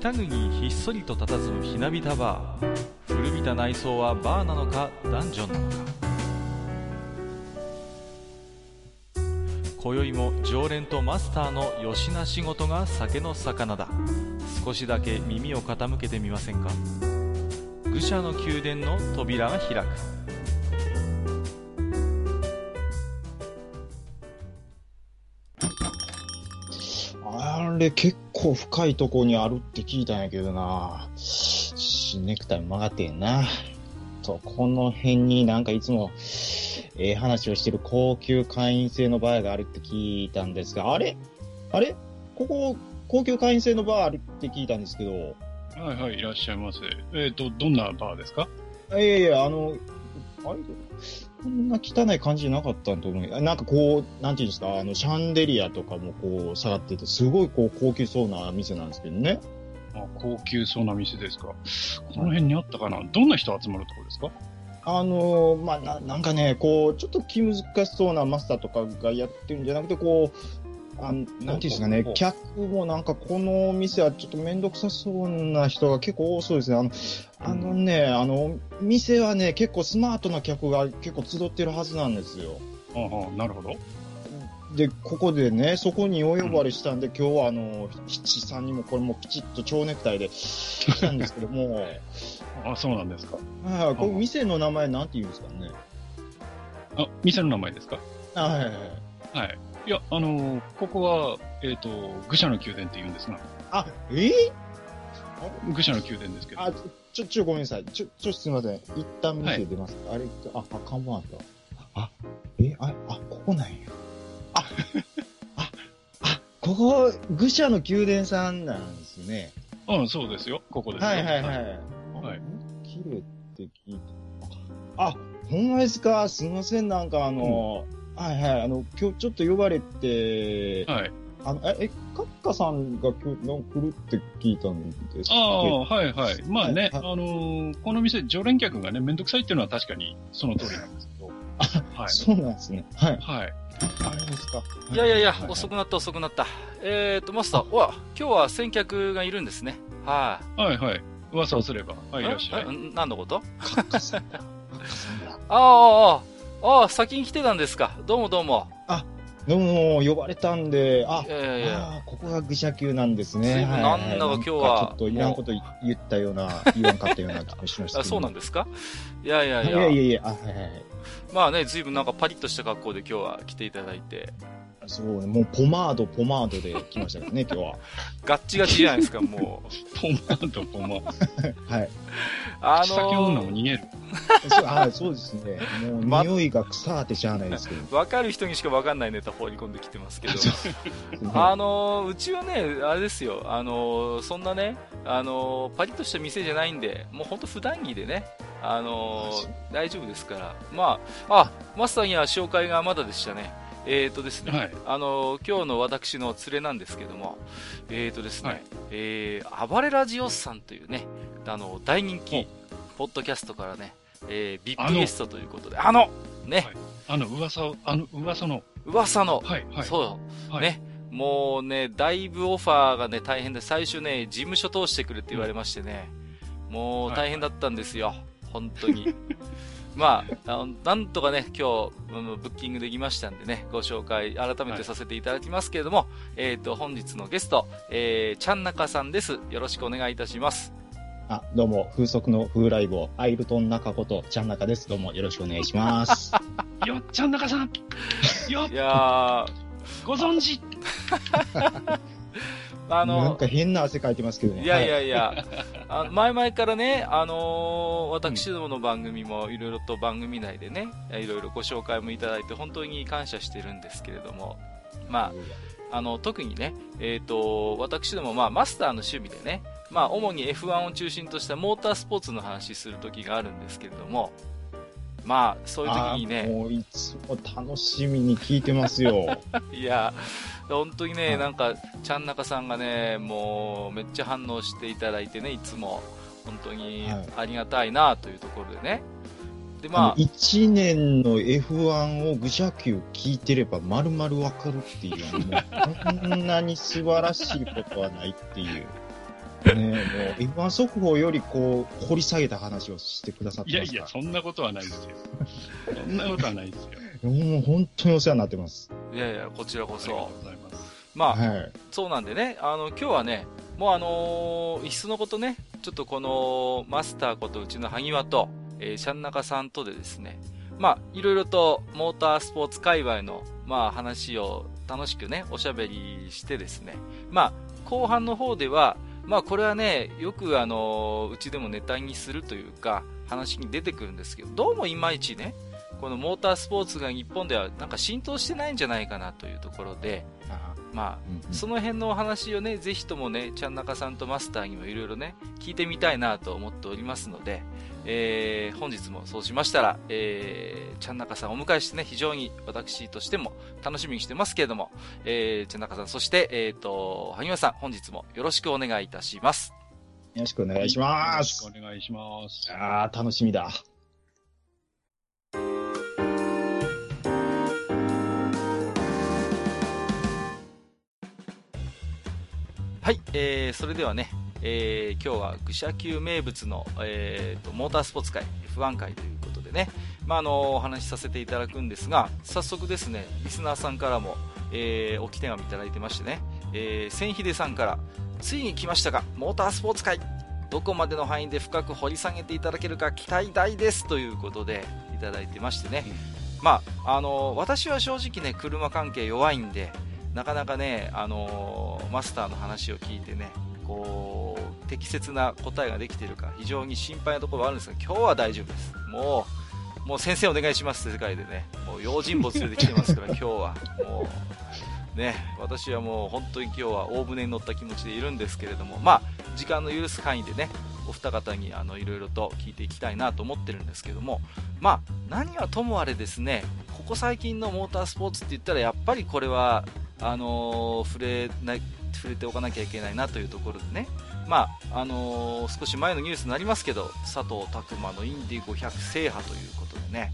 北国にひっそりと佇むひなびたバー。古びた内装はバーなのかダンジョンなのか。今宵も常連とマスターのよしな仕事が酒の魚だ。少しだけ耳を傾けてみませんか。愚者の宮殿の扉が開く。あれ結構構深いとこにあるって聞いたんやけどな。しネクタイ曲がってんな。と、この辺になんかいつも、ええ話をしてる高級会員制のバーがあるって聞いたんですが、あれ？あれ？ここ、高級会員制のバーあるって聞いたんですけど、はいはい、いらっしゃいませ。えっ、と、どんなバーですか？いやいや、あの、あれ？こんな汚い感じじゃなかったと思う。なんかこう、なんていうんですか、あの、シャンデリアとかもこう、下がってて、すごいこう、高級そうな店なんですけどね。あ高級そうな店ですか？この辺にあったかな？どんな人集まるとこですか？あのまあ、な、なんかね、こう、ちょっと気難しそうなマスターとかがやってるんじゃなくて、こう、あなんていうんですかね客もなん。かこの店はちょっとめん。どくさそうな人が結構多そうですね。あの、あのね、あの、店はね、結構スマートな客が結構集ってるはずなん。ですよ。ああ、なるほど。で、ここでね、そこにお呼ばれしたん。で、今日はあの、七さん。にもこれもきちっと蝶ネクタイで来たん。ですけども、あそうなん。ですか。はい、これ店の名前なん。て言うん。ですかね。あ、店の名前ですかあはいはいはい。はい。いや、あのーここは、えっ、と、愚者の宮殿って言うんですが、あ、えー？愚者の宮殿ですけど。あ、ちょ、ちょ、ごめんなさい。ちょ、ちょ、すみません。一旦店出ます。あれ、あ、あ、看板あった。あ、え、あ、あ、ここなんや。あ、あ、あ、ここ、愚者の宮殿さんなんですね。うん、そうですよ。ここですよ。はいはいはい。はい綺麗って聞いて。あ、ほんまですか？すみません。なんかあの、はいはい。あの、今日ちょっと呼ばれて、はい。あの、え、え、カッカさんが今日の来るって聞いたんですけあど。あ、はいはい。まあね、はいあのーこの店、常連客がね、めんどくさいっていうのは確かにその通りなんですけど。はい。そうなんですね。はい。はい。あれですか。いやいやいや、はい遅くなった遅くなった。えーと、マスター、わ、今日は先客がいるんですね。ははいはい。噂をすれば。はい、い。いらっしゃい。何のこと？カッカさんだ。カッカさんだ。ああ、ああ、ああ、先に来てたんですか。どうもどうも。どうも、呼ばれたんで、あい、やいやいや。あーここが愚者級なんですね。なんだか今日はちょっといらんこと言言ったような、言わんかったような気もしましたあ。そうなんですかいやいやいいや。やいやいや、あ、はいはいはい。まあね、随分なんかパリッとした格好で今日は来ていただいて。そうね、もうポマード、ポマードで来ましたからね、今日は。ガッチガチじゃないですか、もう。ポマード、ポマード。はい。あ口先女のも逃げる。そうはい、そうですね。もう、ま匂いが臭ってしゃあないですけど。ー、わかる人にしかわかんないネタ放り込んできてますけど。あのーうちはね、あれですよ、あのーそんなね、あのーパリッとした店じゃないんで、もうほんと普段着でね、あの大丈夫ですから。まあ、あ、マスターには紹介がまだでしたね。えーとですね、はい。あのー今日の私の連れなんですけども、えーとですね、はい。えー、暴れラジオスさんというね、あの、大人ほ気う、ポッドキャストからね、えー、あ VIP のゲストということで、あの、ね、はい。あの、噂を、あの、噂の、噂の、はい、はい。そう、はい。ね、もうね、だいぶオファーがね、大変で、最初ね、事務所通してくれって言われましてね、もう大変だったんですよ、本当に。まあ、あのなんとかね、今日、あのブッキングできましたんでね、ご紹介、改めてさせていただきますけれども、えっ、と、本日のゲスト、えー、ちゃんなかさんです。よろしくお願いいたします。あ、どうも、風速の風来坊、アイルトン中こと、ちゃん中です。どうもよろしくお願いします。よっちゃん中さんよっいやご存知ー、あの、なんか変な汗かいてますけどね。いやいはやいや、あの前々からね、あのー私どもの番組もいろいろと番組内でね、いろいろご紹介もいただいて本当に感謝してるんですけれども、まあ、あの、特にね、えっ、と、私どもまあマスターの趣味でね、まあ主に F1 を中心としたモータースポーツの話する時があるんですけれども、まあそういう時にあね、もういつも楽しみに聞いてますよ。いや、本当にね、はいなんか、ちゃんなかさんがね、もう、めっちゃ反応していただいてね、いつも、本当にはいありがたいなというところでね。で、まあの、1年の F1 を愚者級聞いてれば丸々わかるっていう、もうこんなに素晴らしいことはないっていう。ねもう F1 速報よりこう、掘り下げた話をしてくださってますから。いやいや、そんなことはないですよ。そんなことはないですよ。もう本当にお世話になってます。いやいや、こちらこそありがとう。ございます。まあ、はい。そうなんでね、あの、今日はね、もうあのー、いっそのことね、ちょっとこの、マスターことうちの萩和と、えー、シャンナカさんとでですね、まあ、いろいろと、モータースポーツ界隈の、まあ、話を楽しくね、おしゃべりしてですね、まあ、後半の方では、まあ、これはね、よくあのー、うちでもネタにするというか、話に出てくるんですけど、どうもいまいちね、このモータースポーツが日本ではなんか浸透してないんじゃないかなというところで、まあ、うん。その辺のお話をね、ぜひともね、ちゃんなかさんとマスターにもいろいろね、聞いてみたいなと思っておりますので、えー、本日もそうしましたら、えー、ちゃんなかさんをお迎えしてね、非常に私としても楽しみにしてますけれども、えー、ちゃんなかさん、そして、えっ、と、萩原さん、本日もよろしくお願いいたします。よろしくお願いします。よろしくお願いします。ああ、楽しみだ。はい、えー、それではね、えー、今日は愚者級名物の、えーと、モータースポーツ界、F1 界ということでね、まあ、あのお話しさせていただくんですが、早速ですね、リスナーさんからも、えー、置き手紙いただいてましてね、えー、千秀さんから、ついに来ましたが、モータースポーツ界、どこまでの範囲で深く掘り下げていただけるか期待大です。ということでいただいてましてね、まあ、あの私は正直ね、車関係弱いんで、なかなかね、あのマスターの話を聞いてね、こう、適切な答えができているか、非常に心配なところはあるんですが、今日は大丈夫です。もう、もう先生お願いしますって世界でね、もう用心棒連れてきてますから、今日は。もう、ね、私はもう本当に今日は大船に乗った気持ちでいるんですけれども、まあ、時間の許す範囲でね、お二方にあのいろいろと聞いていきたいなと思ってるんですけども、まあ、何はともあれですね、ここ最近のモータースポーツって言ったら、やっぱりこれは、あのー、触れな触れておかなきゃいけないなというところでね、まああのー、少し前のニュースになりますけど佐藤拓磨のインディ500制覇ということでね、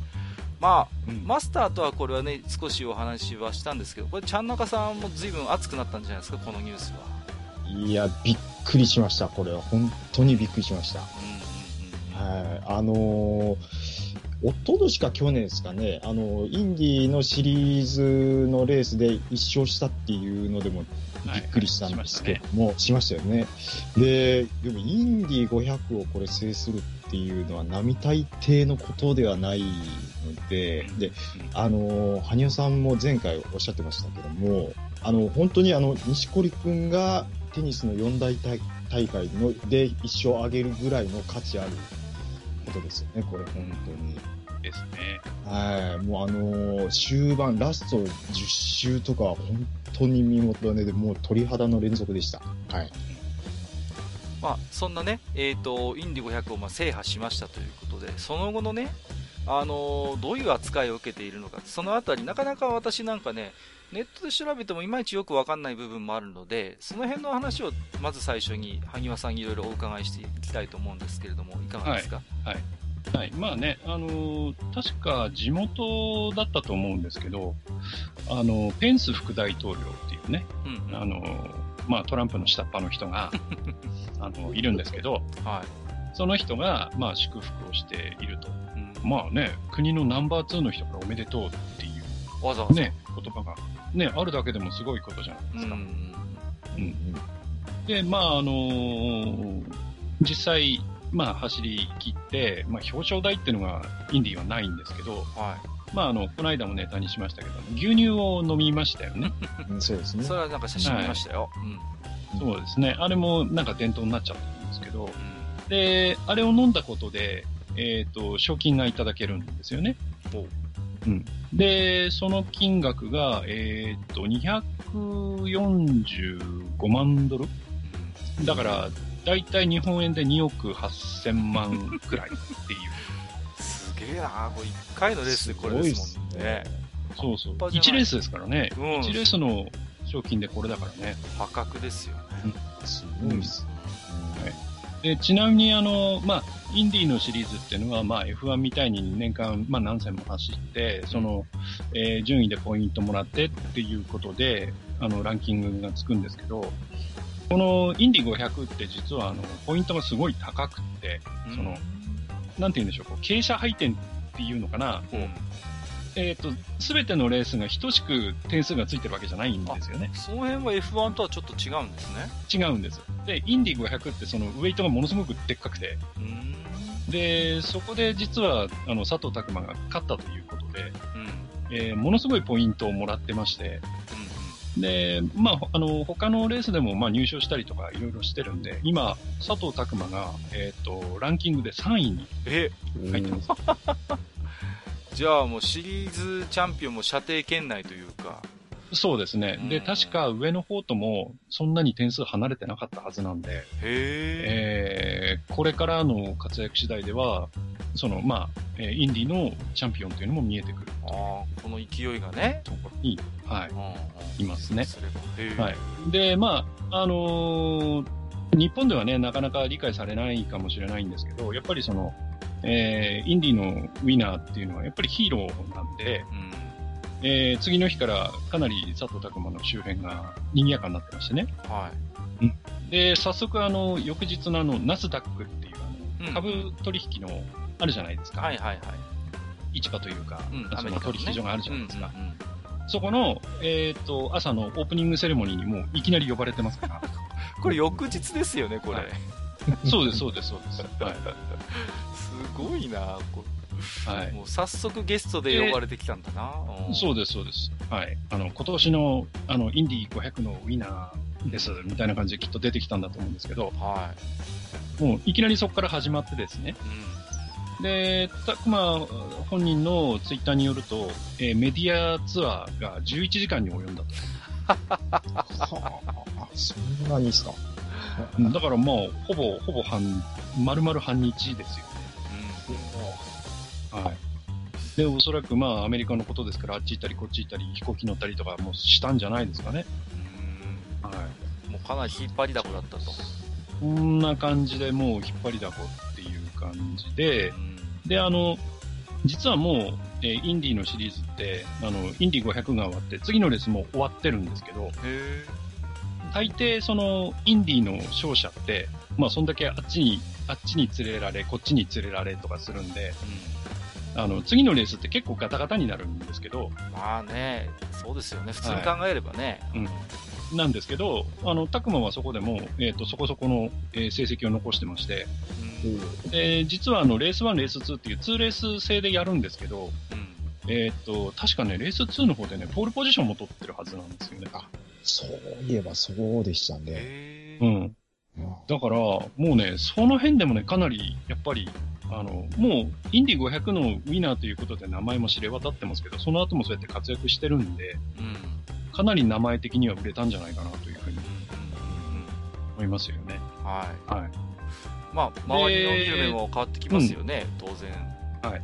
まあ、うん、マスターとはこれはね少しお話はしたんですけどこれちゃん中さんも随分熱くなったんじゃないですかこのニュースは。いやびっくりしましたこれは。本当にびっくりしました。うんうんうん、はい。あのーおととしか去年ですかね、あの、インディのシリーズのレースで一勝したっていうのでもびっくりしたんですけども、はいはい、しましたよね。で、でもインディ500をこれ制するっていうのは並大抵のことではないので、で、あの、羽生さんも前回おっしゃってましたけども、あの、本当にあの、西堀くんがテニスの四大大会ので一勝上げるぐらいの価値あることですよね、これ本当に。ですね。はい。もうあのー、終盤、ラスト10周とかは本当に見事ねで、もう鳥肌の連続でした。はい。まあ、そんなね、えっ、ー、と、インディ500をまあ制覇しましたということで、その後のね、あのー、どういう扱いを受けているのか、そのあたり、なかなか私なんかね、ネットで調べてもいまいちよくわかんない部分もあるので、その辺の話をまず最初に萩和さんにいろいろお伺いしていきたいと思うんですけれども、いかがですか？はい、はいはい。まあね、あのー、確か地元だったと思うんですけど、あの、ペンス副大統領っていうね、うんうん、あのー、まあトランプの下っ端の人が、あの、いるんですけど、はい、その人が、まあ祝福をしていると。うん、まあね、国のナンバー2の人からおめでとうっていう、わざわざね、言葉が、ね、あるだけでもすごいことじゃないですか。うんうん、で、まああのー、実際、まあ、走り切って、まあ、表彰台っていうのがインディーはないんですけど、はい、まあ、あの、この間もネタにしましたけど、牛乳を飲みましたよね。そうですね。それはなんか写真見ましたよ。はい、うん、そうですね。あれもなんか伝統になっちゃってるんですけど、うん、で、あれを飲んだことで、えっ、ー、と、賞金がいただけるんですよね。うん。で、その金額が、えっ、ー、と、245万ドル？だから、だいたい日本円で2億8000万くらいっていう。すげえなこれ1回のレースでこれですもんね。そうそう。1レースですからね。うん、1レースの賞金でこれだからね。破格ですよね。うん、すごいっす、うん、はい。で、ちなみにあの、まあ、インディーのシリーズっていうのは、まあ、F1 みたいに年間、まあ、何戦も走って、その、えー、順位でポイントもらってっていうことで、あの、ランキングがつくんですけど、このインディ500って実はあの、ポイントがすごい高くって、その、なんて言うんでしょう、こう傾斜配点っていうのかな、こう、えっ、ー、と、すべてのレースが等しく点数がついてるわけじゃないんですよね。その辺は F1 とはちょっと違うんですね。違うんです。で、インディ500ってそのウェイトがものすごくでっかくて、で、そこで実は、あの、佐藤拓磨が勝ったということで、うん、えー、ものすごいポイントをもらってまして、うん、で、まあ、あの、他のレースでも、まあ、入賞したりとかいろいろしてるんで、今、佐藤拓磨が、えっ、ー、と、ランキングで3位に入ってます。じゃあもうシリーズチャンピオンも射程圏内というか。そうですね。で、確か上の方ともそんなに点数離れてなかったはずなんで、へえー、これからの活躍次第では、その、まあ、インディのチャンピオンというのも見えてくるああ、この勢いがね。ところに、はい、いますね。はい。で、まあ、あのー、日本ではね、なかなか理解されないかもしれないんですけど、やっぱりその、えー、インディのウィナーっていうのはやっぱりヒーローなんで、うん、えー、次の日からかなり佐藤拓磨の周辺が賑やかになってましてね。はい。うん、で、早速あの、翌日のあの、ナスダックっていうあの、株取引の、あるじゃないですか。はいはいはい。市場というか、うん、その取引所があるじゃないですか。そこの、えっ、ー、と、朝のオープニングセレモニーにもいきなり呼ばれてますから。これ翌日ですよね、これ。はい、そうです、そうです、そうです。はい。ごいなはい。もう早速ゲストで呼ばれてきたんだな。そうです、そうです。はい。あの、今年の、あの、インディ500のウィナーです、みたいな感じできっと出てきたんだと思うんですけど、はい。もう、いきなりそこから始まってですね。うん、で、たくま本人のツイッターによると、えー、メディアツアーが11時間に及んだと。はあ、そんなにですか？だからもう、ほぼ、ほぼ半、丸々半日ですよ。はい。で、おそらくまあアメリカのことですから、あっち行ったりこっち行ったり飛行機乗ったりとかもしたんじゃないですかね。うん。はい。もうかなり引っ張りだこだったと。こんな感じでもう引っ張りだこ感じで、で、あの、実はもう、えー、インディーのシリーズって、あの、インディー500が終わって、次のレースも終わってるんですけど、大抵その、インディーの勝者って、まあそんだけあっちにあっちに連れられ、こっちに連れられとかするんで、うん、あの、次のレースって結構ガタガタになるんですけど。まあね、そうですよね。普通に考えればね。はい、うん。なんですけど、あの、たくまはそこでも、えっ、ー、と、そこそこの、えー、成績を残してまして、うん、で、実はあの、レース1、レース2っていう2レース制でやるんですけど、うん、えっ、ー、と、確かね、レース2の方でね、ポールポジションも取ってるはずなんですよね。あ、そういえばそうでしたね。うん。だから、もうね、その辺でもね、かなり、やっぱり、あの、もう、インディ500のウィナーということで名前も知れ渡ってますけど、その後もそうやって活躍してるんで、うん、かなり名前的には売れたんじゃないかなというふうに、思いますよね。はい。はい。まあ、周りの見る目も変わってきますよね、当然。はい。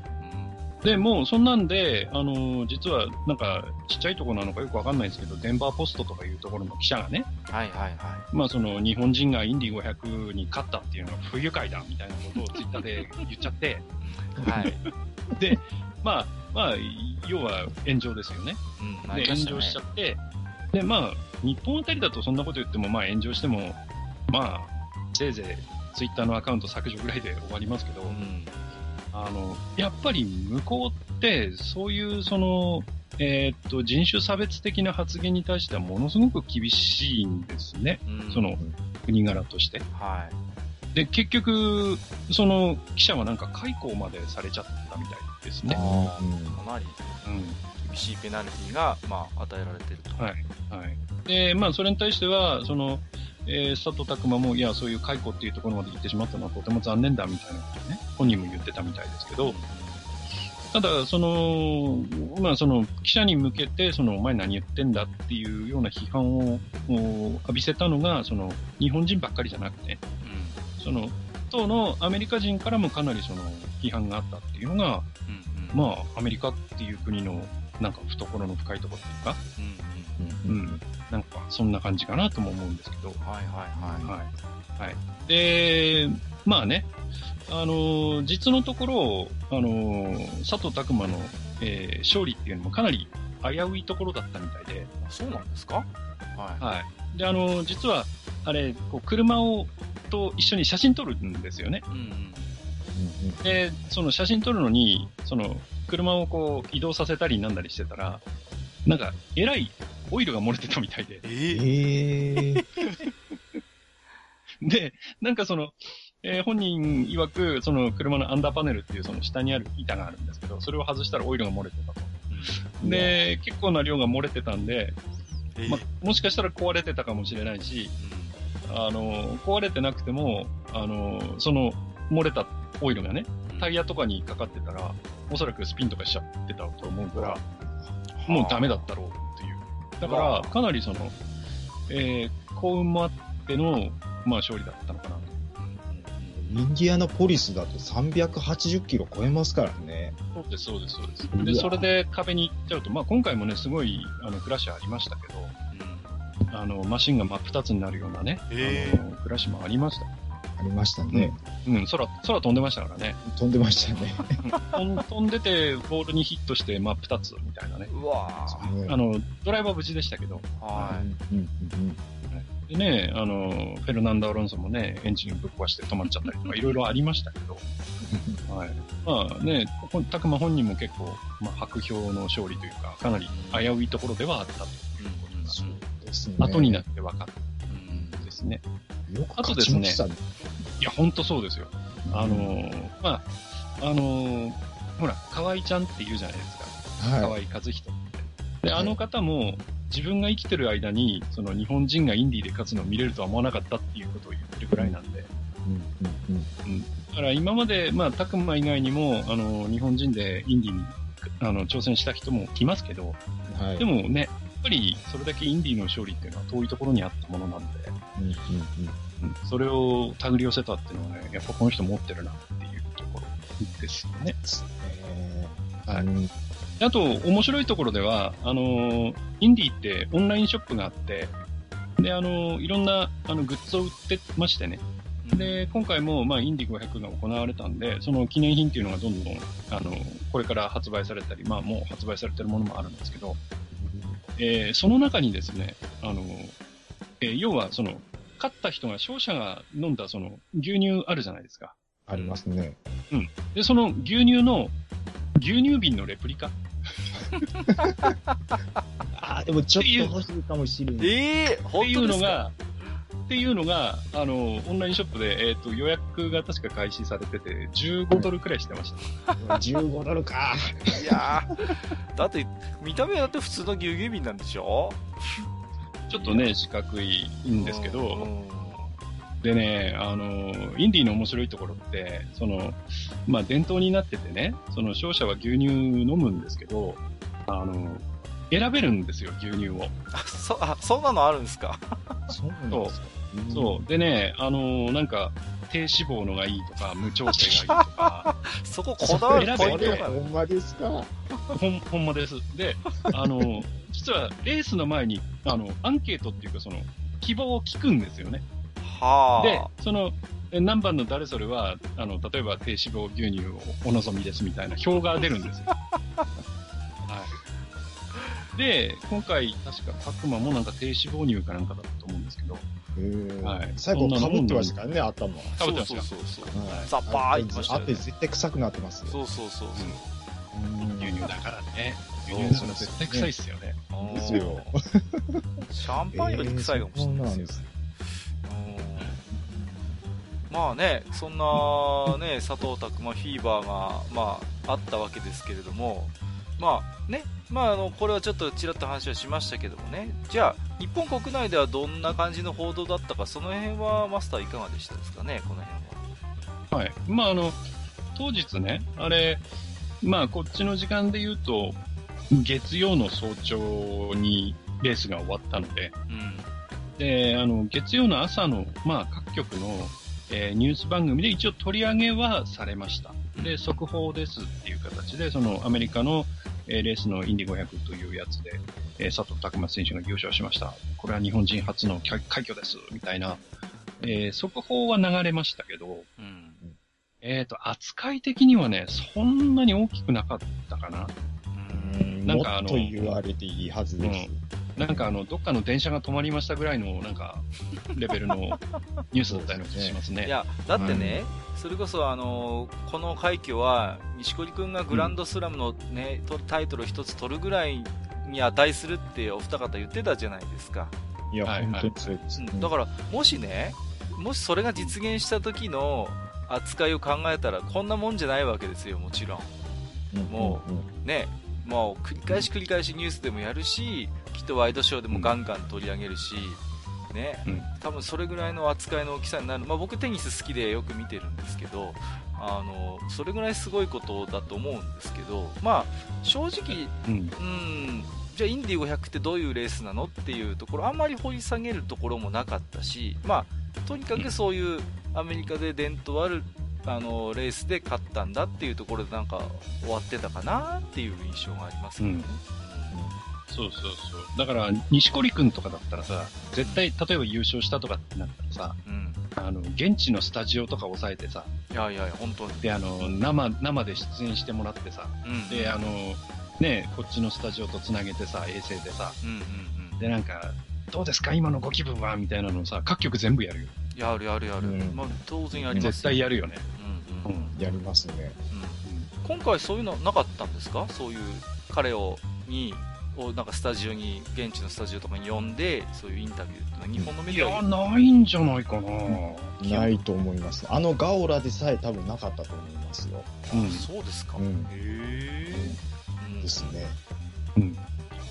で、もうそんなんで、あのー、実はなんかちっちゃいところなのかよくわかんないですけど、デンバーポストとかいうところの記者がね、はいはいはい。まあその日本人がインディ500に勝ったっていうのは不愉快だみたいなことをツイッターで言っちゃって、はい。で、まあ、まあ、要は炎上ですよね。うん、で、炎上しちゃって、で、まあ、日本あたりだとそんなこと言っても、まあ炎上しても、まあ、せいぜいツイッターのアカウント削除ぐらいで終わりますけど、うんあの、やっぱり向こうって、そういうその、えー、っと、人種差別的な発言に対してはものすごく厳しいんですね。うん、その、国柄として。はい。で、結局、その記者はなんか解雇までされちゃったみたいですね。ああ、かなり、うん、厳しいペナルティが、まあ、与えられてると。はい。はい。で、まあ、それに対しては、その、えー、佐藤拓磨も、いや、そういう解雇っていうところまで行ってしまったのはとても残念だみたいなことね、本人も言ってたみたいですけど、ただ、その、まあ、その、記者に向けて、その、お前何言ってんだっていうような批判を浴びせたのが、その、日本人ばっかりじゃなくて、うん、その、当のアメリカ人からもかなりその、批判があったっていうのが、うんうん、まあ、アメリカっていう国の、なんか懐の深いところっていうか、うん、うん、なんか、そんな感じかなとも思うんですけど。はいはいはい。はい。はい。で、まあね、あの、実のところ、あの、佐藤拓磨の、えー、勝利っていうのもかなり危ういところだったみたいで。そうなんですか？はい。はい。で、あの、実は、あれ、こう車を、と一緒に写真撮るんですよね。うんうんで、その写真撮るのに、その、車をこう移動させたりなんだりしてたら、なんか、えらいオイルが漏れてたみたいで。えー、で、なんかその、えー、本人曰く、その車のアンダーパネルっていうその下にある板があるんですけど、それを外したらオイルが漏れてたと。で、結構な量が漏れてたんで、ま、もしかしたら壊れてたかもしれないし、あの、壊れてなくても、あの、その漏れたオイルがね、タイヤとかにかかってたら、おそらくスピンとかしちゃってたと思うから、もうダメだったろう。だから、かなりその、えー、幸運もあっての、まあ勝利だったのかなと。インディアナポリスだと380キロ超えますからね。そうです、そうです、そうです。で、それで壁に行っちゃうと、まあ今回もね、すごい、あの、クラッシュありましたけど、うん、あの、マシンが真っ二つになるようなね、えー、あの、クラッシュもありました。ありましたね。うん、うん、空、空飛んでましたからね。飛んでましたね。飛んでて、ボールにヒットして真っ二つみたいなね。うわあの、ドライバー無事でしたけど。はい。うんうんうんでね、あの、フェルナンド・アロンソもね、エンジンぶっ壊して止まっちゃったりとか、いろいろありましたけど、はい。まあね、たくま本人も結構、まあ、白氷の勝利というか、かなり危ういところではあったということが、そうですね。後になって分かったんですね。よく勝ちましたね。いや、ほんとそうですよ。あのー、まあ、あのー、ほら、河合ちゃんって言うじゃないですか。はい、河合和人って。で、あの方も、自分が生きてる間に、その日本人がインディーで勝つのを見れるとは思わなかったっていうことを言ってるぐらいなんで。うんうんうん、だから今まで、まあ、たくま以外にも、あの、日本人でインディーに、あの、挑戦した人もいますけど、はい、でもね、ぱりそれだけインディーの勝利っていうのは遠いところにあったものなんで、うんうんうん、それを手繰り寄せたっていうのはね、やっぱこの人持ってるなっていうところですよね。えー、はい。あと、面白いところでは、あの、インディーってオンラインショップがあって、で、あの、いろんな、あの、グッズを売ってましてね。で、今回も、まあ、インディ500が行われたんで、その記念品っていうのがどんどん、あの、これから発売されたり、まあ、もう発売されてるものもあるんですけど、えー、その中にですね、あの、えー、要は、その、勝った人が、勝者が飲んだ、その、牛乳あるじゃないですか。ありますね。うん。で、その牛乳の、牛乳瓶のレプリカ あでもちょっと欲しいかもしれない。ええー、っていうのが、っていうのが、あの、オンラインショップで、えっ、ー、と、予約が確か開始されてて、15ドルくらいしてました。15ドルか。いやだって、見た目だって普通の牛乳瓶なんでしょ？ちょっとね、四角いんですけど、でね、あの、インディーの面白いところって、その、まあ、伝統になっててね、その勝者は牛乳飲むんですけど、あの、選べるんですよ、牛乳を。あ、そ、あ、そんなのあるんですか？そうなんですかそう。でね、あのなんか、低脂肪のがいいとか、無調整がいいとか。そここだわるポイントほんまですか？ほん、ほんまです。で、あの、実はレースの前に、あの、アンケートっていうか、その、希望を聞くんですよね。はあ。で、その、何番の誰それは、あの、例えば低脂肪牛乳をお望みですみたいな表が出るんですよ。はい。で、今回、確か、たくまもなんか低脂肪乳かなんかだったと思うんですけど、はい。最後かぶってましたからね、頭。かぶってました。そうそうそう。はい、ザッパーいってましたね。あって絶対臭くなってますそうそうそう。牛乳だからね。牛乳それ絶対臭いっすよね。ですよ。シャンパンより臭いかもしれないですね。まあね、そんなね、佐藤拓磨フィーバーが、まあ、あったわけですけれども、まあね、まあ、あのこれはちょっとちらっと話はしましたけどもね、じゃあ、日本国内ではどんな感じの報道だったか、その辺はマスターいかがでしたですかね、この辺は。はい。まあ、あの、当日ね、あれ、まあ、こっちの時間で言うと、月曜の早朝にレースが終わったので、うん、で、あの、月曜の朝の、まあ、各局の、えー、ニュース番組で一応取り上げはされました。で、速報ですっていう形で、そのアメリカの、えー、レースのインディ500というやつで、えー、佐藤拓磨選手が優勝しました。これは日本人初の快挙です、みたいな、えー、速報は流れましたけど、うん、えっ、と、扱い的にはね、そんなに大きくなかったかな。うん、なんかあの、もっと言われていいはずです。うなんかあの、どっかの電車が止まりましたぐらいの、なんか、レベルのニュースだったような気がしますね。いや、だってね、それこそあのこの快挙は、錦織君がグランドスラムのね、うん、タイトル一つ取るぐらいに値するってお二方言ってたじゃないですか。いや、はい、本当にそうです、だから、もしね、もしそれが実現した時の扱いを考えたら、こんなもんじゃないわけですよ、もちろん。もう、ね、もう繰り返し繰り返しニュースでもやるし、きっとワイドショーでもガンガン取り上げるし、ね、うん、多分それぐらいの扱いの大きさになる、まあ、僕、テニス好きでよく見てるんですけど、あのそれぐらいすごいことだと思うんですけど、まあ、正直、うん、うん。じゃあインディ500ってどういうレースなのっていうところあんまり掘り下げるところもなかったし、まあ、とにかくそういうアメリカで伝統あるあのレースで勝ったんだっていうところでなんか終わってたかなっていう印象がありますけどね。うん、そうそうそう。だから、錦織君とかだったらさ、絶対、例えば優勝したとかってなったらさ、うん、あの、現地のスタジオとか抑えてさ、いやいやいや、本当で、あの、生、生で出演してもらってさ、うん、で、あの、ね、こっちのスタジオとつなげてさ、衛星でさ、うんうんうん、で、なんか、どうですか今のご気分は？みたいなのをさ、各局全部やるよ。やるやるやる。うん、まあ、当然やります、絶対やるよね。うん、うん、やりますね。うん。今回そういうのなかったんですか？そういう彼を、に、をなんかスタジオに、現地のスタジオとかに呼んで、そういうインタビューってのは日本のメディアいや、ないんじゃないかな、ないと思います。あのガオラでさえ多分なかったと思いますよ。うん、そうですか。うん、へえ、うん。ですね。うん。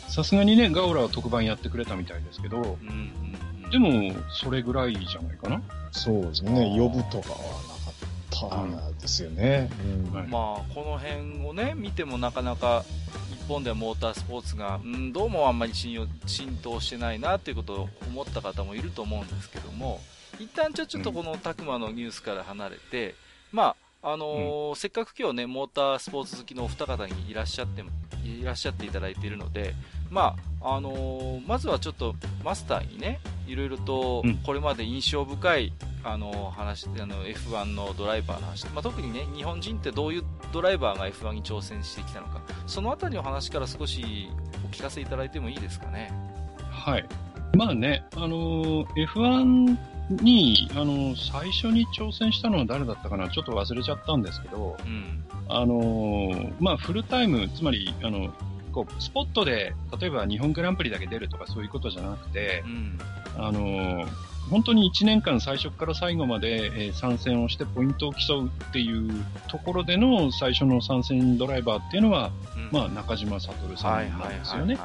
さすがにね、ガオラは特番やってくれたみたいですけど、うんうんうん、でも、それぐらいじゃないかな。そうですね。呼ぶとかはなかったですよね。うん、まあ、この辺をね、見てもなかなか、日本ではモータースポーツが、うん、どうもあんまり信用浸透してないなっていうことを思った方もいると思うんですけども、一旦ちょっとこのタクマのニュースから離れて、まあ、あのーうん、せっかく今日ね、モータースポーツ好きのお二方にいらっしゃって、いらっしゃっていただいているので、まああのー、まずはちょっとマスターにね、いろいろとこれまで印象深い、あの話あの F1 のドライバーの話、まあ、特にね日本人ってどういうドライバーが F1 に挑戦してきたのか、そのあたりの話から少しお聞かせいただいてもいいですかね。はい。まあね、あのー、F1 に、あのー、最初に挑戦したのは誰だったかな、ちょっと忘れちゃったんですけど、うん、あのー、まあ、フルタイム、つまり、あの、こう、スポットで、例えば日本グランプリだけ出るとかそういうことじゃなくて、うん、あの、本当に1年間最初から最後まで、えー、参戦をしてポイントを競うっていうところでの最初の参戦ドライバーっていうのは、うん、まあ中島悟さんなんですよね。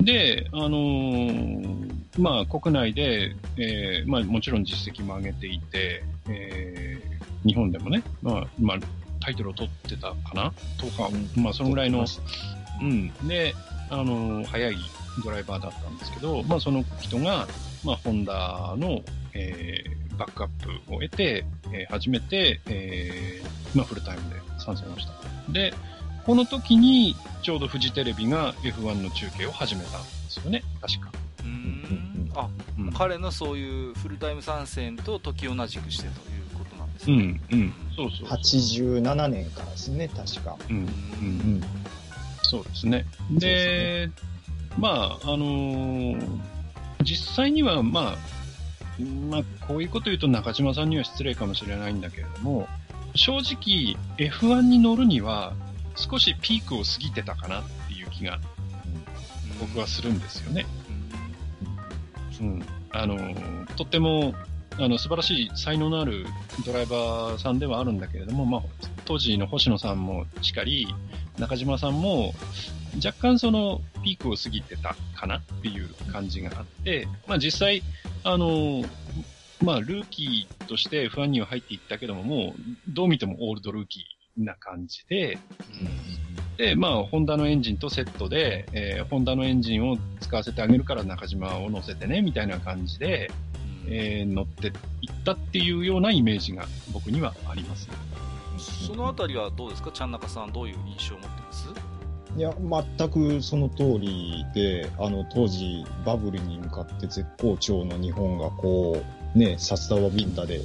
で、あのー、まあ国内で、えー、まあもちろん実績も上げていて、えー、日本でもね、まあ、まあ、タイトルを取ってたかな？とか、まあそのぐらいの、うん。で、あのー、早いドライバーだったんですけど、まあその人が、まあホンダの、えー、バックアップを得て、えー、初めて、えー、まあフルタイムで参戦をした。で、この時にちょうどフジテレビが F1 の中継を始めたんですよね、確か。うん。あ、うん、彼のそういうフルタイム参戦と時同じくしてというですね。うん、うん。そうそう87年からですね、確か。うん。うん。うん、そうですね。で、まあ、あのー、実際には、まあ、まあ、こういうこと言うと中島さんには失礼かもしれないんだけれども、正直 F1 に乗るには少しピークを過ぎてたかなっていう気が僕はするんですよね。うん。あの、とっても、あの、素晴らしい才能のあるドライバーさんではあるんだけれども、まあ、当時の星野さんもしかり、中島さんも、若干そのピークを過ぎてたかなっていう感じがあって、まあ実際、あの、まあルーキーとして不安には入っていったけども、もうどう見てもオールドルーキーな感じで、で、まあ、ホンダのエンジンとセットで、えー、ホンダのエンジンを使わせてあげるから中島を乗せてね、みたいな感じで、えー、乗っていったっていうようなイメージが僕にはあります。そのあたりはどうですか？ちゃん中さん、どういう印象を持ってます？いや、全くその通りで、あの、当時、バブルに向かって絶好調の日本がこう、ね、札束ビンタで、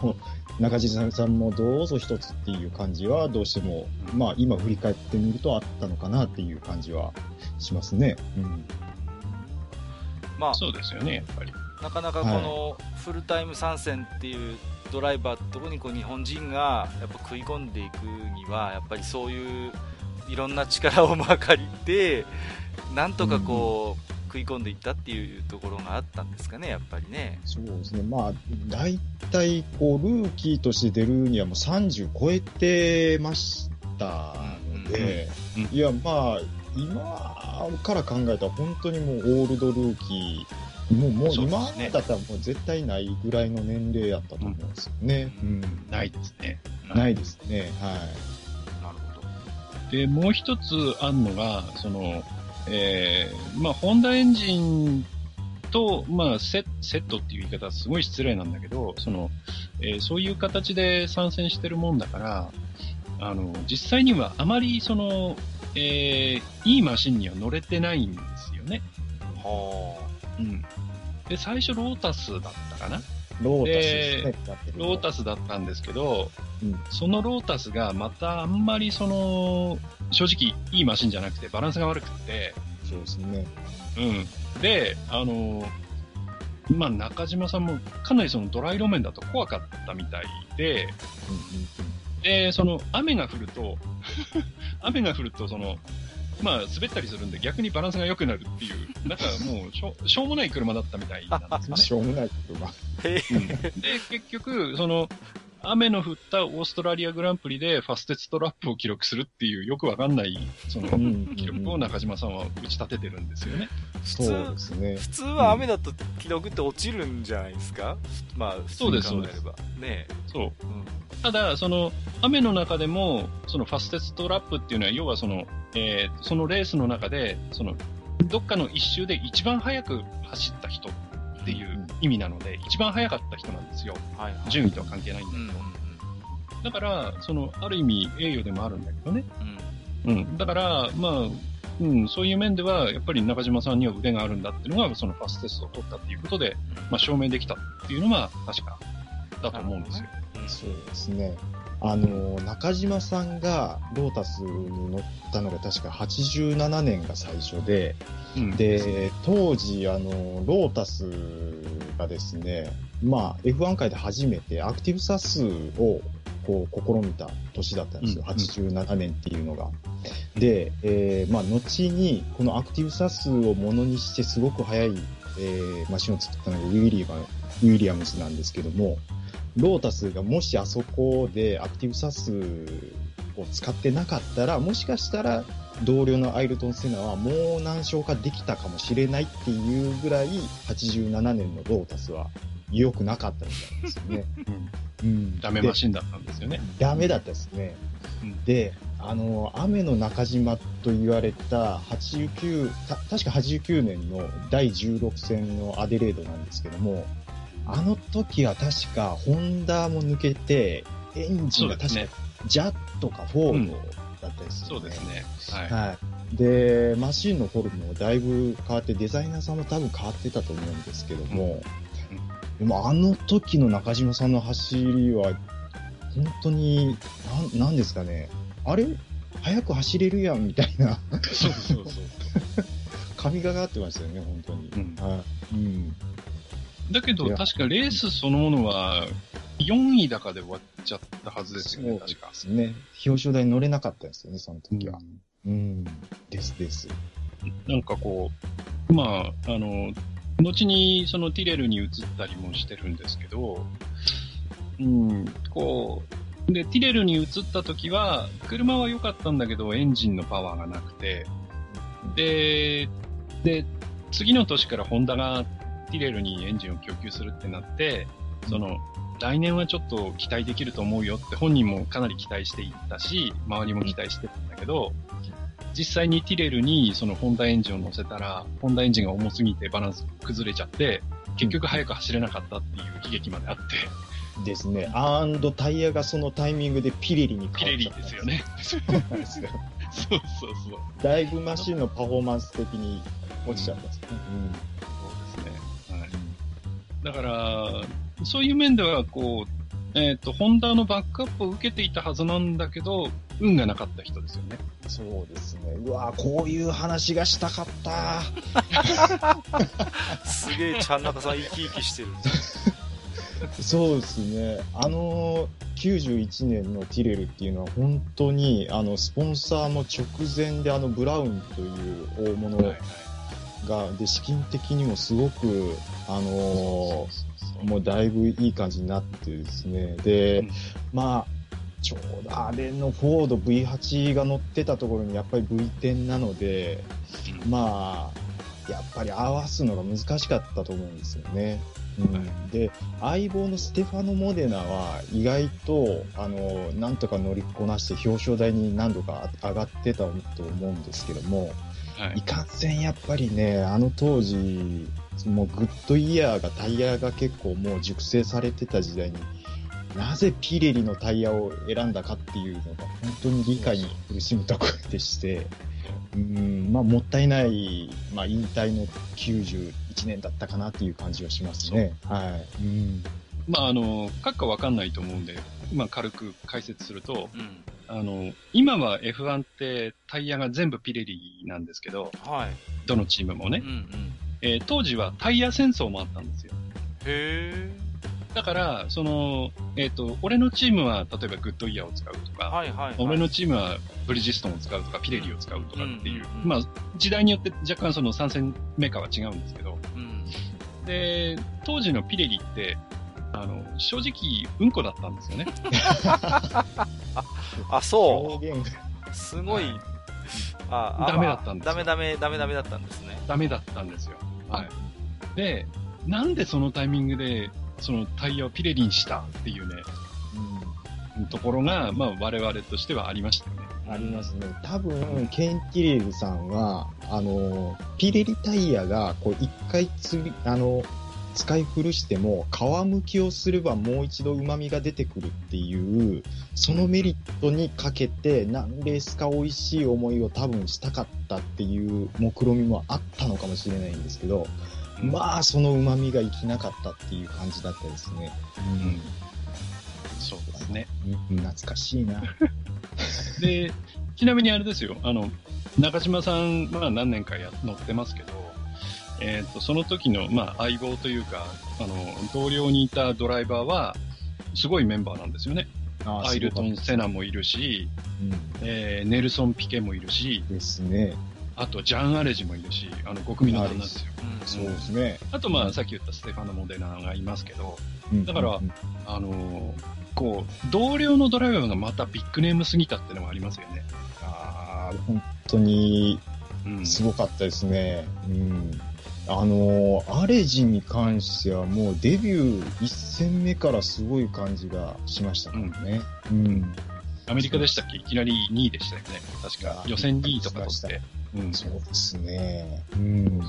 こう、中地さんもどうぞ一つっていう感じはどうしても、まあ今振り返ってみるとあったのかなっていう感じはしますね。うん。まあ、そうですよね、やっぱり。なかなかこのフルタイム参戦っていうドライバーってとこにこう日本人がやっぱ食い込んでいくにはやっぱりそういういろんな力をま借りて なんとかこう、食い込んでいったっていうところがあったんですかね、やっぱりね。そうですね。まあ、大体、こう、ルーキーとして出るにはもう30超えてましたので、うんうんうん、いや、まあ、今から考えたら本当にもうオールドルーキー、もう、もう今だったらもう絶対ないぐらいの年齢やったと思うんですよね。うん。ないですね。ないですね。はい。なるほど。で、もう一つあるのが、その、えー、まあ、ホンダエンジンと、まあセ、セットっていう言い方はすごい失礼なんだけど、その、えー、そういう形で参戦してるもんだから、あの、実際にはあまりその、えー、いいマシンには乗れてないんですよね。はあ。うん。で、最初ロータスだったかなロータスですね。ロータスだったんですけど、うん、そのロータスがまたあんまりその、正直いいマシンじゃなくてバランスが悪くて。そうですね。うん。で、あの、まあ中島さんもかなりそのドライ路面だと怖かったみたいで、で、その雨が降ると 雨が降るとその、まあ、滑ったりするんで逆にバランスが良くなるっていう、なんかもうしょ、しょうもない車だったみたいなんですよね。しょうもない車。うん、で、結局、その、雨の降ったオーストラリアグランプリでファステストラップを記録するっていうよくわかんない、その、記録を中島さんは打ち立ててるんですよね。そうですね。普通は雨だと記録って落ちるんじゃないですか、うん、まあ、そうです、そうです。ねそう。うん、ただ、その、雨の中でも、そのファステストラップっていうのは、要はその、えー、そのレースの中で、その、どっかの一周で一番速く走った人っていう意味なので、一番速かった人なんですよ。はいはい、順位とは関係ないんだけど。うんだから、その、ある意味、栄誉でもあるんだけどね。うん。うん。だから、まあ、うん、そういう面では、やっぱり中島さんには腕があるんだっていうのが、そのファステストを取ったっていうことで、まあ、証明できたっていうのは、確かだと思うんですよ。そうですね。あの、中島さんがロータスに乗ったのが確か87年が最初で、うん、で、当時、あの、ロータスがですね、まあ、F1 界で初めてアクティブサスをこう試みた年だったんですよ。うん、87年っていうのが。で、えー、まあ、後に、このアクティブサスをものにしてすごく速い、えー、マシンを作ったのがウィリアムウィリアムズなんですけども、ロータスがもしあそこでアクティブサスを使ってなかったら、もしかしたら同僚のアイルトン・セナはもう何勝かできたかもしれないっていうぐらい、87年のロータスは良くなかったみたいですよね。うん。うん、ダメマシンだったんですよね。ダメだったですね。うん、で、あの、雨の中島と言われた89、た確か89年の第16戦のアデレードなんですけども、あの時は確か、ホンダも抜けて、エンジンが確か、ジャットかフォードだったりする、ね、そうですね。はい。はい。で、マシンのフォルムもだいぶ変わって、デザイナーさんも多分変わってたと思うんですけども、うん、でもあの時の中島さんの走りは、本当に、なん、なんですかね。あれ？早く走れるやん、みたいな。そうそうそう。神がかってましたよね、本当に。うん。はい。うん。だけど、確かレースそのものは、4位高で終わっちゃったはずですよね、確か。ですね。表彰台乗れなかったですよね、その時は。うん。うん、ですです。なんかこう、まあ、あの、後にそのティレルに移ったりもしてるんですけど、うん、こう、で、ティレルに移った時は、車は良かったんだけど、エンジンのパワーがなくて、で、で、次の年からホンダがティレルにエンジンを供給するってなって、その、来年はちょっと期待できると思うよって本人もかなり期待していったし、周りも期待してたんだけど、実際にティレルにそのホンダエンジンを乗せたら、ホンダエンジンが重すぎてバランス崩れちゃって、結局早く走れなかったっていう悲劇まであって。ですね。アンドタイヤがそのタイミングでピレリに変わっちゃった。ピレリですよね。そうですよ。そうそうそう。だいぶマシンのパフォーマンス的に落ちちゃったんですね。うんだから、そういう面では、こう、えっ、ー、と、ホンダのバックアップを受けていたはずなんだけど、運がなかった人ですよね。そうですね。うわこういう話がしたかった。すげえ、ちゃん中さん生き生きしてる。そうですね。あの、91年のティレルっていうのは本当に、あの、スポンサーも直前であの、ブラウンという大物が、はいはい、で、資金的にもすごく、あのもうだいぶいい感じになってですね。で、うん、まあ、ちょうどあれのフォード V8 が乗ってたところにやっぱり V10 なので、うん、まあ、やっぱり合わすのが難しかったと思うんですよね。うん、で、相棒のステファノ・モデナは意外と、あの、なんとか乗りこなして表彰台に何度か上がってたと思うんですけども、はい、いかんせんやっぱりね、あの当時、もうグッドイヤーがタイヤが結構もう熟成されてた時代に、なぜピレリのタイヤを選んだかっていうのが本当に理解に苦しむところでして、うん、まあもったいない、まあ引退の91年だったかなっていう感じはしますね。はい。うん。まああの、書くかわかんないと思うんで、まあ軽く解説すると、うん、あの、今は F1 ってタイヤが全部ピレリなんですけど、はい。どのチームもね。うんうんえー、当時はタイヤ戦争もあったんですよ。へえ。だから、その、えっ、ー、と、俺のチームは、例えばグッドイヤーを使うとか、はいはい、はい、俺のチームはブリヂストンを使うとか、ピレリを使うとかっていう、うんうんうん、まあ、時代によって若干その参戦メーカーは違うんですけど、うん、で、当時のピレリって、あの、正直、うんこだったんですよね。あ、そう。すごい、あダメだったんですダメダメ、ダメダメだったんですね。ダメだったんですよ。はい。で、なんでそのタイミングで、そのタイヤをピレリにしたっていうね、うん、ところが、まあ我々としてはありましたよね。ありますね。多分、ケンティレルさんは、あの、ピレリタイヤが、こう、一回つり、あの、使い古しても皮むきをすればもう一度旨味が出てくるっていうそのメリットにかけて何レースか美味しい思いを多分したかったっていう目論みもあったのかもしれないんですけど、まあその旨味が生きなかったっていう感じだったですね。うん、そうですね。懐かしいな。で、ちなみにあれですよ、あの、中島さん、まあ何年かや乗ってますけど、えっ、ー、と、その時の、まあ、相棒というか、あの、同僚にいたドライバーは、すごいメンバーなんですよね。アイルトン・セナもいるし、うん、えー、ネルソン・ピケもいるし、ですね。あと、ジャン・アレジもいるし、あの、5組のですよ。うん、そうですね。あと、まあ、さっき言ったステファノ・モデナがいますけど、だから、あのこう、同僚のドライバーがまたビッグネームすぎたっていうのがありますよね。ああ、本当に、すごかったですね。うんあのアレジに関してはもうデビュー1戦目からすごい感じがしましたね。うん。うん、アメリカでしたっけ？いきなり2位でしたよね。確か。予選2位とか取って。うん、そうですね。うん。は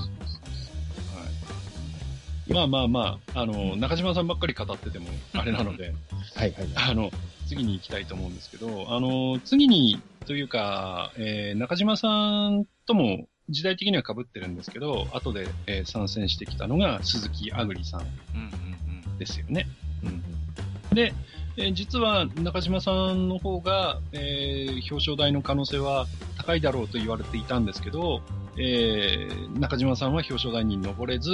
い。まあまあまあ、あの、中島さんばっかり語ってても、あれなので、はいはい、はい。あの、次に行きたいと思うんですけど、あの、次に、というか、えー、中島さんとも時代的には被ってるんですけど、後で、えー、参戦してきたのが鈴木あぐりさんですよね。うんうんうん、で、えー、実は中島さんの方が、えー、表彰台の可能性は高いだろうと言われていたんですけど、えー、中島さんは表彰台に登れず、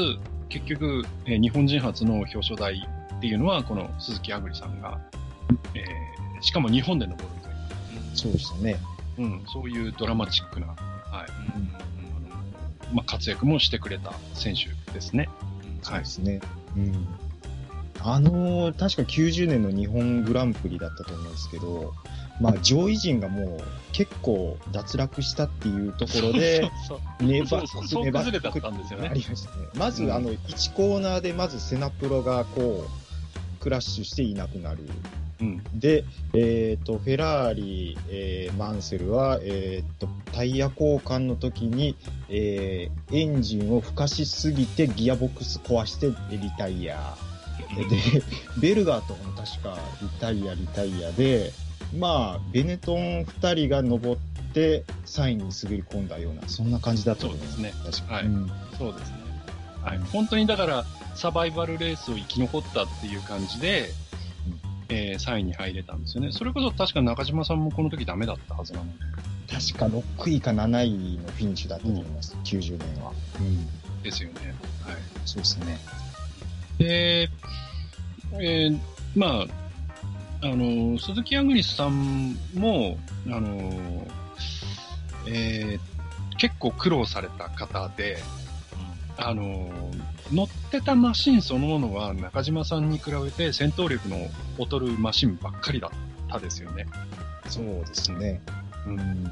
結局、えー、日本人初の表彰台っていうのは、この鈴木あぐりさんが、えー、しかも日本で登るという。そうでしたね。うん、そういうドラマチックな、はい。うんまあ、活躍もしてくれた選手ですね。そうですね。うん。あのー、確か90年の日本グランプリだったと思うんですけど、まあ、上位陣がもう結構脱落したっていうところで、粘っ崩れたんですよね。ありましたね。まず、あの、1コーナーでまずセナプロがこう、クラッシュしていなくなる。うん、で、えっ、ー、と、フェラーリ、えー、マンセルは、えっ、ー、と、タイヤ交換の時に、えー、エンジンをふかしすぎてギアボックス壊してリタイア。で、ベルガーとかも確かリタイア、リタイアで、まあ、ベネトン2人が登って3位に滑り込んだような、そんな感じだったと思いますね。確かに。はい、うん、そうですね。はい。本当にだから、サバイバルレースを生き残ったっていう感じで、えー、3位に入れたんですよね。それこそ確か中島さんもこの時ダメだったはずなので。確か6位か7位のフィニッシュだったと思います、うん、90年は。うん。ですよね。はい。そうですね。で、えー、まあ、あの、鈴木アグリスさんも、あの、えー、結構苦労された方で、あの、乗ってたマシンそのものは中島さんに比べて戦闘力の劣るマシンばっかりだったですよね。そうですね。うん。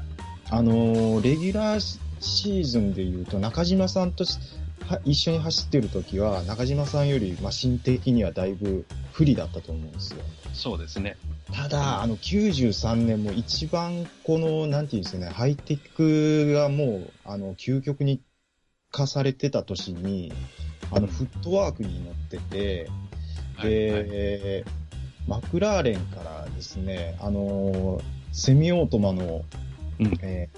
あの、レギュラーシーズンで言うと中島さんと一緒に走ってる時は中島さんよりマシン的にはだいぶ不利だったと思うんですよ。そうですね。ただ、あの、93年も一番この、なんていうんですかね、ハイテクがもう、あの、究極に化されてた年に、あの、フットワークに乗ってて、で、はいはい、マクラーレンからですね、あの、セミオートマの、うん、え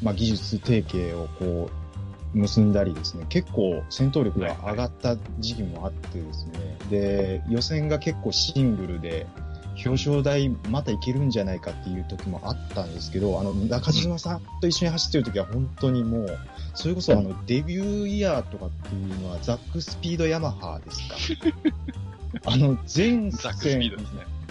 ー、まあ、技術提携をこう、結んだりですね、結構戦闘力が上がった時期もあってですね、はいはい、で、予選が結構シングルで、表彰台またいけるんじゃないかっていう時もあったんですけど、あの、中島さんと一緒に走ってる時は本当にもう、それこそあの、デビューイヤーとかっていうのはザックスピードヤマハですか？あの、前線、ですね。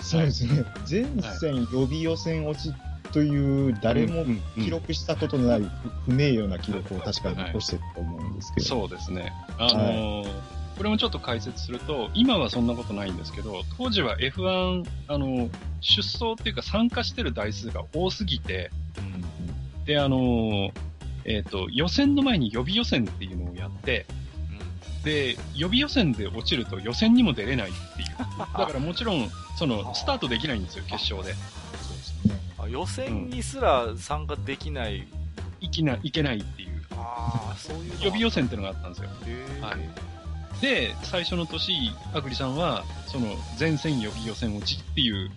そうですね。前線予備予選落ちという誰も記録したことのない不名誉な記録を確かに残してると思うんですけど。そうですね。あのーこれもちょっと解説すると、今はそんなことないんですけど、当時は F1、あの、出走っていうか参加してる台数が多すぎて、うん、で、あの、えっ、ー、と、予選の前に予備予選っていうのをやって、で、予備予選で落ちると予選にも出れないっていう。だからもちろん、その、スタートできないんですよ、決勝で。そうですね。あ予選にすら参加できない、うん、いきな、いけないっていう。ああ、そういう。予備予選っていうのがあったんですよ。はい。で、最初の年、アグリさんは、その、前線予備予選落ちっていう、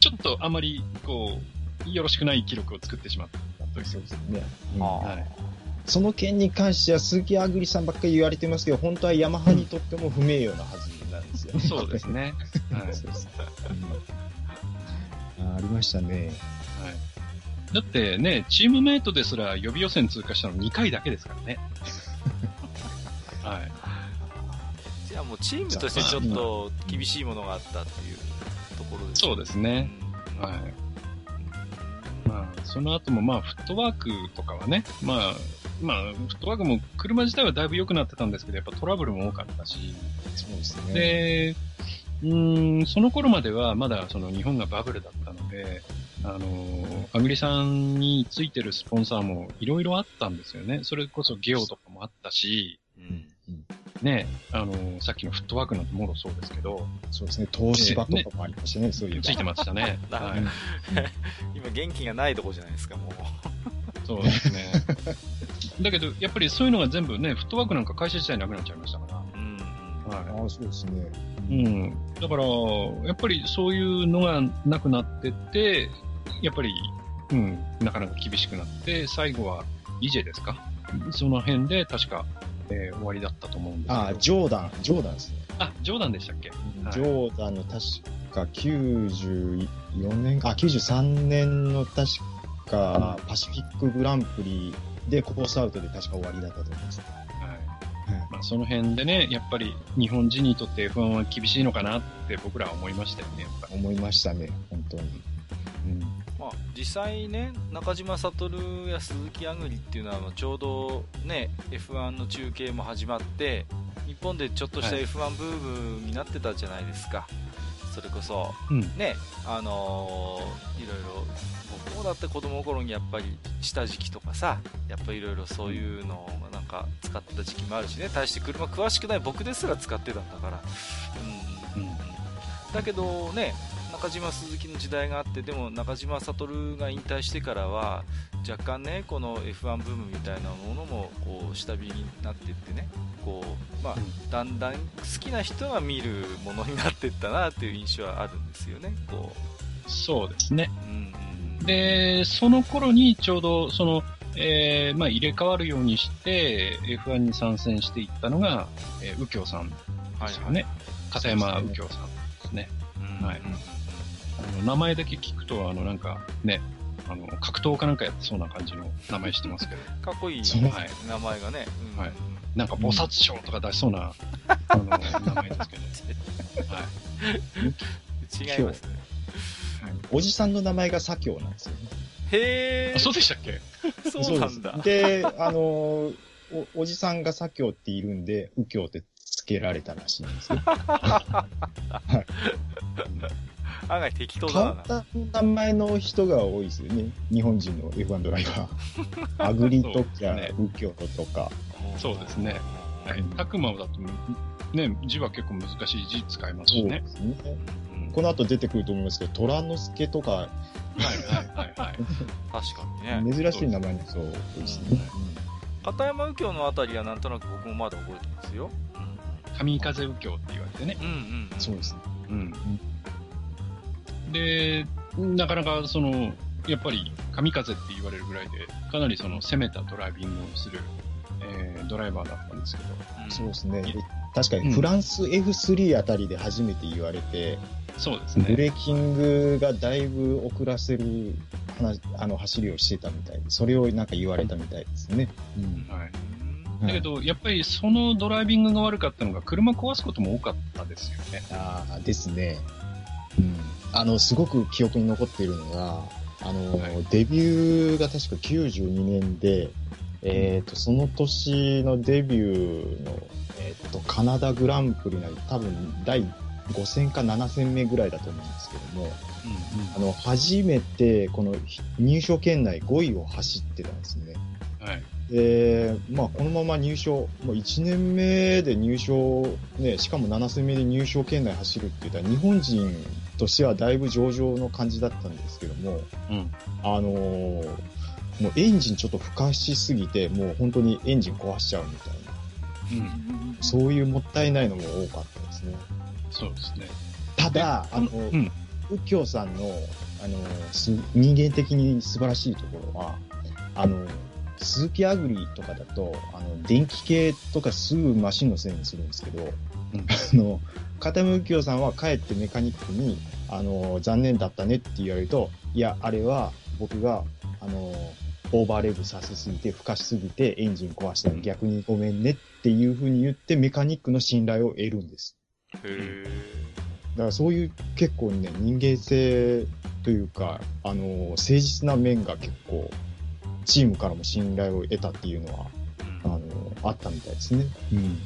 ちょっとあまり、こう、よろしくない記録を作ってしまったという。そうですね。うん、はい。その件に関しては、鈴木アグリさんばっかり言われてますけど、本当はヤマハにとっても不名誉なはずなんですよ、ね、そうですね。はい。そうですあありましたね。はい。だってね、チームメイトですら予備予選通過したの2回だけですからね。はい。やもうチームとしてちょっと厳しいものがあったっていうところですね。そうですね。はい。まあ、その後もまあ、フットワークとかはね、まあ、まあ、フットワークも車自体はだいぶ良くなってたんですけど、やっぱトラブルも多かったし。そうですね。で、うん、その頃まではまだその日本がバブルだったので、あの、アグリさんについてるスポンサーもいろいろあったんですよね。それこそゲオとかもあったし、うん、ね、あのー、さっきのフットワークなんてもろそうですけど。そうですね、東芝とかもありましたね、ねそういう。ついてましたね。はい、今元気がないとこじゃないですか、もう。そうですね。だけど、やっぱりそういうのが全部ね、フットワークなんか会社自体なくなっちゃいましたから。うん。はい。ああ、そうですね。うん。だから、やっぱりそういうのがなくなってって、やっぱり、うん、なかなか厳しくなって、最後は、イジェですか？その辺で確かえー、終わりだったと思うんですけど。あ、ジョーダン、ジョーダンですね。あ、ジョーダンでしたっけ、ジョーダンの確か94年、あ、93年の確か、パシフィックグランプリでコースアウトで確か終わりだったと思います。はい。まあ、その辺でね、やっぱり日本人にとって F1 は厳しいのかなって僕らは思いましたよね、やっぱ思いましたね、本当に。うんまあ、実際ね、中島悟や鈴木亜久里っていうのはちょうどね、F1 の中継も始まって、日本でちょっとした F1 ブームになってたじゃないですか。はい、それこそ、うん、ね、あのー、いろいろ、僕もだって子供の頃にやっぱり下敷きとかさ、やっぱりいろいろそういうのをなんか使ってた時期もあるしね、対して車詳しくない僕ですら使ってたんだから。うん、うん、だけどね、中島鈴木の時代があってでも中島悟が引退してからは若干ねこの F1 ブームみたいなものもこう下火になっていってねこう、まあ、だんだん好きな人が見るものになっていったなっていう印象はあるんですよねこう。そうですね、うん、でその頃にちょうどそのえーまあ、入れ替わるようにして F1 に参戦していったのが、えー、右京さんですよね、はいはい、片山右京さんですね。うん。はい。あの名前だけ聞くと、あの、なんか、ね、あの、格闘家なんかやってそうな感じの名前してますけど。かっこいい、はい、名前がね。はい。なんか、菩薩賞とか出しそうな、あの、名前ですけど。はい。違いますね。おじさんの名前が左京なんですよね。へえ。そうでしたっけ？そうなんだ。で、あのお、おじさんが左京っているんで、右京って付けられたらしいんですよ。はい。案外適当だな。簡単な名前の人が多いですよね。日本人の F1 ドライバー。アグリとか、右京とか。そうですね。はい。タクマだと、ね、字は結構難しい字使いますしね。そうですね。この後出てくると思いますけど、虎之助とか。はいはいはいはい。確かにね。珍しい名前の人多いですね。片山右京のあたりはなんとなく僕もまだ覚えてますよ。神風右京って言われてね。うんうん。そうですね。うん。で、なかなかその、やっぱり神風って言われるぐらいで、かなりその攻めたドライビングをする、えー、ドライバーだったんですけど。うん、そうですね。確かにフランス F3 あたりで初めて言われて、そうですね。ブレーキングがだいぶ遅らせる話あの走りをしてたみたいで、それをなんか言われたみたいですね。うん。はい。だけど、やっぱりそのドライビングが悪かったのが、車壊すことも多かったですよね。ああ、ですね。うん。あの、すごく記憶に残っているのが、あの、はい、デビューが確か92年で、えっ、ー、と、その年のデビューの、えっ、ー、と、カナダグランプリなり、多分第5戦か7戦目ぐらいだと思うんですけども、うんうん、あの、初めてこの入賞圏内5位を走ってたんですね。はい。で、まあ、このまま入賞、もう1年目で入賞、ね、しかも7戦目で入賞圏内走るって言ったら、日本人としてはだいぶ上々の感じだったんですけども、うん、あのー、もうエンジンちょっとふかしすぎて、もう本当にエンジン壊しちゃうみたいな、うん、そういうもったいないのも多かったですね。そうですね。ただ、あの、うん、右京さんの、あの、人間的に素晴らしいところは、あの、鈴木アグリとかだと、あの、電気系とかすぐマシンのせいにするんですけど、うん、あの、片山右京さんは帰ってメカニックに、あの、残念だったねって言われると、いや、あれは僕が、あの、オーバーレブさせすぎて、孵化しすぎてエンジン壊したら逆にごめんねっていうふうに言ってメカニックの信頼を得るんです。へだからそういう結構ね、人間性というか、あの、誠実な面が結構、チームからも信頼を得たっていうのは、あの、あったみたいですね。うん。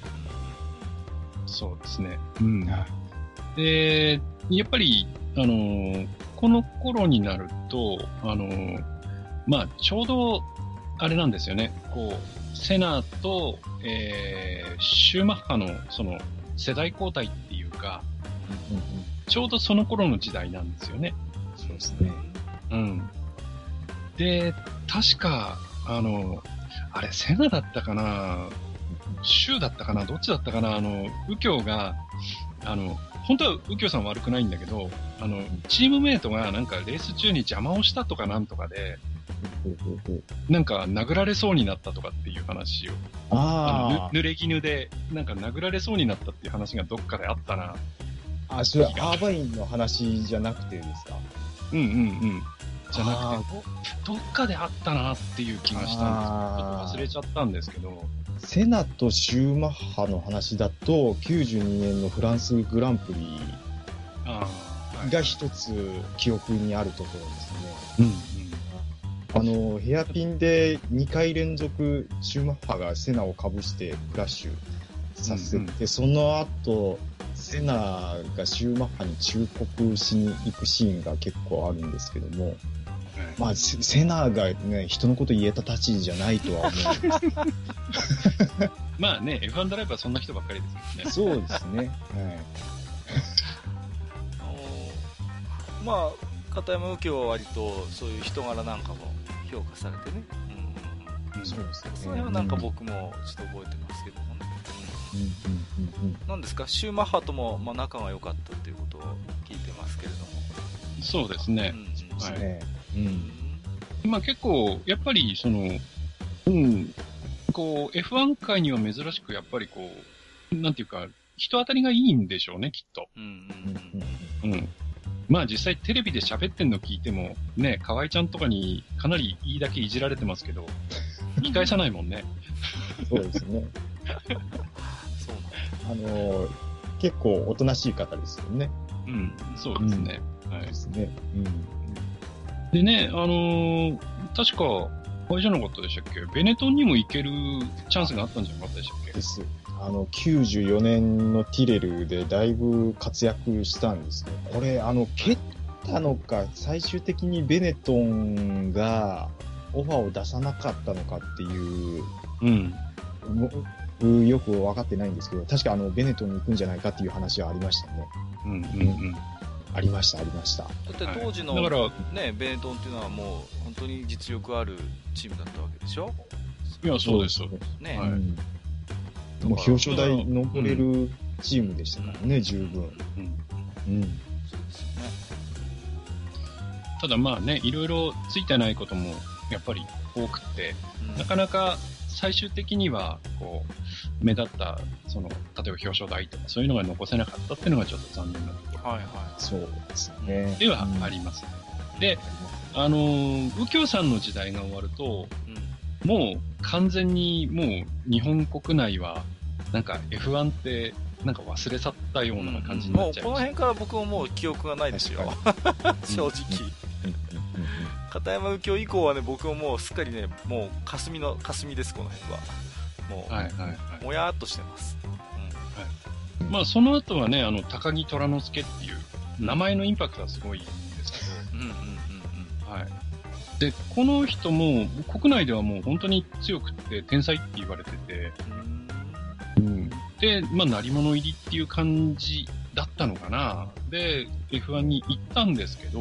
そうですね。うん。で、やっぱり、あの、この頃になると、あの、まあ、ちょうど、あれなんですよね。こう、セナと、えー、シューマッハの、その、世代交代っていうか、うんうん、ちょうどその頃の時代なんですよね。そうですね。うん。で、確か、あの、あれ、セナだったかなシューだったかな？どっちだったかな？あの、右京が、あの、本当は右京さん悪くないんだけど、あの、チームメイトがなんかレース中に邪魔をしたとかなんとかで、なんか殴られそうになったとかっていう話を。ああ濡れ衣で、なんか殴られそうになったっていう話がどっかであったな。あ、それアーバインの話じゃなくてですか？うんうんうん。じゃなくてど、どっかであったなっていう気がしたんですちょっと忘れちゃったんですけど。セナとシューマッハの話だと、92年のフランスグランプリが一つ記憶にあるところですね。うんあの、ヘアピンで2回連続シューマッハがセナをかぶしてクラッシュさせて、うんうん、その後、セナがシューマッハに忠告しに行くシーンが結構あるんですけども、まあ、セナがね、人のこと言えた立ちじゃないとは思うんですまあね、F1 ドライバーそんな人ばっかりですけどね。そうですね。はい。まあ、片山右京は割とそういう人柄なんかも評価されてね。うん。そうですね。その辺はなんか僕もちょっと覚えてますけどもね。うん。なんですか、シューマッハとも、まあ、仲が良かったっていうことを聞いてますけれども。そうですね。うん、はい。うん。まあ結構、やっぱり、その、うん、こう、F1 界には珍しく、やっぱりこう、なんていうか、人当たりがいいんでしょうね、きっと。うんうんうん。うん。まあ実際テレビで喋ってんの聞いても、ね、河合ちゃんとかにかなりいいだけいじられてますけど、聞き返さないもんね。そうですね。そうあのー、結構おとなしい方ですよね。うん、そうですね。うん、はい。ですね。うん。でね、あのー、確か、あれじゃなかったでしたっけ？ベネトンにも行けるチャンスがあったんじゃなかったでしたっけ？です。あの、94年のティレルでだいぶ活躍したんですね。これ、あの、蹴ったのか、最終的にベネトンがオファーを出さなかったのかっていう、うん。よく分かってないんですけど、確かあの、ベネトンに行くんじゃないかっていう話はありましたね。うんうんうん。ありました、ありました。だって当時の、はい、だからね、ベネトンっていうのはもう、本当に実力あるチームだったわけでしょ？いや、そうです、そうです。ね。はいうんもう表彰台登れるチームでしたからね、うん、十分。うん。うん。そうですよね。ただまあね、いろいろついてないこともやっぱり多くて、うん、なかなか最終的には、こう、目立った、その、例えば表彰台とかそういうのが残せなかったっていうのがちょっと残念なところ。はいはい。そうですね。ではありますね。うん、で、あの右京さんの時代が終わると、うん、もう完全にもう日本国内はなんか F1 ってなんか忘れ去ったような感じになっちゃいます、うん、もうこの辺から僕ももう記憶がないですよ 正直片山右京以降はね僕ももうすっかりねもう霞の霞ですこの辺は。もう、はいはいはい、もやっとしてます、うん。はい、まあその後はねあの高木虎之助っていう名前のインパクトはすごいんですけど、うんうんうんうん、はい。でこの人も国内ではもう本当に強くて天才って言われてて、うん、で、まあ、鳴り物入りっていう感じだったのかな。で、F1 に行ったんですけど、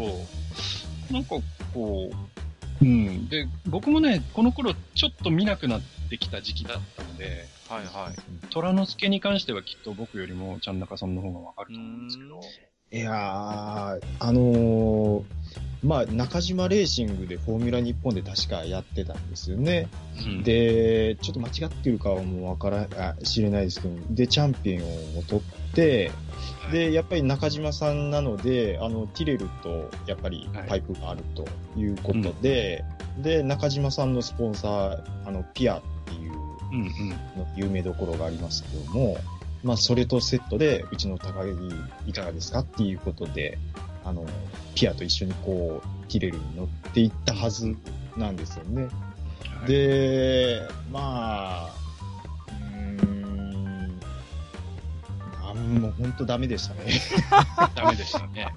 なんかこう、うん。で、僕もね、この頃ちょっと見なくなってきた時期だったので、はいはい。虎之助に関してはきっと僕よりもちゃん中さんの方がわかると思うんですけど。いやー、あのー、まあ、中島レーシングでフォーミュラ日本で確かやってたんですよね。うん、で、ちょっと間違ってるかはもうわからあ、知れないですけど、で、チャンピオンを取って、で、やっぱり中島さんなので、あの、ティレルとやっぱりパイプがあるということで、はいうん、で、中島さんのスポンサー、あの、ピアっていう、有名どころがありますけども、まあ、それとセットで、うちの高木いかがですかっていうことで、あの、ピアと一緒にこう、切れるに乗っていったはずなんですよね。はい、で、まあ、も本当ダメでしたね。ダメでしたね。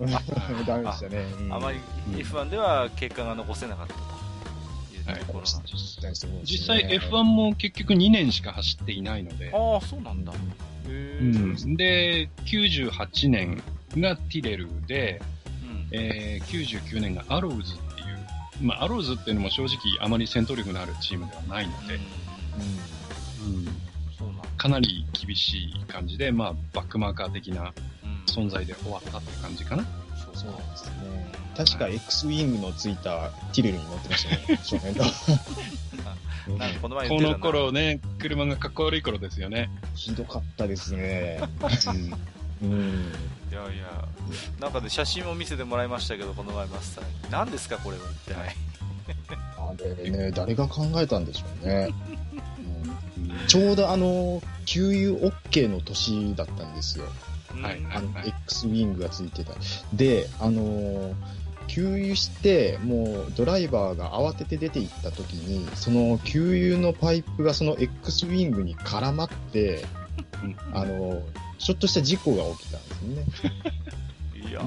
ダメでしたね。あ,、まり F1 では結果が残せなかったと。いうところなんです、はい、実際 F1 も結局2年しか走っていないので。ああ、そうなんだ。うん、で、98年がティレルで、うん、えー、99年がアローズっていう、まあ、アローズっていうのも正直あまり戦闘力のあるチームではないので、うんかなり厳しい感じで、まあ、バックマーカー的な存在で終わったって感じかな。そうですね。確か X ウィングのついたティレルに乗ってましたね、正面と。このこの頃ね、車がかっこ悪い頃ですよね。ひどかったですね。うん。うん、いやいや、なんかで写真も見せてもらいましたけど、この前マスターに。何ですか、これは一体。あれね、誰が考えたんでしょうね。うん、ちょうどあの、給油 OK の年だったんですよ。はい。あの、X ウィングがついてた。で、あのー給油して、もうドライバーが慌てて出て行った時に、その給油のパイプがその X ウィングに絡まって、あの、ちょっとした事故が起きたんですね。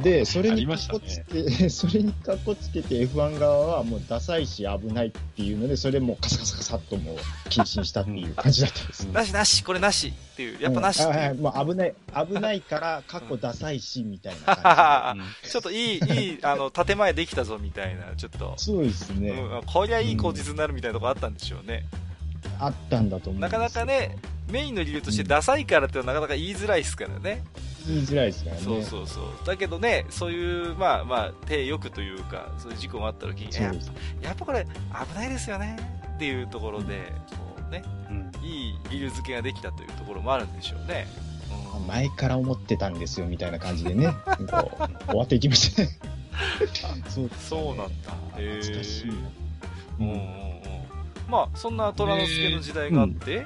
で、それにかっこつけ、ね、それにかっこつけて F1 側はもうダサいし危ないっていうので、それもカサカサカサっともう禁止にしたっていう感じだったんです、なしなし、これなしっていう、やっぱなしっていう。うん、はい、もう危ない、危ないから過去ダサいし、みたいな感じ、ちょっといい、いい、あの、建前できたぞみたいな、ちょっと。そうですね。うん、こりゃいい口実になるみたいなとこあったんでしょうね。あったんだと思うなかなかね、メインの理由としてダサいからってなかなか言いづらいですからね。言いづらいですからね。そうそうそう。だけどね、そういう、まあまあ、手よくというか、そういう事故があった時に、ややっぱこれ危ないですよねっていうところで、こうね、うん、いい理由付けができたというところもあるんでしょうね。前から思ってたんですよ、みたいな感じでね、こう終わっていきましたね。そう、そうなんだ。懐かしい。うんうんうん。まあ、そんな虎之助の時代があって、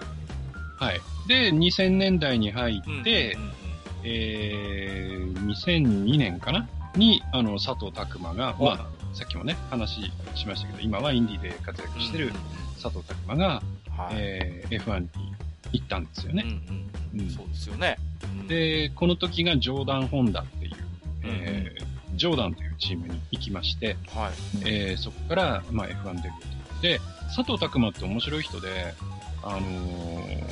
はい。で、2000年代に入って、うんうんうん、えー、2002年かな？に、あの、佐藤拓馬が、まあ、さっきもね、話しましたけど、今はインディで活躍してる佐藤拓馬が、はい、えー、F1 に行ったんですよね。うんうんうん、そうですよね。で、この時がジョーダン・ホンダっていう、えー、ジョーダンというチームに行きまして、はい、えー、そこから、まあ、F1 デビューと。で、佐藤拓馬って面白い人で、あのー、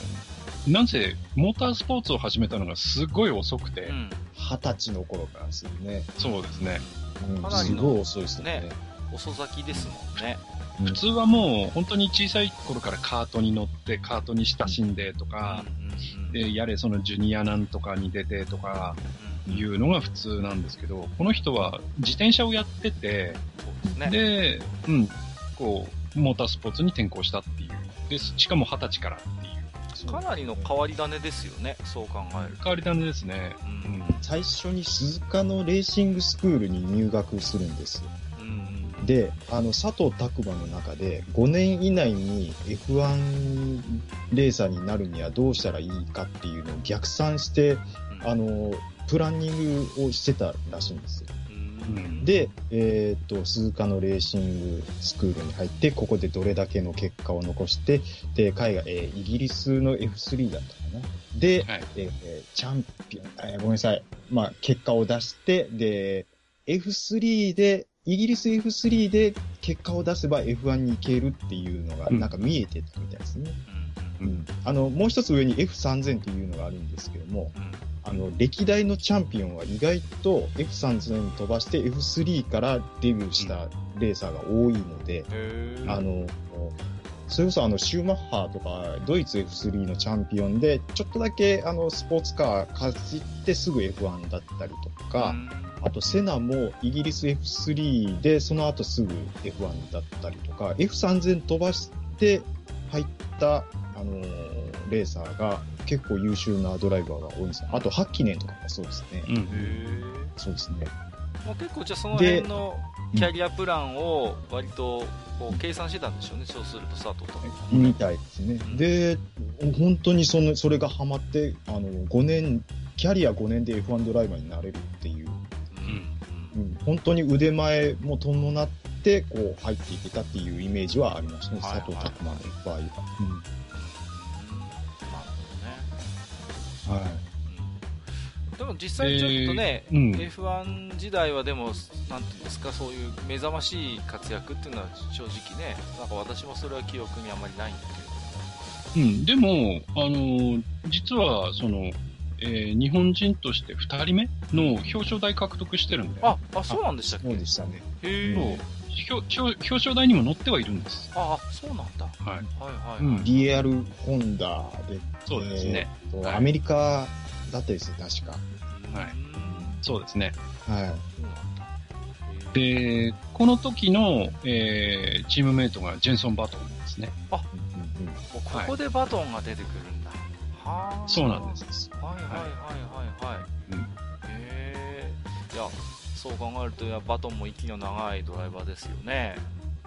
なんせ、モータースポーツを始めたのがすごい遅くて。二、十、歳の頃からですよね。そうですね。うん、すごい遅いですね。ね遅咲きですもんね。普通はもう本当に小さい頃からカートに乗ってカートに親しんでとか、で、やれそのジュニアなんとかに出てとか、いうのが普通なんですけど、この人は自転車をやってて、で、ね、うん、こう、モータースポーツに転向したっていう。で、しかも二十歳からっていう。かなりの変わり種ですよね、そう考えると。変わり種ですね。うん、最初に鈴鹿のレーシングスクールに入学するんですよ。で、あの、佐藤拓馬の中で、5年以内に F1 レーサーになるにはどうしたらいいかっていうのを逆算して、あの、プランニングをしてたらしいんですよ。で、えっ、と、鈴鹿のレーシングスクールに入って、ここでどれだけの結果を残して、で、海外、えー、イギリスの F3 だったかな。で、はい、えー、チャンピオン、えー、ごめんなさい。まあ、結果を出して、で、F3 でイギリス F3 で結果を出せば F1 に行けるっていうのが、なんか見えてたみたいですね。うん。うん、あの、もう一つ上に F3000 っていうのがあるんですけども、うん、あの、歴代のチャンピオンは意外と F3000 に飛ばして F3 からデビューしたレーサーが多いので、うん、あの、それこそあの、シューマッハーとか、ドイツ F3 のチャンピオンで、ちょっとだけあの、スポーツカーかじってすぐ F1 だったりとか、あとセナもイギリス F3 で、その後すぐ F1 だったりとか、F3000 飛ばして入った、あのー、レーサーが結構優秀なドライバーが多いんですあと、ハッキネンとかもそうですね。うん、そうですね。まあ、結構じゃあその辺のキャリアプランを割とこう計算してたんでしょうね、そうすると佐藤と。みたいですね。うん、で、本当にそのそれがハマって、あの、5年、キャリア5年で F1 ドライバーになれるっていううん、本当に腕前も伴って、こう、入っていけたっていうイメージはありましたね、佐藤拓磨の場合は。うん。はい。でも実際ちょっとね、えーうん、F1 時代はでも、なんていうんですか、そういう目覚ましい活躍っていうのは正直ね、なんか私もそれは記憶にあまりないんだけれども。うん、でも、あのー、実は、その、えー、日本人として2人目の表彰台獲得してるんで。あ、あ、そうなんでしたっけ？そうでしたね。へえ。表表彰台にも乗ってはいるんです。ああ、そうなんだ。はい。はいはい、うん。DL ホンダで。そうですね。えーアメリカだったですよ、確か。はい。そうですね。はい。で、この時の、えー、チームメイトがジェンソン・バトンですね。あ、うんうん、ここでバトンが出てくるんだ。はあ。そうなんです。はいはいはいはいはい。うん、へえ。いや、そう考えると、やバトンも息の長いドライバーですよね。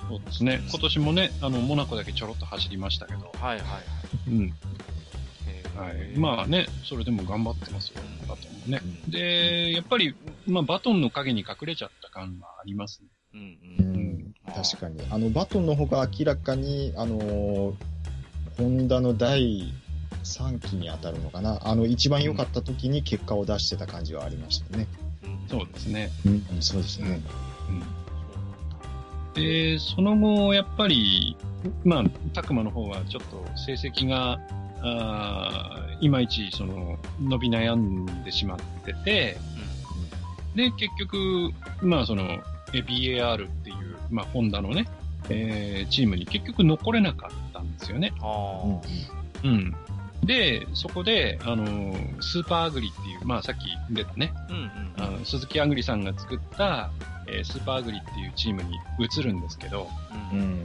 そうですね。今年もね、あの、モナコだけちょろっと走りましたけど。はいはいはい。うん。はい。まあね、それでも頑張ってますよ、バトンもね。うん、で、やっぱり、まあ、バトンの影に隠れちゃった感はありますね。うん、うん、うん。確かに。あの、バトンの方が明らかに、あのー、ホンダの第3期に当たるのかな。あの、一番良かった時に結果を出してた感じはありましたね。うん、そうですね。うん、そうですね。うん。で、その後、やっぱり、まあ、たくまの方はちょっと成績が、あいまいち、その、伸び悩んでしまってて、うん、で、結局、まあ、その、BAR っていう、まあ、ホンダのね、えー、チームに結局残れなかったんですよね。あうん。で、そこで、あのー、スーパーアグリっていう、まあさっき出たね、うんうん、あの鈴木アグリさんが作った、えー、スーパーアグリっていうチームに移るんですけど、うん、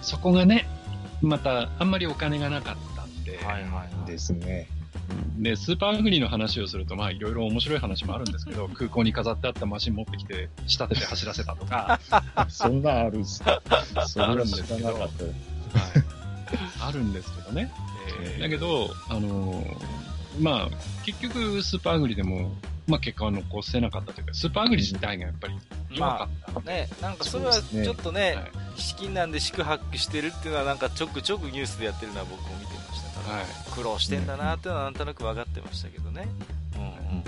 そこがね、またあんまりお金がなかったんで、はいはい、ですね。で、スーパーグリの話をすると、まあ、いろいろ面白い話もあるんですけど、空港に飾ってあったマシン持ってきて、仕立てて走らせたとか。そんなあるんすかそあるんですけど。はい。あるんですけどね。えー、だけど、あのー、まあ、結局、スーパーグリでも、まあ、結果は残せなかったというか、スーパーグリ自体がやっぱり弱かった。まあ、ね、なんかそれはちょっとね、ねはい、資金なんで宿泊してるっていうのは、なんかちょくちょくニュースでやってるのは僕も見てましたから、はい、苦労してんだなっていうのはなんとなく分かってましたけどね。うんうんうんうん。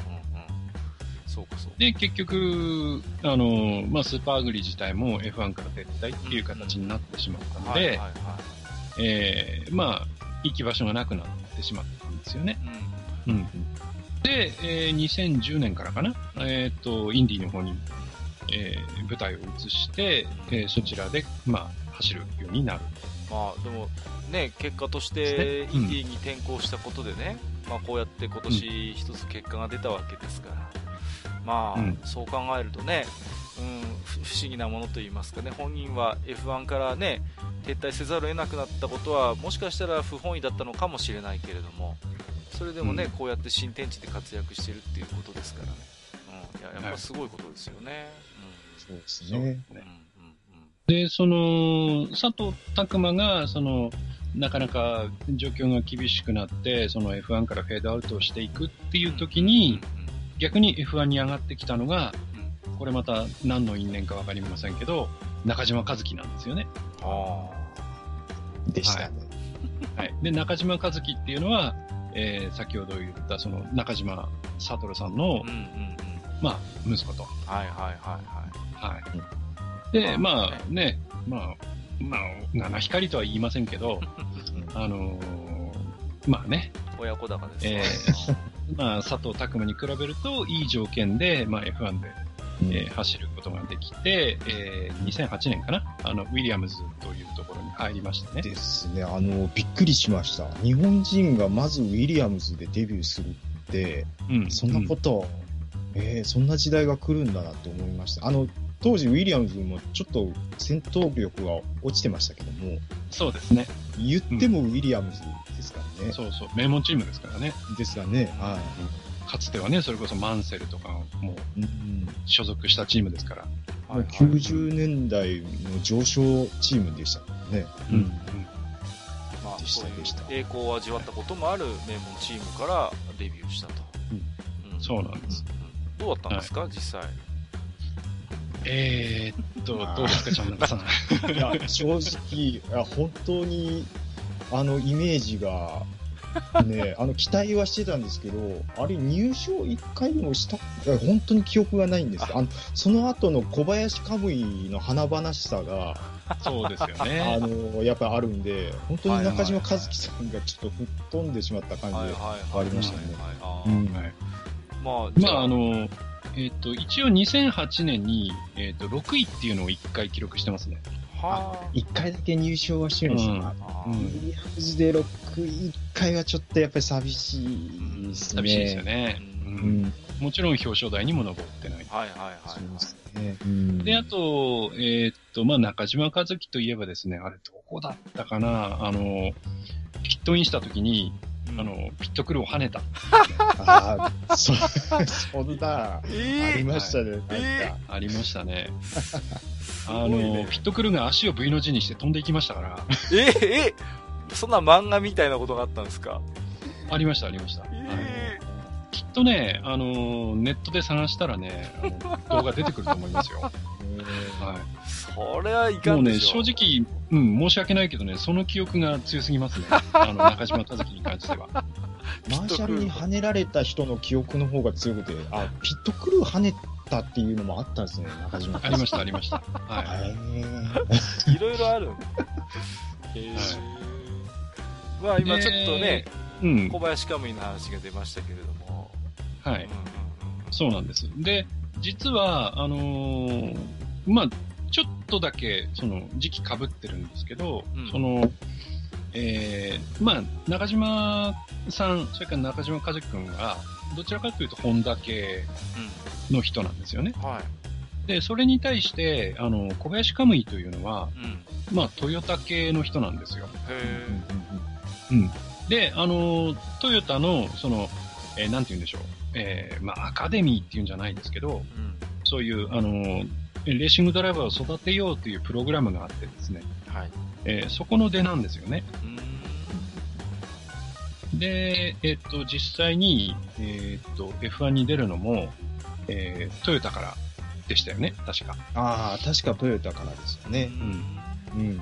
そうかそうで、結局、あの、まあ、スーパーグリ自体も F1 から撤退っていう形になってしまったので、えー、まあ、行き場所がなくなってしまったんですよね。うん。うん。で、えー、2010年からかな、えっ、ー、と、インディーの方に、えー、舞台を移して、えー、そちらで、まあ、走るようになる。まあ、でも、ね、結果として、インディーに転向したことでね、うん、まあ、こうやって今年一つ結果が出たわけですから、うん、まあ、うん、そう考えるとね、うん、不思議なものと言いますかね、本人は F1 からね、撤退せざるを得なくなったことは、もしかしたら不本意だったのかもしれないけれども、それでもね、うん、こうやって新天地で活躍してるっていうことですからね。うん、いや、やっぱすごいことですよね。うん、そうですね。で、その、佐藤拓馬が、その、なかなか状況が厳しくなって、その F1 からフェードアウトをしていくっていう時に、逆に F1 に上がってきたのが、これまた何の因縁かわかりませんけど、中島和樹なんですよね。ああ。でしたね。はい。はい、で、中島和樹っていうのは、えー、先ほど言ったその中島悟さんの、うんうんうん、まあ、息子と。はいはいはいはい。はい。で、まあね、まあ、まあ、七光とは言いませんけど、あのー、まあね。親子高です、えー、まあ、佐藤拓磨に比べるといい条件で、まあ F1 でえー、走ることができて、えー、2008年かなあの、ウィリアムズというところに入りましたね。ですね。あの、びっくりしました。日本人がまずウィリアムズでデビューするって、うん、そんなこと、うん、えー、そんな時代が来るんだなって思いました。あの、当時ウィリアムズもちょっと戦闘力が落ちてましたけども。そうですね。言ってもウィリアムズですからね。うん、そうそう。名門チームですからね。ですがね。はい。かつてはね、それこそマンセルとかも所属したチームですから。はい、90年代の上昇チームでしたね。うん。うん、まあ、でしたでした。栄光を味わったこともある名門チームからデビューしたと。うん。うん、そうなんです。どうだったんですか、はい、実際。えー、っと、どうですか、ちゃんなかさん。いや、正直、いや本当に、あの、イメージが、ね、あの、期待はしてたんですけど、あれ入賞1回もした、本当に記憶がないんです。あ。の、その後の小林カムイの華々しさが、そうですよね。あの、やっぱあるんで、本当に中島和樹さんがちょっと吹っ飛んでしまった感じがありましたね。まあ、まあ、あの、えっ、ー、と、一応2008年に、えっ、ー、と、6位っていうのを1回記録してますね。はあ。1回だけ入賞はしてるんですよ。うん。ウィリアムズで6位1回はちょっとやっぱり寂しいですね。寂しいですよね。うん。もちろん表彰台にも上ってない。はいはいはい、そうですね。うん、で、あと、えー、っと、まあ、中島和樹といえばですね、あれどこだったかなあの、ピットインした時に、あの、ピットクルーを跳ねた。ああ、そ、そんな、えー、ありましたね、えー、ありましたね。あの、ね、ピットクルーが足を V の字にして飛んでいきましたから。えー、えー、そんな漫画みたいなことがあったんですか？ありました、ありました。えー、きっとね、あの、ネットで探したらね、動画出てくると思いますよ。はい。それはいかんでしょもうね、正直、うん、申し訳ないけどね、その記憶が強すぎますね。あの、中島和樹に関しては。マーシャルに跳ねられた人の記憶の方が強くて、あ、ピットクルー跳ねたっていうのもあったんですね、中島ありました、ありました。はい。いろいろある。へえ。まあ今ちょっとね、うん、小林カムイの話が出ましたけれども。はい。そうなんです。で、実は、あのー、まあ、ちょっとだけ、その、時期被ってるんですけど、うん、その、えー、まあ、中島さん、それから中島和樹君は、どちらかというと、ホンダ系の人なんですよね。うん、はい。で、それに対して、あの、小林カムイというのは、うん、まあ、トヨタ系の人なんですよ。へうん。で、あの、トヨタの、その、えーなんて言うんでしょう。えーまあ、アカデミーっていうんじゃないですけど、うん。そういう、あの、レーシングドライバーを育てようというプログラムがあってですね、はい。えーそこの出なんですよね。うーん。で、えっ、と、実際に、えっ、と、F1 に出るのも、えートヨタからでしたよね、確か。ああ、確かトヨタからですよね。うん。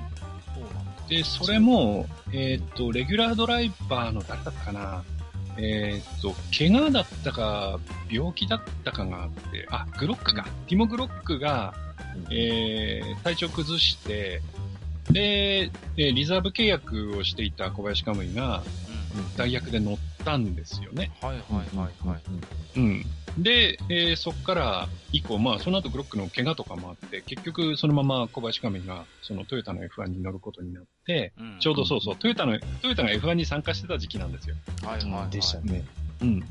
そうなんだ。で、それも、えっ、と、レギュラードライバーの誰だったかなえっ、と、怪我だったか、病気だったかがあって、あ、グロックか。ティモ・グロックが、えー体調崩して、で、えーリザーブ契約をしていた小林カムイがうん。代役で乗ったんですよね。はいはいはいはい。うん。で、えーそっから以降、まあ、その後グロックの怪我とかもあって、結局そのまま小林カムイがそのトヨタの F1 に乗ることになって、うんちょうどそうそう、トヨタの、トヨタが F1 に参加してた時期なんですよ。はいはいはい。でしたね。うん。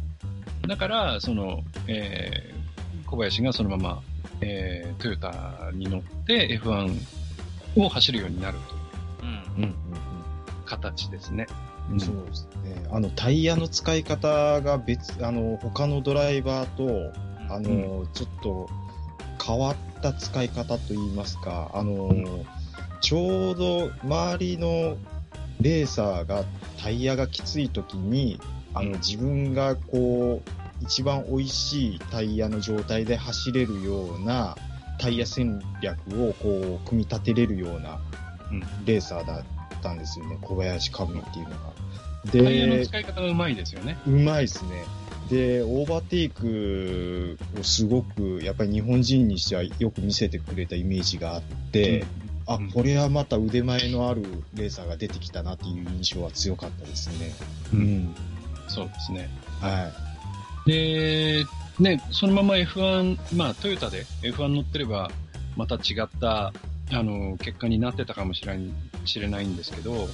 だから、その、えー小林がそのまま、えートヨタに乗って F1 を走るようになるといううん。うんうん形ですね。うんん。そうですね。あの、タイヤの使い方が別、あの、他のドライバーと、あの、ちょっと変わった使い方といいますか、あの、んちょうど周りのレーサーがタイヤがきつい時に、あの、うん自分がこう、一番美味しいタイヤの状態で走れるようなタイヤ戦略をこう、組み立てれるようなうんレーサーだったんですよね、小林カムイっていうのが。タイヤので、使い方がうまいですよね。うまいですね。で、オーバーテイクをすごく、やっぱり日本人にしてはよく見せてくれたイメージがあって、あうん、これはまた腕前のあるレーサーが出てきたなっていう印象は強かったですね。ううんん。そうですね。はで、ね、そのまま F1、まあトヨタで F1 乗ってれば、また違った、あの、結果になってたかもしれない知れないんですけど、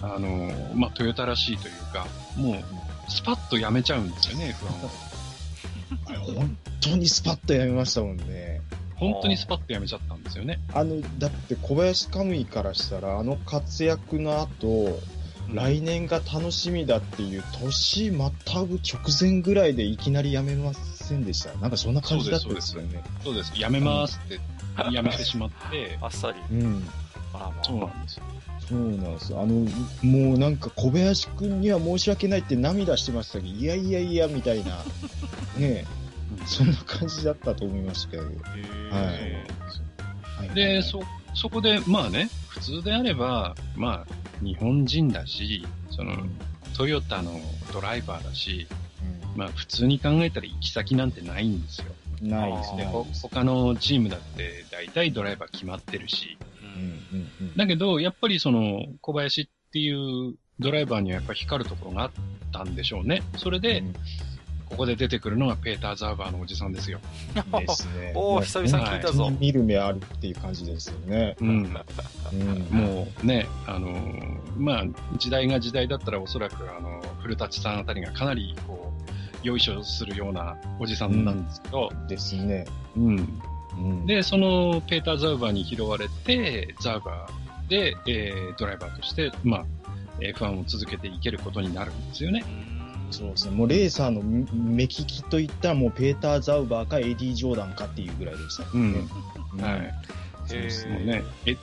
あの、まあトヨタらしいというか、もう、スパッとやめちゃうんですよね、F1 を。い。あれ本当にスパッとやめましたもんね。本当にスパッとやめちゃったんですよね。あの、だって小林カムイからしたら、あの活躍の後、来年が楽しみだっていう年またぐ直前ぐらいでいきなりやめませんでした？なんかそんな感じだったんですよね。そうです。やめますって、やめてしまって、あっさり。うん。あらまあ。そうなんですよ。そうなんです。あの、もうなんか小林くんには申し訳ないって涙してましたけど、いやいやいや、みたいな。ねえ、そんな感じだったと思いましたけど。へはいで、そ、そこで、まあね、普通であれば、まあ、日本人だし、その、トヨタのドライバーだし、まあ普通に考えたら行き先なんてないんですよ。うんないですで、ね。ほ他のチームだって大体ドライバー決まってるし。ううんんうんうんだけど、やっぱりその、小林っていうドライバーにはやっぱり光るところがあったんでしょうね。それで、ここで出てくるのがペーター・ザーバーのおじさんですよ。うんですね。おー久々に聞いたぞ見る目あるっていう感じですよね。うん。うん。もうね、あのーまあ、時代が時代だったらおそらくあの、古舘さんあたりがかなりこう、よいしょするようなおじさんなんですけど、ですね。うん。うん、で、そのペーター・ザーバーに拾われて、ザーバーで、えードライバーとして、まあ、F1 を続けていけることになるんですよね。そうですね。もうレーサーの目利きといったらもうペーター・ザウバーかエディ・ジョーダンかっていうぐらいでしたうん。ね。うんはい。そうですね。え、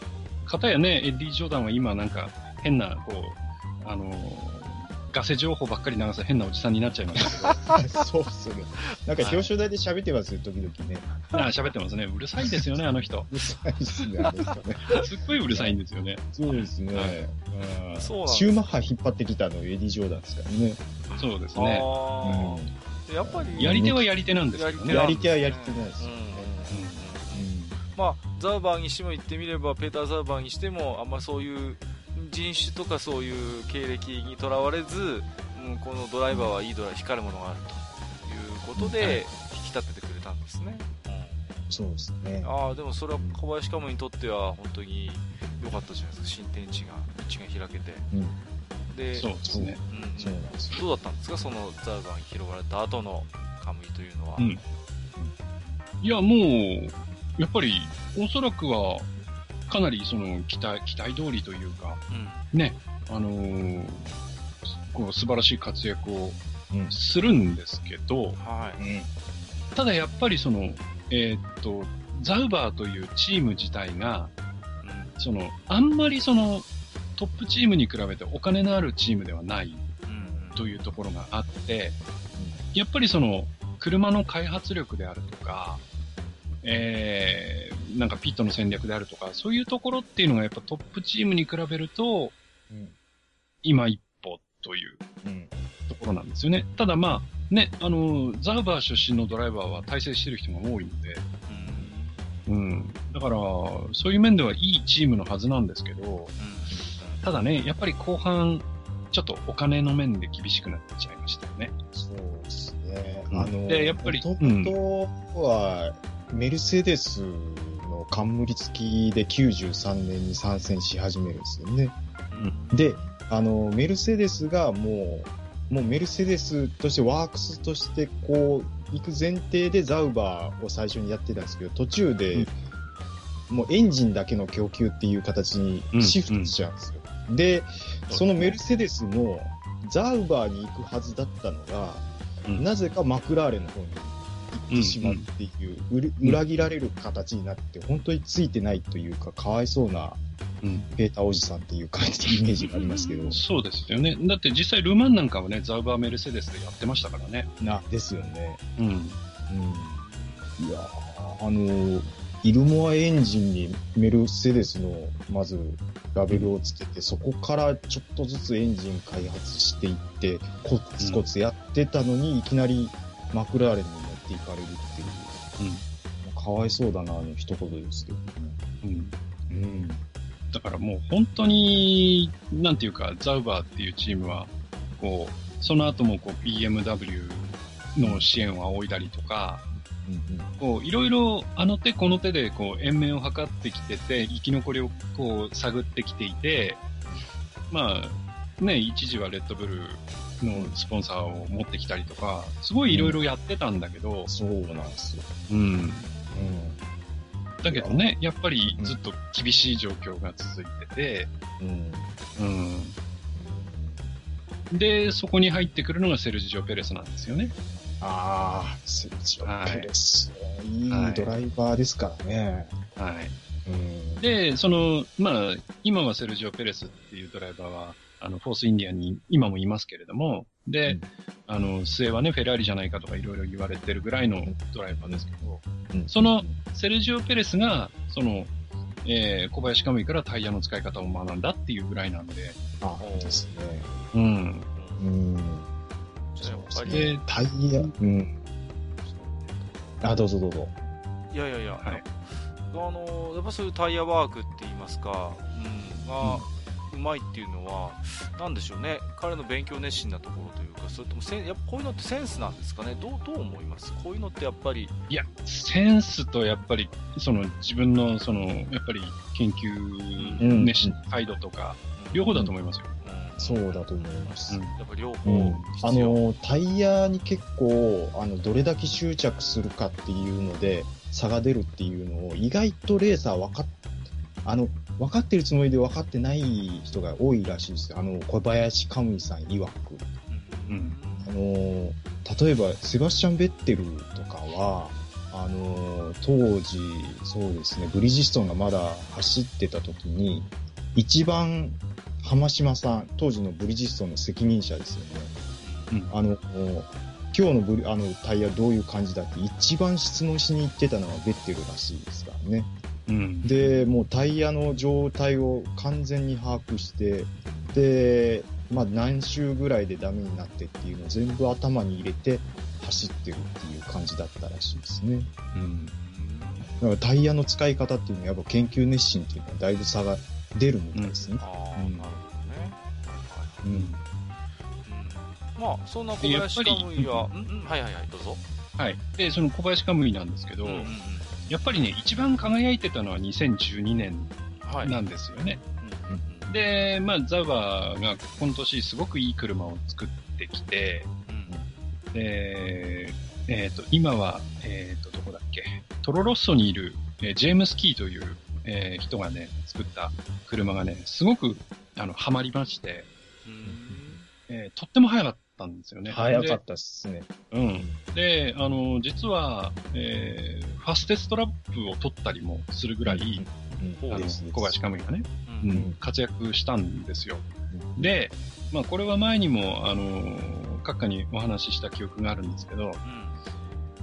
かたやね、エッディ・ジョーダンは今なんか変な、こう、あのーガセ情報ばっかり流す変なおじさんになっちゃいましたけど、そうっすね。なんか表彰台で喋ってますよ、時々ね。あ喋ってますね。うるさいですよね、あの人。うるさいですね、あの人ね。すっごいうるさいんですよね。そうですね。はいうんそうなんですシューマッハ引っ張ってきたのエディ・ジョーダンですからね。そうですね。あーやっぱり、やり手はやり手なんですよね。やり手はやり手なんですよね。うんまあ、ザーバーにしても言ってみれば、ペーター・ザーバーにしても、あんまそういう人種とかそういう経歴にとらわれず、うん、このドライバーはいいドライ光るものがあるということで、引き立ててくれたんですね。そうですね。ああ、でもそれは小林カムにとっては本当に良かったじゃないですか、新天地が、道が開けて。うん。で、そうですね。うんそうなんですよ。どうだったんですか、そのザーバーに拾われた後のカムイというのは。うん。いや、もう、やっぱり、おそらくは、かなりその期待、期待通りというか、うん。ね、あのー構素晴らしい活躍をするんですけど、はい、ただやっぱりその、えー、っと、ザウバーというチーム自体が、うん、その、あんまりその、トップチームに比べてお金のあるチームではないというところがあって、やっぱりその、車の開発力であるとか、えー、なんかピットの戦略であるとか、そういうところっていうのがやっぱトップチームに比べると、うん、今一歩というところなんですよね。ただまあ、ね、あの、ザウバー出身のドライバーは大成してる人が多いので、うん、うん。だから、そういう面ではいいチームのはずなんですけど、うん、ただね、やっぱり後半、ちょっとお金の面で厳しくなっちゃいましたよね。そうですね。あの、で、やっぱり、もとは、メルセデスの冠付きで93年に参戦し始めるんですよね。うん、で、あの、メルセデスがもう、もうメルセデスとしてワークスとしてこう、行く前提でザウバーを最初にやってたんですけど、途中で、もうエンジンだけの供給っていう形にシフトしちゃうんですよ。うんうん、で、そのメルセデスもザウバーに行くはずだったのが、うん、なぜかマクラーレンの方にってしまうっていう、うんうん、裏切られる形になって、本当についてないというか、かわいそうな、うん、ペーターおじさんっていう感じのイメージがありますけど。そうですよね。だって実際ルマンなんかはね、ザウバーメルセデスでやってましたからね。な、ですよね。うん。うん。いやあの、イルモアエンジンにメルセデスの、まず、ラベルをつけて、そこからちょっとずつエンジン開発していって、コツコツやってたのに、いきなりマクラーレンにっていかれるっていう。うん。かわいそうだな、あの一言ですけどね。うん。うん。だからもう本当に、なんていうか、ザウバーっていうチームは、こう、その後もこう BMW の支援を仰いだりとか、こういろいろあの手この手でこう延命を図ってきてて、生き残りをこう探ってきていて、まあ、ね、一時はレッドブルのスポンサーを持ってきたりとか、すごいいろいろやってたんだけど、うん、そうなんですよ。うん。うん。だけどね、やっぱりずっと厳しい状況が続いてて、うん。うん。で、そこに入ってくるのがセルジオ・ペレスなんですよね。ああ、セルジオ・ペレス、はい、いいドライバーですからね。はい。うん、で、その、まあ、今はセルジオ・ペレスっていうドライバーは、あの、フォースインディアンに今もいますけれども、で、うん、あの、末はね、フェラーリじゃないかとかいろいろ言われてるぐらいのドライバーですけど、うん、そのセルジオ・ペレスが、その、えー、小林カムイからタイヤの使い方を学んだっていうぐらいなんで。ああ、ですね。うん。うん。で、タイヤ、うん。あ、どうぞどうぞ。いやいやいや、はい、あの、やっぱそういうタイヤワークって言いますか、うん、まあ、うまいっていうのは、なんでしょうね、彼の勉強熱心なところというか、それともせやっぱこういうのってセンスなんですかね、どうどう思います？こういうのってやっぱり。いや、センスとやっぱり、その自分の、その、やっぱり研究熱心、態度とか、両方だと思いますよ。そうだと思います。うん、やっぱ両方、うん、あの、タイヤに結構、あの、どれだけ執着するかっていうので、差が出るっていうのを、意外とレーサー分かっ、あの、分かってるつもりで分かってない人が多いらしいですあの、小林カムイさん曰く。うん。あの、例えば、セバスチャン・ベッテルとかは、あの、当時、そうですね、ブリヂストンがまだ走ってた時に、一番、浜島さん、当時のブリヂストンの責任者ですよね。うん、あの、今日のブリあのタイヤどういう感じだって一番質問しに行ってたのはベッテルらしいですからね。うん、で、もうタイヤの状態を完全に把握して、で、まあ何周ぐらいでダメになってっていうのを全部頭に入れて走ってるっていう感じだったらしいですね。うん。だからタイヤの使い方っていうのはやっぱ研究熱心っていうのはだいぶ差が出るみたいですね。うん、ああ、なるほどね。うん。まあ、そんな小林カムイは、うん、うん、はいはいはい、どうぞ。はい。で、その小林カムイなんですけど、うんうんうんやっぱりね、一番輝いてたのは2012年なんですよね。はい、で、まあ、ザウバーが今年すごくいい車を作ってきて、うん、で、えっ、ー、と、今は、えっ、ー、と、どこだっけ、トロロッソにいる、えー、ジェームス・キーという、えー、人がね、作った車がね、すごく、あの、ハマりまして、うん、えーとっても早かったんですよね。早かったっすね。でうん。で、あの、実は、えーファステストラップを取ったりもするぐらい、うんあの小林カムイがね、う。うんん、活躍したんですよ。で、まあ、これは前にも、あの、閣下にお話しした記憶があるんですけど、うん。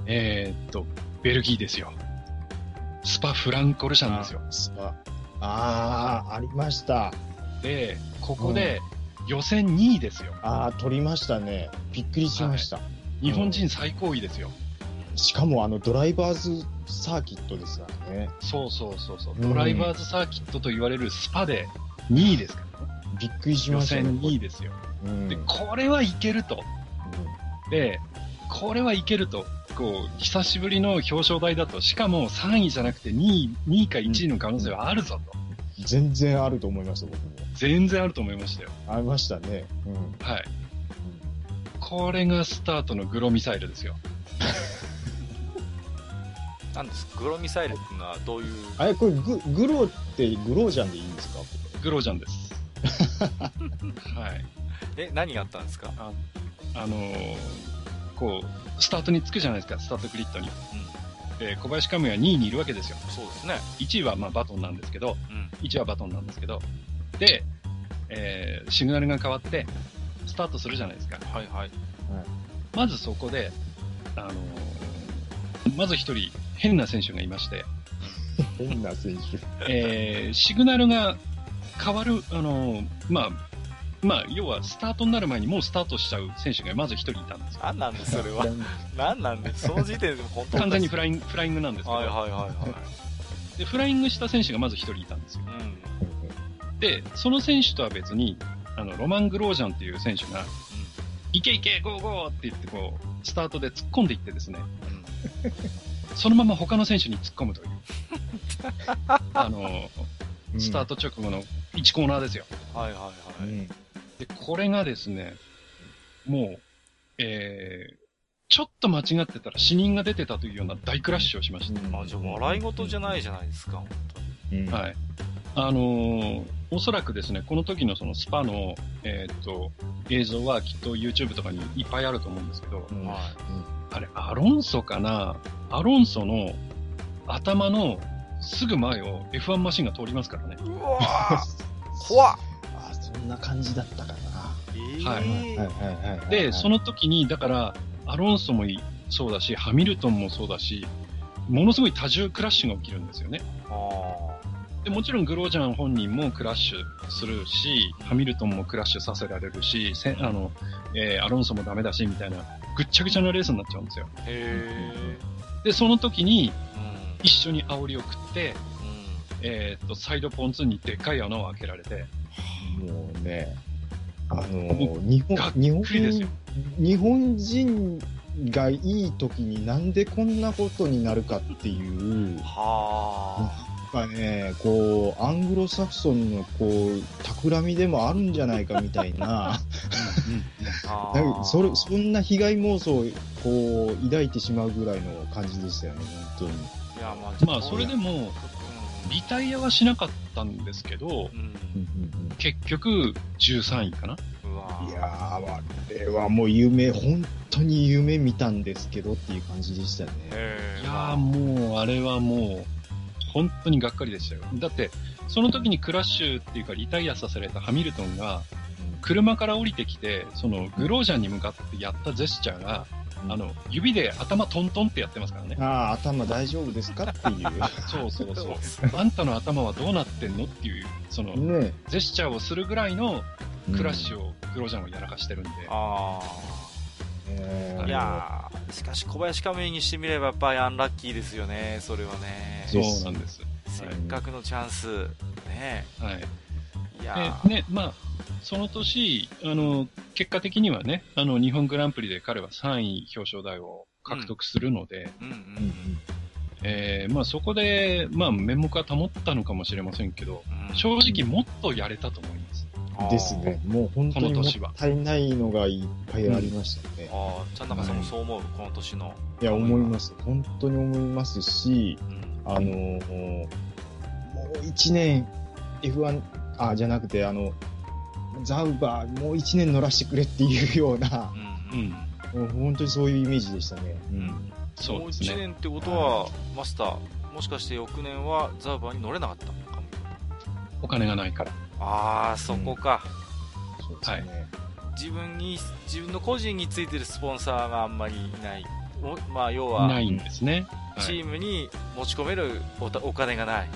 えーっと、ベルギーですよ。スパ・フランコルシャンですよ。スパ。ああ、ありました。で、ここで予選2位ですよ。ああ、取りましたね。びっくりしました。日本人最高位ですよ。しかもあのドライバーズサーキットですからね。そうそうそうそう。うんドライバーズサーキットと言われるスパで2位ですからね。びっくりし予ましたね。選2位ですよ。うんで、これはいけると。で、これはいけると。こう、久しぶりの表彰台だと、しかも3位じゃなくて2位、2位か1位の可能性はあるぞと。全然あると思います、僕も。全然あると思いましたよ。ありましたね。うん。はい。これがスタートのグロミサイルですよ。なんですグロミサイルっていうのはどういう？あれ、これグ、グローってグロージャンでいいんですか？グロージャンです。はい。え、何があったんですか？あのーこう、スタートにつくじゃないですか、スタートグリッドに。で、小林カムイは2位にいるわけですよ。そうですね。1位はまあバトンなんですけど、うん。1位はバトンなんですけど、で、えーシグナルが変わって、スタートするじゃないですか。はいはい。まずそこで、あのーまず一人変な選手がいまして、変な選手。えーシグナルが変わる、あのーまあ、まあ、要はスタートになる前にもうスタートしちゃう選手がまず一人いたんですよ。何なんでそれは。何なんでその時点でも本当完全にフラライングフライングなんですけど、はいはいはいはい。で、フライングした選手がまず一人いたんですよ。うん。で、その選手とは別に、あの、ロマン・グロージャンっていう選手が、いけいけ、ゴーゴーって言って、こう、スタートで突っ込んでいってですね、そのまま他の選手に突っ込むという。あの、スタート直後の1コーナーですよ。はいはいはい。うん。で、これがですね、もう、えー、ちょっと間違ってたら死人が出てたというような大クラッシュをしました。あ、じゃあ笑い事じゃないじゃないですか、本当に。うん。はい。あのーおそらくですね、この時のそのスパの、えーっと、映像はきっと YouTube とかにいっぱいあると思うんですけど、うんはあれ、アロンソかな？アロンソの頭のすぐ前を F1 マシンが通りますからね。うわぁ 怖っあ、そんな感じだったかな。えはいーはいはい。で、その時に、だから、アロンソもいそうだし、ハミルトンもそうだし、ものすごい多重クラッシュが起きるんですよね。あでもちろんグロージャン本人もクラッシュするし、ハミルトンもクラッシュさせられるし、せあの、えーアロンソもダメだし、みたいな、ぐっちゃぐちゃなレースになっちゃうんですよ。ー。へで、その時に一緒に煽りを食って、うん。えーっと、サイドポンツにでっかい穴を開けられて、もうね、あのもー、日本がっ、日本くりですよ。日本人がいい時になんでこんなことになるかっていう、はなんかね、こう、アングロサクソンのこう、企みでもあるんじゃないかみたいな、あ。なんかそれ、そいんな被害妄想をこう、抱いてしまうぐらいの感じでしたよね、本当に。や、まあ、まあ、それでも、うんリタイアはしなかったんですけど、うん。結局、13位かな。いやー、あれはもう夢、本当に夢見たんですけどっていう感じでしたね。へいやーもう、あれはもう、本当にがっかりでしたよ。だって、その時にクラッシュっていうかリタイアさせられたハミルトンが、車から降りてきて、そのグロージャンに向かってやったジェスチャーが、あの、指で頭トントンってやってますからね。ああ、頭大丈夫ですかっていう。そうそうそう。あんたの頭はどうなってんのっていう、その、ねジェスチャーをするぐらいのクラッシュをグロージャンはやらかしてるんで。ああ。えーいやー、しかし小林カメにしてみればやっぱりアンラッキーですよね、それはね。そうなんです。せっかくのチャンス。ねはい。いやで、ね、まあ、その年、あの、結果的にはね、あの、日本グランプリで彼は3位表彰台を獲得するので、ー、うんううんんえーまあそこで、まあ面目は保ったのかもしれませんけど、うん。正直もっとやれたと思います。うんですね。もう本当にもったいないのがいっぱいありましたね。ああ、ちゃん中さんもそう思う、この年の。いや、思います。本当に思いますし、うん。あのーもう一年 F1、あ、じゃなくて、あの、ザウバーもう1年乗らしてくれっていうような、うん。もう本当にそういうイメージでしたね。うん。そうですね。もう1年ってことは、マスター、もしかして翌年はザウバーに乗れなかったのかも。お金がないから。ああ、そこか。うん、そうですね。はい自分に、自分の個人についてるスポンサーがあんまりいない。まあ、要は、ないんですね。チームに持ち込めるおお金がない。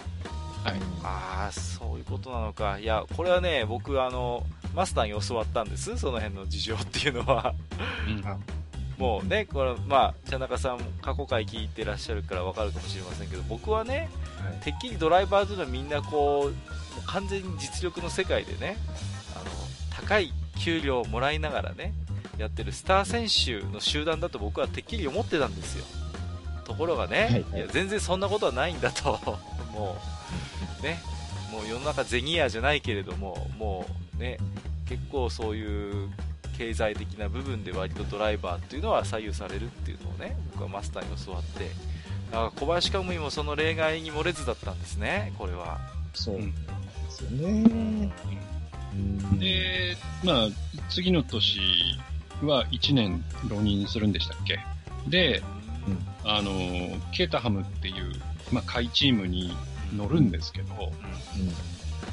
はい。ああ、そういうことなのか。いや、これはね、僕、あの、マスターに教わったんです、その辺の事情っていうのは。うん、もうね、これ、まあ、茶中さん、過去回聞いてらっしゃるからわかるかもしれませんけど、僕はね、はい、てっきりドライバーというのはみんなこう、完全に実力の世界でね、あの、高い給料をもらいながらね、やってるスター選手の集団だと僕はてっきり思ってたんですよ。ところがね、はいはい、いや全然そんなことはないんだと、もう、ね、もう世の中ゼニアじゃないけれども、もうね、結構そういう経済的な部分で割とドライバーっていうのは左右されるっていうのをね、僕はマスターに教わって、だから小林カムイもその例外に漏れずだったんですね、これは。そう。ですよね。で、まあ、次の年は1年浪人するんでしたっけ？で、うん、あの、ケータハムっていう、まあ、下位チームに乗るんですけど、うん、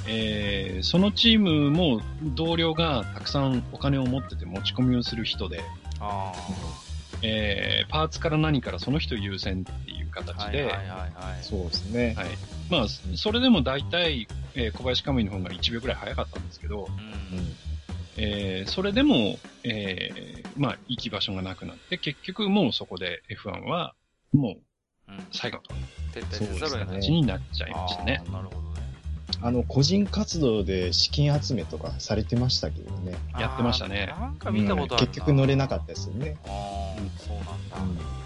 えー、そのチームも同僚がたくさんお金を持ってて持ち込みをする人で、あえー、パーツから何からその人優先っていう形で、そうですね。はい。まあ、それでも大体、えー、小林カムイの方が1秒くらい早かったんですけど、うん、えー、それでも、えー、まあ、行き場所がなくなって、結局もうそこで F1 は、もう、最後と、撤退せざるを得ない。になっちゃいましたね。なるほどね。あの、個人活動で資金集めとかされてましたけどね。やってましたね。なんか見たことある、うん、結局乗れなかったですよね。ああ、うん、そうなんだ。うん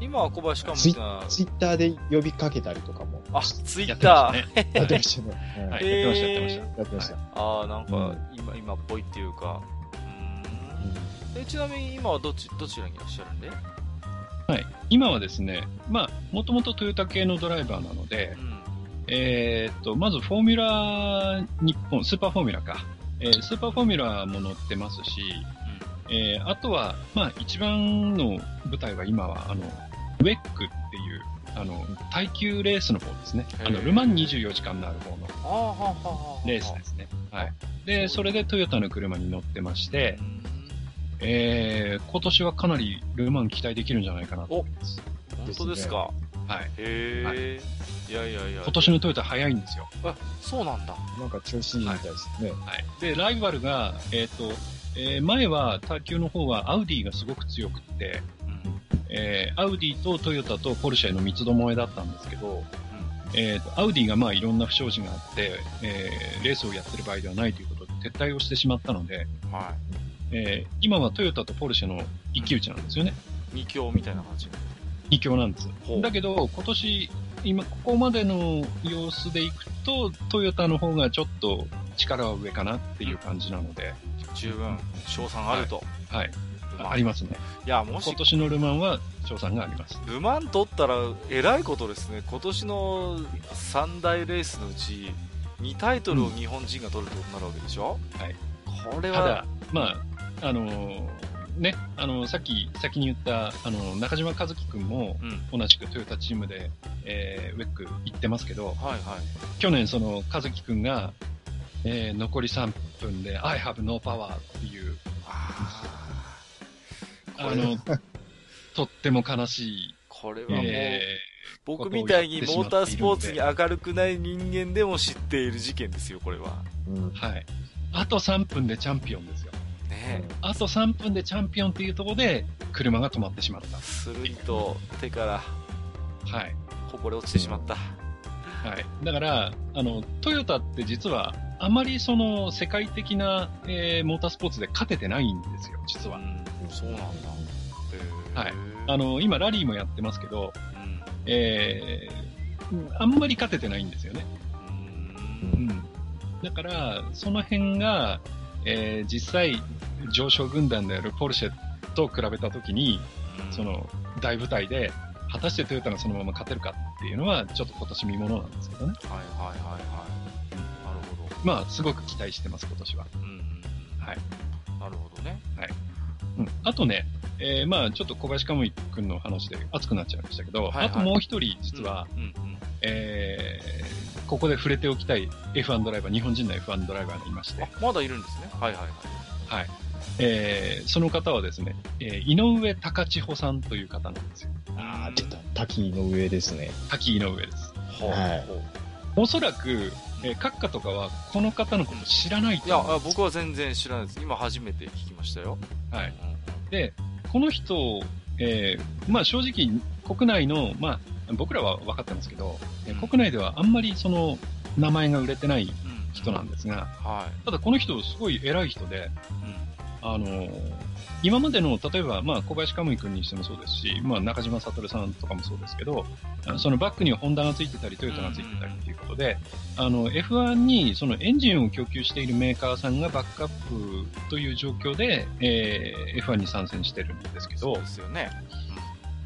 今は小林かもツイツイッターで呼びかけたりとかも。あ、ツイッター。やってましたね。はい、やってました、やってました。やってました。ああ、なんか、今、今っぽいっていうか。うん。え、ちなみに今はどっち、どちらにいらっしゃるんで？はい。今はですね、まあ、もともとトヨタ系のドライバーなので、うん、えっと、まずフォーミュラ日本、スーパーフォーミュラか。えー、スーパーフォーミュラも乗ってますし、うん、えー、あとは、まあ、一番の舞台は今は、あの、ウェックっていう、あの、耐久レースの方ですね。あの、ルマン24時間のある方のレースですね。はい。で、それでトヨタの車に乗ってまして、えー、今年はかなりルマン期待できるんじゃないかなと思います。本当ですかはい。へえ、はい、いやいやいや。今年のトヨタ早いんですよ。あ、そうなんだ。なんか調子いいみたいですね。はい。で、ライバルが、えっ、ー、と、えー、前は卓球の方はアウディがすごく強くって、えー、アウディとトヨタとポルシェの三つどもえだったんですけど、うん、えーと、アウディがまあいろんな不祥事があって、えー、レースをやってる場合ではないということで撤退をしてしまったので、はい、えー、今はトヨタとポルシェの一騎打ちなんですよね。二強みたいな感じなんです。だけど、今年、今ここまでの様子でいくと、トヨタの方がちょっと力は上かなっていう感じなので。十分、賞賛あると。はい、はいありますね。いや、もし。今年のルマンは、賞賛があります。ルマン取ったら、えらいことですね。今年の3大レースのうち、2タイトルを日本人が取るってことになるわけでしょ、うん、はい。これは。ただ、まあ、あのー、ね、あの、さっき、先に言った、あの、中島和樹君も、同じくトヨタチームで、えー、ウェック行ってますけど、はいはい。去年、その、和樹君が、えー、残り3分で、I have no power っていう、あの、とっても悲しい。これはもう、えー、僕みたいにモータースポーツに明るくない人間でも知っている事件ですよ、これは。うん、はい。あと3分でチャンピオンですよ。ねあと3分でチャンピオンっていうところで、車が止まってしまった。スルリと手から、はい。こぼれ落ちてしまった。はい。だから、あの、トヨタって実は、あまりその世界的な、えー、モータースポーツで勝ててないんですよ、実は。うんそうなんだ。はい。あの、今ラリーもやってますけど、うん、えー、あんまり勝ててないんですよね。うん。だから、その辺が、えー、実際、上昇軍団であるポルシェと比べたときに、うん、その、大舞台で、果たしてトヨタがそのまま勝てるかっていうのは、ちょっと今年見ものなんですけどね。はいはいはいはい。なるほど。まあ、すごく期待してます、今年は。うんはい。なるほどね。はい。うん。あとね、えー、まあちょっと小林かむいくんの話で熱くなっちゃいましたけど、はいはい、あともう一人実は、うんうんうん、えー、ここで触れておきたい F1 ドライバー、日本人の F1 ドライバーがいまして。まだいるんですね。はいはいはい。はい。えー、その方はですね、えー、井上隆千穂さんという方なんですよ。ああ、出た。滝井上ですね。滝井上です。はい。おそらく、えー、閣下とかはこの方のこと知らないといや、僕は全然知らないです。今初めて聞きましたよ。はい。で、この人、えー、まあ正直、国内の、まあ、僕らは分かってますけど、うん、国内ではあんまりその名前が売れてない人なんですが、うんはい、ただこの人すごい偉い人で、うん、あの、今までの、例えば、まあ、小林カムイ君にしてもそうですし、まあ、中島悟さんとかもそうですけど、そのバックにホンダがついてたり、トヨタがついてたりっていうことで、あの、F1 にそのエンジンを供給しているメーカーさんがバックアップという状況で、えー、F1 に参戦してるんですけど、そうですよね。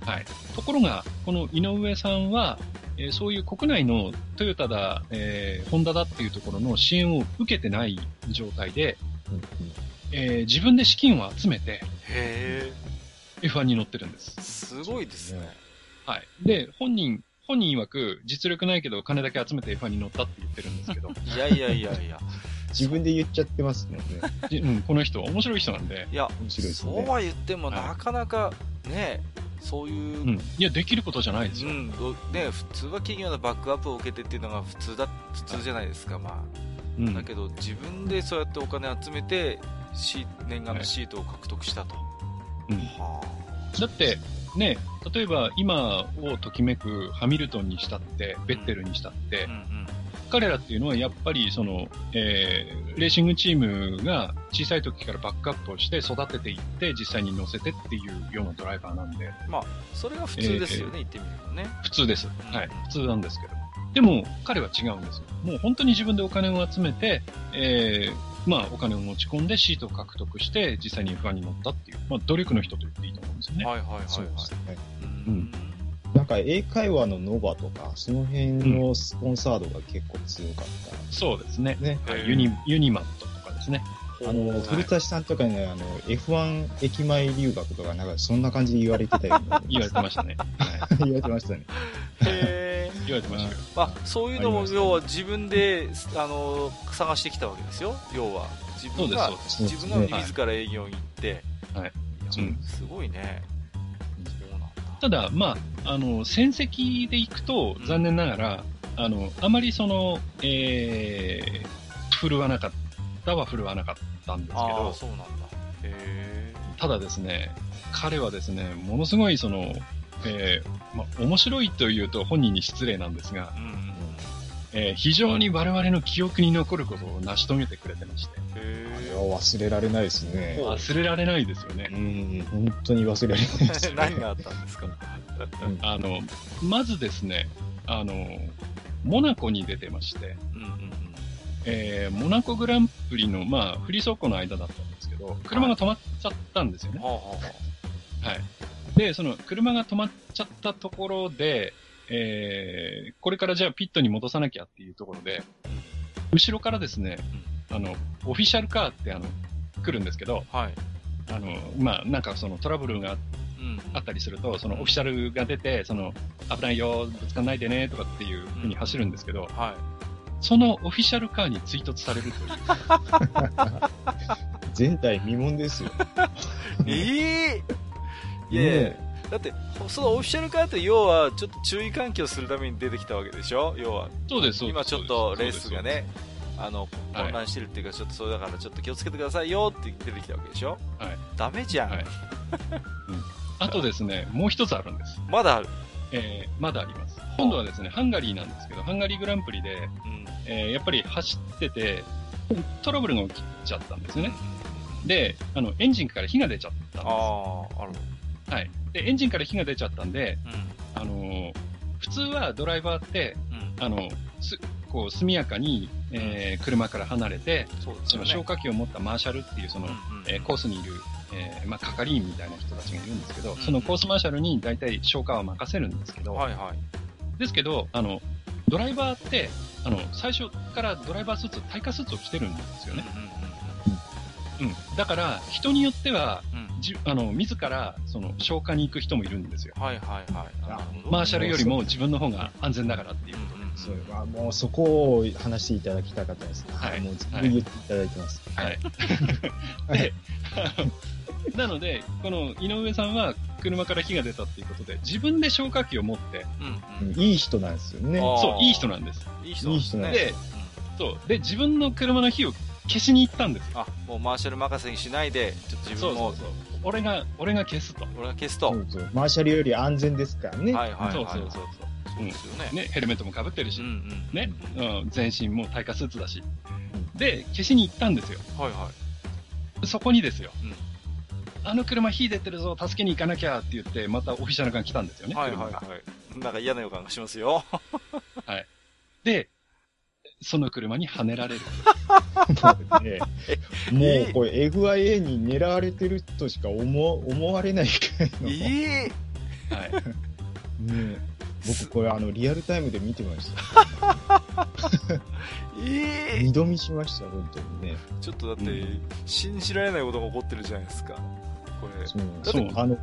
はい。ところが、この井上さんは、えー、そういう国内のトヨタだ、えー、ホンダだっていうところの支援を受けてない状態で、うんうんえー、自分で資金を集めて、へ F1 に乗ってるんです。すごいですね。はい。で、本人、本人曰く、実力ないけど金だけ集めて F1 に乗ったって言ってるんですけど。いやいやいやいや。自分で言っちゃってますね。うん、この人、面白い人なんで。いや、面白いですね。そうは言っても、なかなか、ね、そういう、うん、いや、できることじゃないですよ。うん、ね、普通は企業のバックアップを受けてっていうのが普通だ、普通じゃないですか、まあ。うん、だけど、自分でそうやってお金集めて、シ念願のシートを獲得したと。うん、はあ、だって、ね、例えば今をときめくハミルトンにしたって、ベッテルにしたって、うんうんうん彼らっていうのはやっぱりその、えー、レーシングチームが小さい時からバックアップをして育てていって実際に乗せてっていうようなドライバーなんで。まあ、それが普通ですよね、えー、言ってみるとね。普通です。はい。普通なんですけど。でも、彼は違うんですよ。もう本当に自分でお金を集めて、えー、まあ、お金を持ち込んでシートを獲得して、実際に F1 に乗ったっていう、まあ、努力の人と言っていいと思うんですよね。はいはいはい、はい。そうですね。うん。なんか英会話のノバとか、その辺のスポンサードが結構強かった。うん、そうですね。ね。はい、ユニ、ユニマットとかですね。あの、古田さんとかね、あの、F1 駅前留学とか、なんかそんな感じで言われてたよね。言われてましたね。はい、言われてましたね。へ 言われてましたまあ、そういうのも、要は自分で、あの、探してきたわけですよ。要は。自分が、自分が自ら営業に行って、はい。うん、すごいね。ただ、まあ、あの、戦績でいくと、残念ながら、うん、あの、あまりその、えー、振るわなかったは振るわなかったんですけど、そうなんだ。へただですね、彼はですね、ものすごいその、えー、まあ、面白いというと本人に失礼なんですが、うん、えー、非常に我々の記憶に残ることを成し遂げてくれてまして。あれは忘れられないですね。忘れられないですよね。うん、本当に忘れられないです、ね、何があったんですか？あの、まずですね、あの、モナコに出てまして、うんうんうんえー、モナコグランプリの、まあ、フリー走行の間だったんですけど、車が止まっちゃったんですよね。はい。はい、で、その車が止まっちゃったところで、えー、これからじゃあピットに戻さなきゃっていうところで、後ろからですね、あの、オフィシャルカーってあの、来るんですけど、はい。あの、まあ、なんかそのトラブルがあったりすると、そのオフィシャルが出て、その、危ないよ、ぶつかんないでね、とかっていうふうに走るんですけど、はい。そのオフィシャルカーに追突されるという。前代未聞ですよ。え えー、いやいや、だって、そのオフィシャルカーって要は、ちょっと注意喚起をするために出てきたわけでしょ？要は。そうです、今ちょっとレースがね、あの、混乱してるっていうか、ちょっとそれだからちょっと気をつけてくださいよって出てきたわけでしょ？はい。ダメじゃん。はい。うん。あとですね、もう一つあるんです。まだあるえー、まだあります。今度はですね、ハンガリーなんですけど、ハンガリーグランプリで、うん、えー、やっぱり走ってて、トラブルが起きちゃったんですよね。で、あの、エンジンから火が出ちゃったんです。はい。で、エンジンから火が出ちゃったんで、うん、あの、普通はドライバーって、うん、あの、す、こう、速やかに、えー、車から離れて、そ、ね、の消火器を持ったマーシャルっていう、その、うんうん、えー、コースにいる、えー、まあ、係員みたいな人たちがいるんですけど、うんうん、そのコースマーシャルに大体消火は任せるんですけど、はいはい。ですけど、あの、ドライバーって、あの、最初からドライバースーツ、耐火スーツを着てるんですよね。うんうんうんうん。だから、人によっては、うん、じあの、自ら、その、消火に行く人もいるんですよ。はいはいはい。マーシャルよりも自分の方が安全だからっていうことで。それはもうそこを話していただきたかったです。はい。もう全部言っていただいてます。はい。はい、で、なので、この井上さんは車から火が出たっていうことで、自分で消火器を持って、うんうん、いい人なんですよね。そう、いい人なんです。いい人なんですね。で、そう。で、自分の車の火を消しに行ったんですあ、もうマーシャル任せにしないで、ちょっと自分も。そうそうそう。俺が、俺が消すと。俺が消すと。そうそうマーシャルより安全ですからね。はいはいはい、そうそうそうそう。そうですよね。ね、ヘルメットもかぶってるし、うんうん、ね、うん、全身も耐火スーツだし。で、消しに行ったんですよ。はいはい。そこにですよ。うんあの車火出てるぞ、助けに行かなきゃって言って、またオフィシャルが来たんですよね。はいはいはい。なんか嫌な予感がしますよ。はい。で、その車にはねられる。ね、もうこれ FIA に狙われてるとしか思思われないくらいの。ええー、はい。ね僕これあのリアルタイムで見てました。え えー、二度見しました、本当にね。ちょっとだって、うん、信じられないことが起こってるじゃないですか。これ。そう、あの、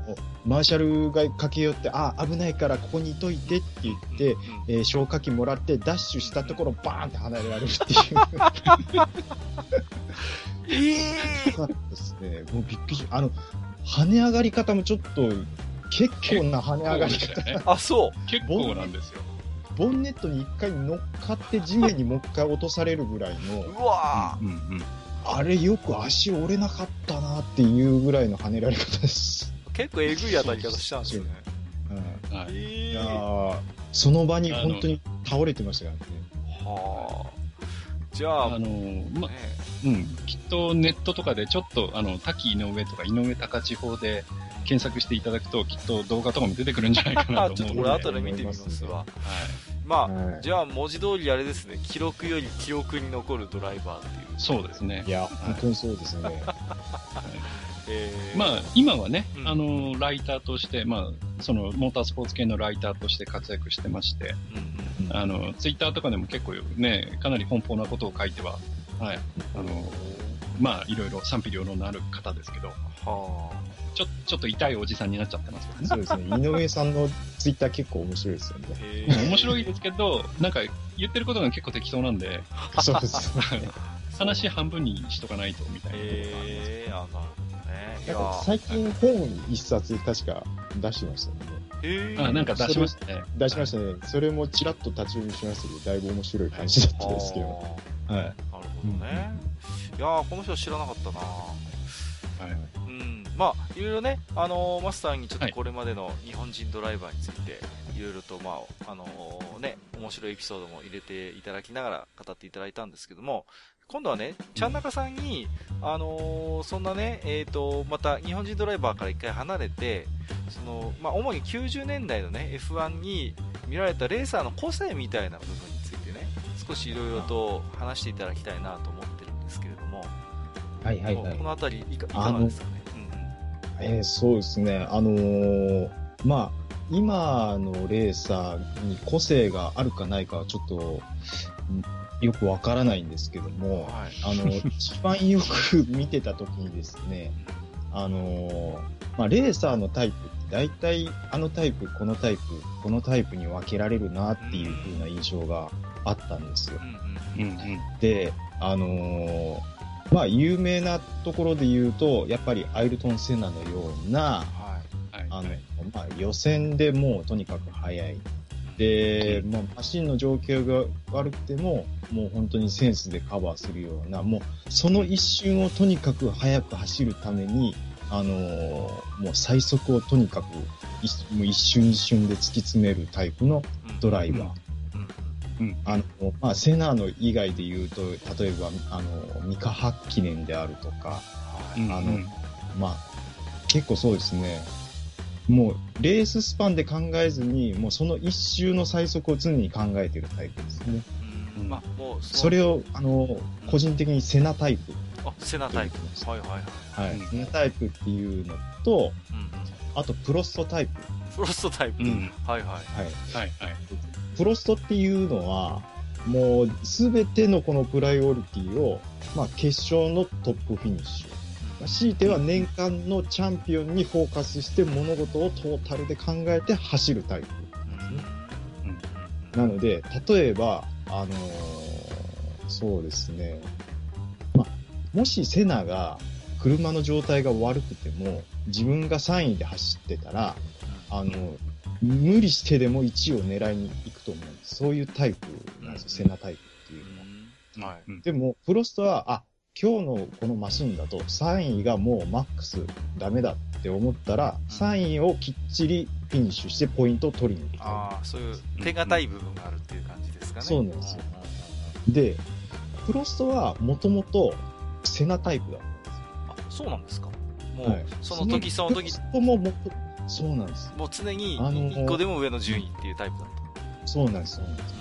マーシャルが駆け寄って、あ、危ないからここにいといてって言って、うんうん、えー、消火器もらってダッシュしたところ、バーンって離れられるっていう。え えー、そうですね。もうびっくりし、あの、跳ね上がり方もちょっと、結構な跳ね上がり方。ね、あ、そう。結構なんですよ。ボンネットに一回乗っかって地面にもう一回落とされるぐらいの。うわー、うんうんうんあれよく足折れなかったなっていうぐらいの跳ねられ方です。結構えぐい当たり方したんですよね。うんはい、いやその場に本当に倒れてましたからね。はあ。じゃあ、あのま、ね、うん、きっとネットとかでちょっと、あの、滝井上とか井上高地方で検索していただくと、きっと動画とかも出てくるんじゃないかなと思うので。ちょっとこれ後で見てみますわ。はい。まあ、はい、じゃあ文字通りあれですね、記録より記憶に残るドライバーっていう。そうですね。いや、本当にそうですね。えー、まあ、今はね、うん、あの、ライターとして、まあ、その、モータースポーツ系のライターとして活躍してまして、うんうん、あの、ツイッターとかでも結構ね、かなり奔放なことを書いては、はい、あの、まあ、いろいろ賛否両論のある方ですけど、はあ、ちょちょっと痛いおじさんになっちゃってますね。そうですね。井上さんのツイッター結構面白いですよね。面白いですけど、なんか言ってることが結構適当なんで、そうです。話半分にしとかないと、みたいな。えー、あ、なるほどね。最近本一冊確か出してましたよね。えー、あ、なんか出しましたね。出しましたね。それもちらっと立ち読みしましたけど、だいぶ面白い感じだったんですけど。はい。なるほどね。うん、いやー、この人知らなかったなはい。うん。まあ、いろいろね、あのー、マスターにちょっとこれまでの日本人ドライバーについて、いろいろと、まあ、あのー、ね、面白いエピソードも入れていただきながら語っていただいたんですけども、今度はね、ちゃんなかさんに、あのー、そんなね、えっ、ー、と、また日本人ドライバーから一回離れて、その、まあ、主に90年代のね、F1 に見られたレーサーの個性みたいな部分についてね、少しいろいろと話していただきたいなと思ってるんですけれども、はいはいはい。このあたりいかいかがですかね？うん、えー、そうですね。あのー、まあ、今のレーサーに個性があるかないかはちょっと、よくわからないんですけども、はい、あの、一番よく見てた時にですね、あの、まあ、レーサーのタイプって大体あのタイプ、このタイプ、このタイプに分けられるなっていう風な印象があったんですよ。うんうん、で、あのまあ、有名なところで言うと、やっぱりアイルトン・セナのような、はい。はい、あの、まあ、予選でもうとにかく速い。で、まあ、マシンの状況が悪くても、もう本当にセンスでカバーするような、もうその一瞬をとにかく速く走るために、あのー、もう最速をとにかく一もう一瞬一瞬で突き詰めるタイプのドライバー。うん、あの、まあ、セナの以外で言うと、例えば、あの、ミカハ記念であるとか、あの、うん、まあ、結構そうですね、もう、レーススパンで考えずに、もうその一周の最速を常に考えてるタイプですね。うん、まあ、もうそれを、あの、個人的にセナタイプ。あ、セナタイプ。はいはいはい。はい。セナタイプっていうのと、うん、あと、プロストタイプ。プロストタイプ。うん、はいはい。はい。はいはい。プロストっていうのは、もうすべてのこのプライオリティを、まあ決勝のトップフィニッシュ。強いては年間のチャンピオンにフォーカスして物事をトータルで考えて走るタイプなんですね。なので、例えば、あのー、そうですね。まもしセナが車の状態が悪くても、自分が3位で走ってたら、あの、無理してでも1位を狙いに行くと思うんです。そういうタイプなんですよ、セナタイプっていうのは。はい、でも、プロストは、あ、今日のこのマシンだと3位がもうマックスダメだって思ったら、3位をきっちりフィニッシュしてポイントを取りに行く。ああ、そういう手堅い部分があるっていう感じですかね。そうなんですよ。で、プロストはもともとセナタイプだったんですよ。あ、そうなんですかもう、はい、その時その時。ももそうなんです。もう常に1個でも上の順位っていうタイプだった。そうなんです、そうなんです。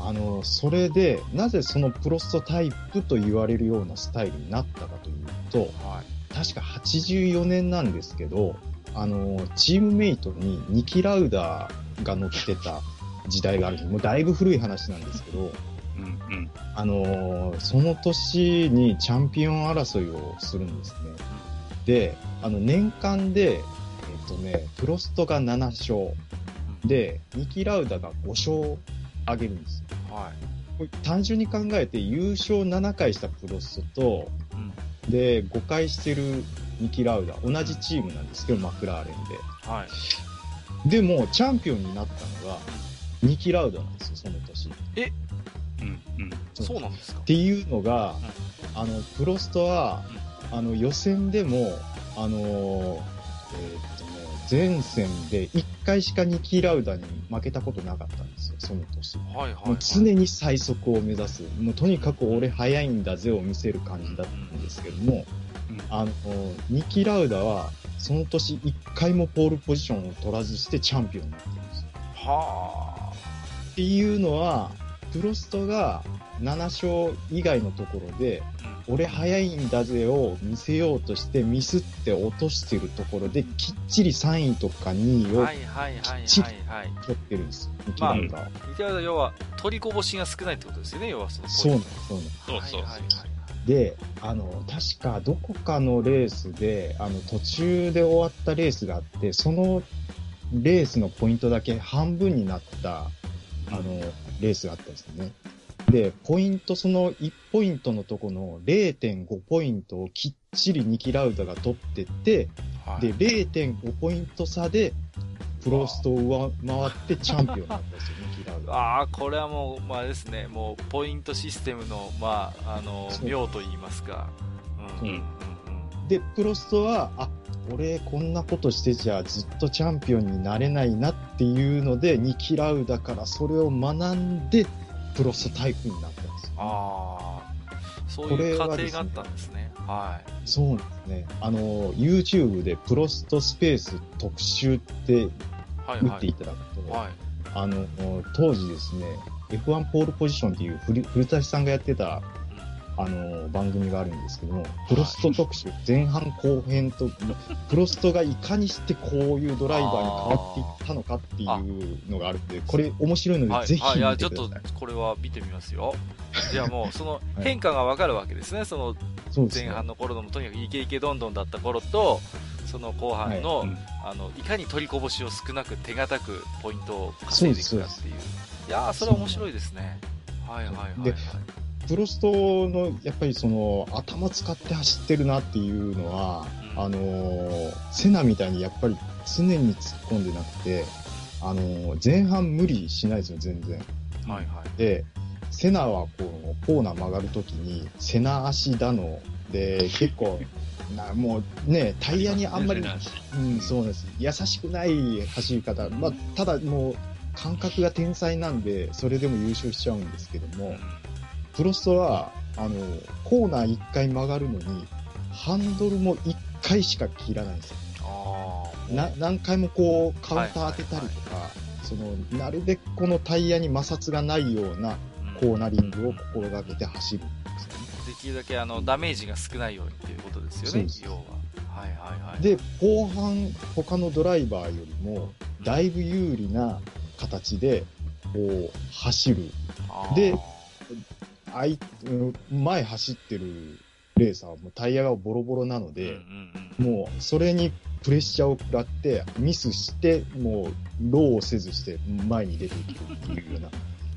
あの、それで、なぜそのプロストタイプと言われるようなスタイルになったかというと、はい、確か84年なんですけど、あの、チームメイトにニキ・ラウダーが乗ってた時代があるんです。もうだいぶ古い話なんですけど、うんうん、あのその年にチャンピオン争いをするんですね。で、あの、年間で、えっ、とね、プロストが7勝、で、ニキ・ラウダが5勝あげるんですよ。はい。単純に考えて優勝7回したプロスと、うん、で、5回してるニキ・ラウダ、同じチームなんですけど、マクラーレンで。はい。でも、チャンピオンになったのが、ニキ・ラウダなんですよ、その年。え？うんうん。そうなんですか？っていうのが、うん、あの、プロストは、あの、予選でも、あのー、えー、前線で1回しかニキ・ラウダに負けたことなかったんですよ、その年。はいはい、はい、もう常に最速を目指す。もうとにかく俺速いんだぜを見せる感じだったんですけども、うん、あの、ニキ・ラウダはその年1回もポールポジションを取らずしてチャンピオンになってるんですよ。はあ。っていうのは、プロストが7勝以外のところで、俺早いんだぜを見せようとしてミスって落としてるところで、きっちり3位とか2位をきっちり取ってるんですよ、ミキラウダー。ミキラウダー要は取りこぼしが少ないってことですよね、要はそのそうなんです、そうなんそうそう。で、あの、確かどこかのレースで、あの、途中で終わったレースがあって、そのレースのポイントだけ半分になった、あの、レースがあったんですよね。で、ポイント、その1ポイントのとこの0.5ポイントをきっちりニキラウダが取ってって、はい、で、0.5ポイント差で、プロストを上回ってチャンピオンになったんですよ、ニキラウダ。ああ、これはもう、まあですね、もう、ポイントシステムの、まあ、あの、妙と言いますか。うん。うん、で、プロストは、あ、俺こんなことしてじゃずっとチャンピオンになれないなっていうので、ニキラウダからそれを学んで、プロスタイプになったんですよ。ああ、そういう過程があったんですね。はい。そうなんですね。あの、YouTube でプロストスペース特集って打っていただくと、はい、はい、あの、当時ですね、F1 ポールポジションっていう古田さんがやってたあの、番組があるんですけども、プロスト特集、前半後編と、プロストがいかにしてこういうドライバーに変わっていったのかっていうのがあるんで、これ面白いので、ぜひ見てください。いや、ちょっとこれは見てみますよ。じゃあもう、その 変化がわかるわけですね、その前半の頃の、とにかくイケイケどんどんだった頃と、その後半の、はい、あの、いかに取りこぼしを少なく手堅くポイントを稼いでいくかっていう。いやー、それは面白いですね。はいはいはい、はい。プロストの、やっぱりその、頭使って走ってるなっていうのは、うん、あの、セナみたいにやっぱり常に突っ込んでなくて、あの、前半無理しないですよ、全然。はいはい。で、セナはこう、コーナー曲がるときに、セナ足だの、で、結構、なもうね、タイヤにあんまり、うん、そうです。優しくない走り方。まあ、ただもう、感覚が天才なんで、それでも優勝しちゃうんですけども、プロストは、あの、コーナー1回曲がるのに、ハンドルも1回しか切らないんですよ。な何回もこう、カウンター当てたりとか、その、なるべくこのタイヤに摩擦がないようなコーナリングを心がけて走るんですよね。できるだけあの、ダメージが少ないようにっていうことですよね、要は。はいはいはい。で、後半、他のドライバーよりも、だいぶ有利な形で、こう、走る。で、前走ってるレーサーはもうタイヤがボロボロなので、もうそれにプレッシャーを食らって、ミスして、もうローをせずして前に出ていくっていうような、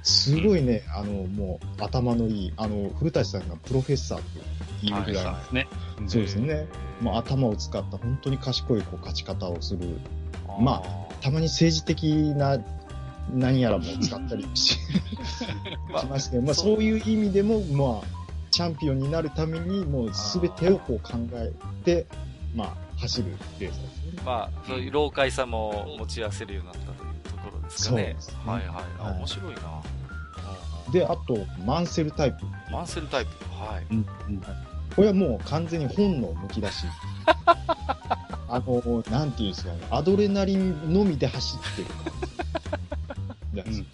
すごいね、あの、もう頭のいい、あの、古舘さんがプロフェッサーというぐらい、はい、ね。そうですね。もう頭を使った本当に賢いこう勝ち方をする。まあ、たまに政治的な何やらも使ったりし しますけど、まあそういう意味でも、まあ、チャンピオンになるために、もうすべてをこう考えて、まあ、走るレースですね。まあ、そういう老快さも持ち合わせるようになったというところですかね。そうです、ね、はいはい。あ、面白いな。で、あと、マンセルタイプ。マンセルタイプ。はい。うん、うん。これはもう完全に本能むき出し。あの、なんていうんですかね、アドレナリンのみで走ってる感じ。うん。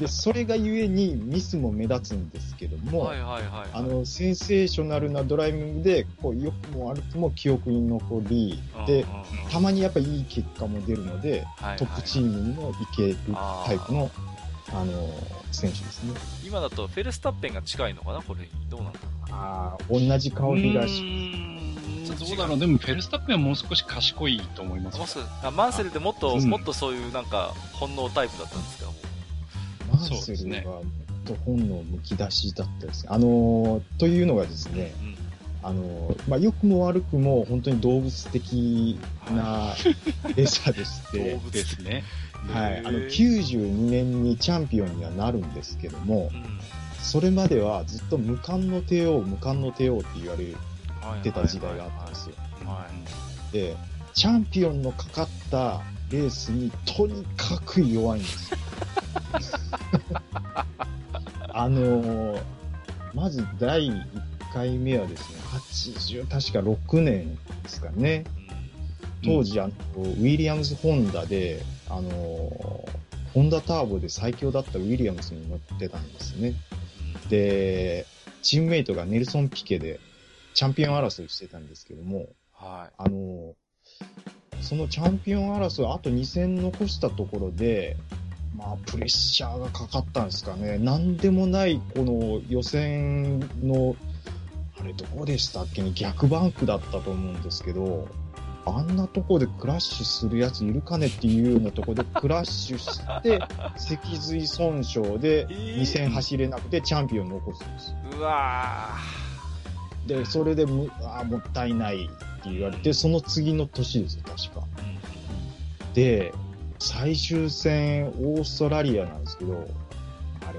で、それがゆえにミスも目立つんですけども、はいはいはい、はい、あの、センセーショナルなドライビングで、こう、良くも悪くも記憶に残り、で、たまにやっぱいい結果も出るので、はいはい、トップチームにも行けるタイプの、あの、選手ですね。今だとフェルスタッペンが近いのかなこれ、どうなんだろう。ああ、同じ香りがしどうだろう、でもフェルスタッペンはもう少し賢いと思います。あマンセルでもっと、もっとそういうなんか本能タイプだったんですかマンセルっと本能むき出しだったですね。あのー、というのがですね、うんあの、まあ、良くも悪くも本当に動物的なレーサーでして、動物ですね。はい。あの、92年にチャンピオンにはなるんですけども、うん、それまではずっと無冠の帝王、無冠の帝王って言われてた時代があったんですよ。で、チャンピオンのかかったレースにとにかく弱いんですよ。あのー、まず第1回目はですね、80、確か6年ですかね。当時、あの、ウィリアムズ・ホンダで、あのー、ホンダターボで最強だったウィリアムズに乗ってたんですね。で、チームメイトがネルソン・ピケで、チャンピオン争いしてたんですけども、はい。あのー、そのチャンピオン争い、あと2戦残したところで、まあ、プレッシャーがかかったんですかね。なんでもない、この予選の、あれどこでしたっけね、逆バンクだったと思うんですけど、あんなとこでクラッシュするやついるかねっていうようなとこでクラッシュして、脊髄損傷で2戦走れなくてチャンピオン残すんです。うわで、それでむ、あもったいないって言われて、その次の年ですよ、確か。で、最終戦、オーストラリアなんですけど、あれ、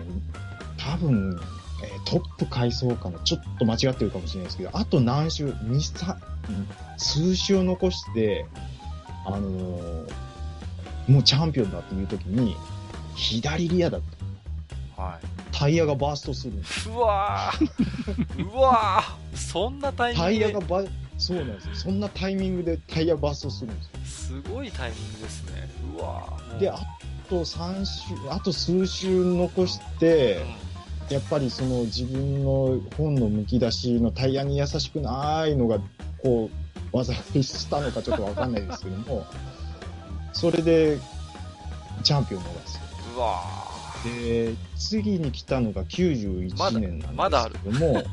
多分、えー、トップ回想かな。ちょっと間違ってるかもしれないですけど、あと何周、二、三、数周を残して、あのー、もうチャンピオンだっていう時に、左リアだった。はい。タイヤがバーストするんですうわー うわーそんなタイミングタイヤがバそうなんですよ。そんなタイミングでタイヤバーストするんですよ。すごいタイミングですね。で、あと3週、あと数週残して、うん、やっぱりその自分の本の剥き出しのタイヤに優しくないのが、こう、技ありしたのかちょっとわかんないですけども、それで、チャンピオンを逃す。うわで、次に来たのが91年なんですけども、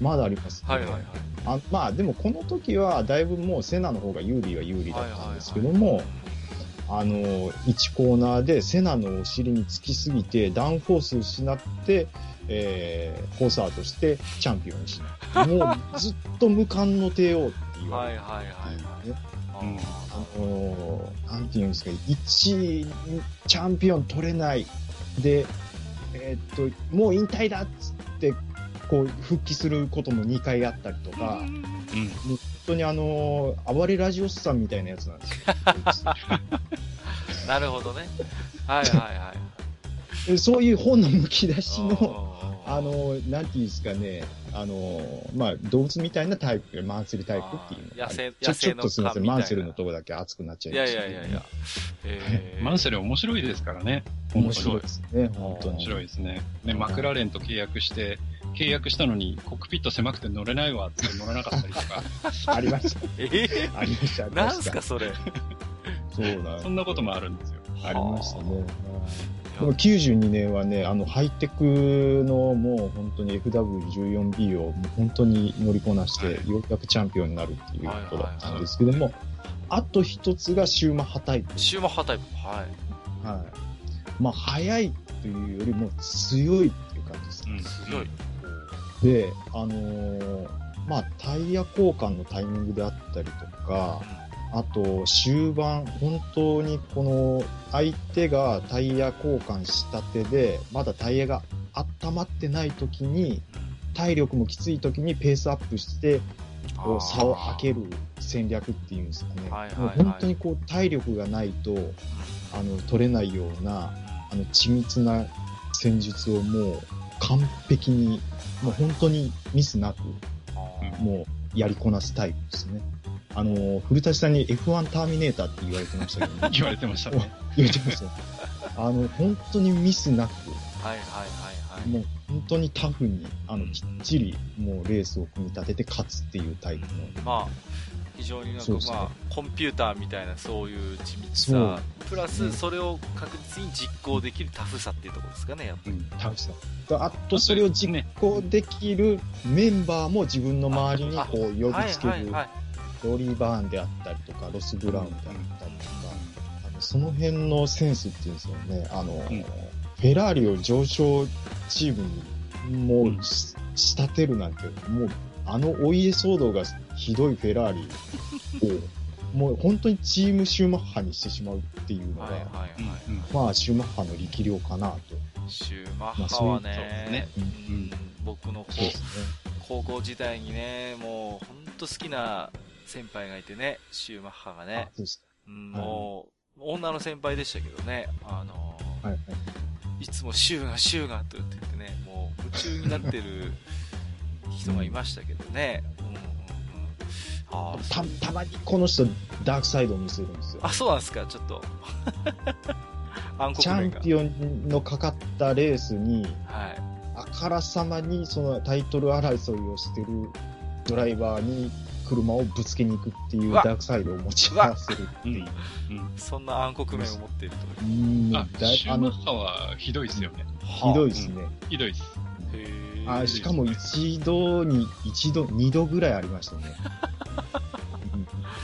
まだ あります、ね。はいはいはい。あまあでもこの時はだいぶもうセナの方が有利は有利だったんですけども、あの、1コーナーでセナのお尻につきすぎてダウンフォース失って、えー、コーサーとしてチャンピオンにしない。もうずっと無冠の帝王って言われて、ね、はいはいはい、はい。うん、あのー、なんていうんですか、1位チャンピオン取れない。で、えー、っと、もう引退だっつって、こう、復帰することも2回あったりとか、うん、本当にあのー、暴れラジオスさんみたいなやつなんですよ。なるほどね。はいはいはい。そういう本のむき出しの、あの、なんていうんですかね、あの、まあ、動物みたいなタイプ、マンセルタイプっていうの野生、野生のちょっとすみません、マンセルのとこだけ熱くなっちゃいました、いやいやいやいや。えー、マンセル面白いですからね。面白いですね、本当に。面白いですね。ね、マクラーレンと契約して、契約したのに、コックピット狭くて乗れないわって乗らなかったりとか。ありました。えー、ありました。なんすか、それ。そうだ。そんなこともあるんですよ。ありましたね。92年はね、あの、ハイテクのもう本当に FW14B をもう本当に乗りこなして、ようやくチャンピオンになるっていうことだったんですけども、あと一つがシューマッハタイプ。シューマッハタイプ。はい。はい。まあ、速いというよりも強いっていう感じですね。うん、強い。で、あのー、まあ、タイヤ交換のタイミングであったりとか、あと、終盤、本当にこの、相手がタイヤ交換したてで、まだタイヤが温まってない時に、体力もきつい時にペースアップして、こう差を開ける戦略っていうんですかね。はいはいはい、もう本当にこう体力がないと、あの、取れないような、あの、緻密な戦術をもう完璧に、もう本当にミスなく、もうやりこなすタイプですね。あの、古舘さんに F1 ターミネーターって言われてましたけど、ね、言われてましたね。言われてました。あの、本当にミスなく、はいはいはいはい。もう本当にタフに、あの、きっちり、もうレースを組み立てて勝つっていうタイプの。まあ、非常になんか、まあ、コンピューターみたいなそういう緻密さ、プラスそれを確実に実行できるタフさっていうところですかね、やっぱり。うん、タフさ。あと、それを実行できるメンバーも自分の周りにこう呼びつける。はいはいはい。ローリー・バーンであったりとか、ロス・ブラウンであったりとか、あのその辺のセンスっていうんですよね。あの、うん、フェラーリを上昇チームにもう仕立てるなんて、もうあのお家騒動がひどいフェラーリ。を、もう本当にチームシューマッハにしてしまうっていうのが、はいはいはい、まあシューマッハの力量かなと。シューマッハはね、まあ、ね、うん、僕の、ね、高校時代にね、もう本当好きな先輩がいてね、シューマッハがね。うん、もう、女の先輩でしたけどね、あのー、はいはい、いつもシューがシューがと言ってね、もう夢中になってる人がいましたけどね。うんうんうん、あた、たまにこの人、ダークサイドを見せるんですよ。あ、そうなんですか、ちょっと。チャンピオンのかかったレースに、はい、あからさまにそのタイトル争いをしてるドライバーに車をぶつけに行くっていうダークサイドを持ち合わせるっていう。そんな暗黒面を持っているという。あ、シューマッハはひどいですよね。ひどいですね。ひどいです。あしかも一度に、一度、二度ぐらいありましたね。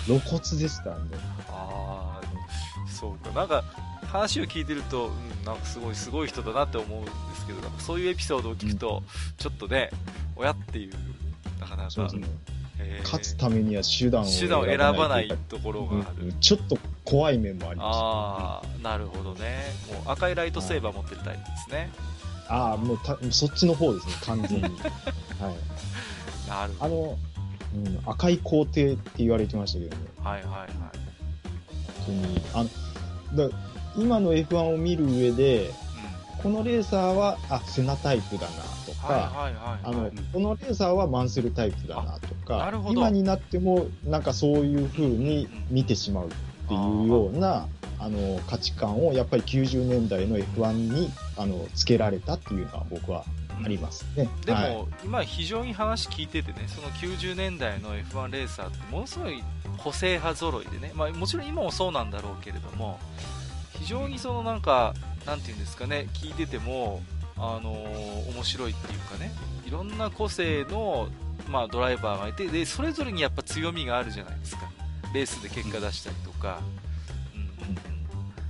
露骨ですからね。ああ、そうか。なんか、話を聞いてると、うん、なんかすごい、すごい人だなって思うんですけど、そういうエピソードを聞くと、うん、ちょっとね、親っていう、なかなか、ね、勝つためには手段を手段を選ばないところがある、うん、ちょっと怖い面もあります、ああなるほどね。もう赤いライトセーバー持ってるタイプですねああもうたそっちの方ですね完全に。はい。なるほど。あの、うん、赤い皇帝って言われてましたけどね。はいはいはい。本当に。あのだ今の F1 を見る上で、うん、このレーサーはあセナタイプだなか、あの、このレーサーはマンセルタイプだなとか、今になってもなんかそういう風に見てしまうっていうような、あの、価値観をやっぱり90年代の F1 に、あの、つけられたっていうのは僕はありますね。でも、はい、今非常に話聞いててね、その90年代の F1 レーサーってものすごい個性派揃いでね、まあもちろん今もそうなんだろうけれども、非常にそのなんか、なんていうんですかね、聞いてても、あのー、面白いっていうかね、いろんな個性の、まあ、ドライバーがいてで、それぞれにやっぱ強みがあるじゃないですか、レースで結果出したりとか、うんうんうん、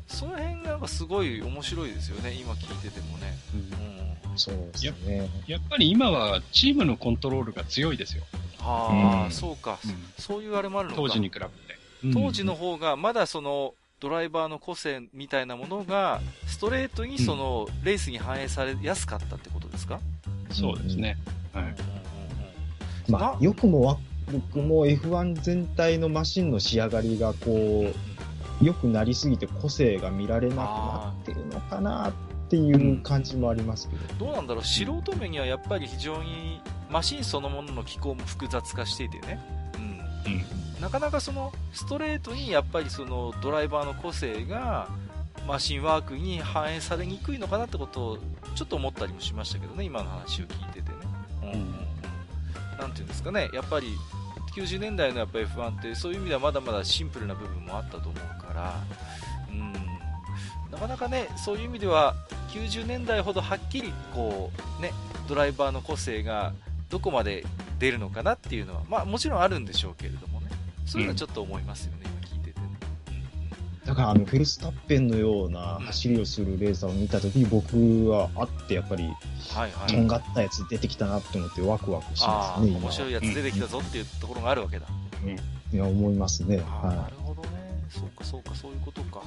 その辺がすごい面白いですよね、今聞いててもね。うん、そうですねや。やっぱり今はチームのコントロールが強いですよ。ああ、うん、そうか、うん、そういうあれもあるのか。当時に比べて。当時の方がまだそのドライバーの個性みたいなものがストレートにそのレースに反映されやすかったってことですか、うん、そうですね、はい、まあ、よくも悪くも F1 全体のマシンの仕上がりがこう良くなりすぎて個性が見られなくなってるのかなっていう感じもありますけど、どうなんだろう素人目にはやっぱり非常にマシンそのものの機構も複雑化していてね、うん、うん。なかなかそのストレートにやっぱりそのドライバーの個性がマシンワークに反映されにくいのかなってことをちょっと思ったりもしましたけどね、今の話を聞いててね。うん。なんていうんですかね、やっぱり90年代のやっぱ F1 ってそういう意味ではまだまだシンプルな部分もあったと思うから、うん。なかなかね、そういう意味では、90年代ほどはっきり、こう、ね、ドライバーの個性がどこまで出るのかなっていうのは、まあもちろんあるんでしょうけれどもね、そういうのはちょっと思いますよね、うん、今聞いててね。だからあの、フェルスタッペンのような走りをするレーサーを見たときに僕はあってやっぱり、はいはい、とんがったやつ出てきたなって思ってワクワクしますね。面白いやつ出てきたぞっていうところがあるわけだ。うん、いや、思いますね。はい。なるほどね。そうか、そうか、そういうことか。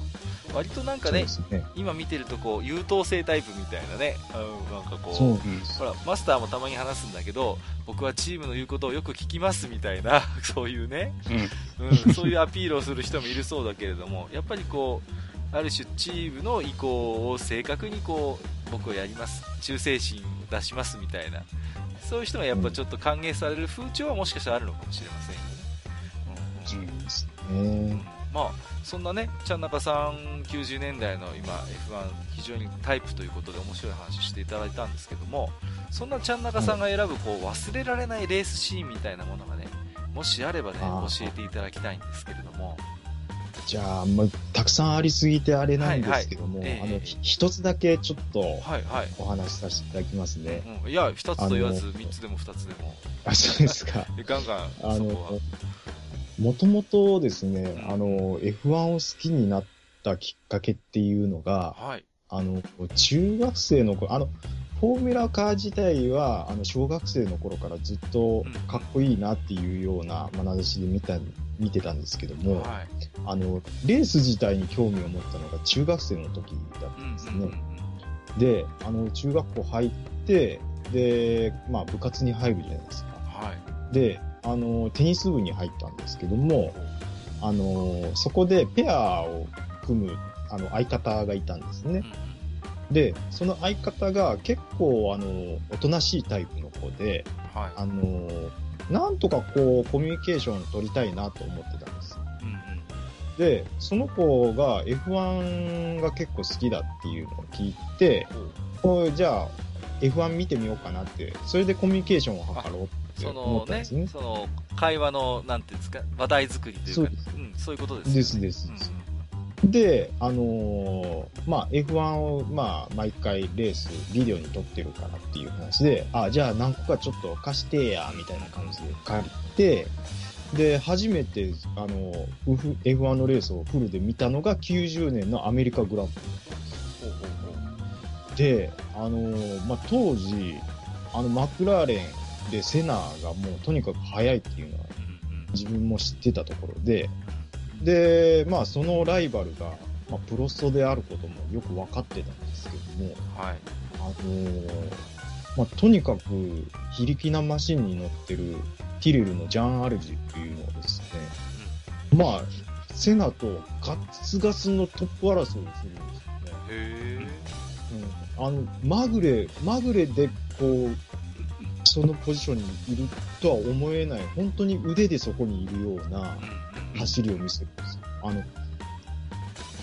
割となんかね、ね。今見てるとこう、優等生タイプみたいなね、うん、なんかこう、う。ほら、マスターもたまに話すんだけど、僕はチームの言うことをよく聞きますみたいな、そういうね、うん、うん、そういうアピールをする人もいるそうだけれども、やっぱりこう、ある種チームの意向を正確にこう、僕はやります、忠誠心を出しますみたいな、そういう人がやっぱちょっと歓迎される風潮はもしかしたらあるのかもしれませんよね。うん、そうですね。まあ、そんなね、ちゃんなかさん90年代の今 F1 非常にタイプということで面白い話していただいたんですけども、そんなちゃんなかさんが選ぶこう忘れられないレースシーンみたいなものがね、もしあればね、教えていただきたいんですけれども。じゃあ、まあ、たくさんありすぎてあれなんですけども、はいはい、あの、一つだけちょっと、お話しさせていただきますね。はいはいうん、いや、二つと言わず、三つでも二つでも。あ、そうですか。ガンガン、あの、もともとですね、あの、F1 を好きになったきっかけっていうのが、はい、あの、中学生の頃、あの、フォーミュラカー自体は、あの、小学生の頃からずっとかっこいいなっていうような眼差しで見た、見てたんですけども、はい、あの、レース自体に興味を持ったのが中学生の時だったんですね。うんうんうん、で、あの、中学校入って、で、まあ、部活に入るじゃないですか。はい。で、あの、テニス部に入ったんですけども、あの、そこでペアを組む、あの、相方がいたんですね。で、その相方が結構、あの、おとなしいタイプの子で、はい、あの、なんとかこう、コミュニケーション取りたいなと思ってたんです。うんうん、で、その子が F1 が結構好きだっていうのを聞いて、こうじゃあ F1 見てみようかなって、それでコミュニケーションを図ろうそのね、その会話の、なんていうんですか、話題作りというか、そう,、うん、そういうことですね。ですです。うん、で、あのー、まあ、F1 を、まあ、毎回レース、ビデオに撮ってるからっていう話で、あ、じゃあ何個かちょっと貸してや、みたいな感じで借りて、で、初めて、あの、F1 のレースをフルで見たのが90年のアメリカグランプリ。で、あのー、まあ、当時、あの、マクラーレンで、セナがもうとにかく速いっていうのは自分も知ってたところで、で、まあそのライバルが、まあ、プロストであることもよく分かってたんですけども、はい。あのー、まあとにかく非力なマシンに乗ってるティレルのジャン・アルジっていうのはですね、うん、まあ、セナとガツガツのトップ争いをするんですよね。へうん、あの、まぐれ、まぐれでこう、そのポジションにいるとは思えない、本当に腕でそこにいるような走りを見せるんですよ。あの、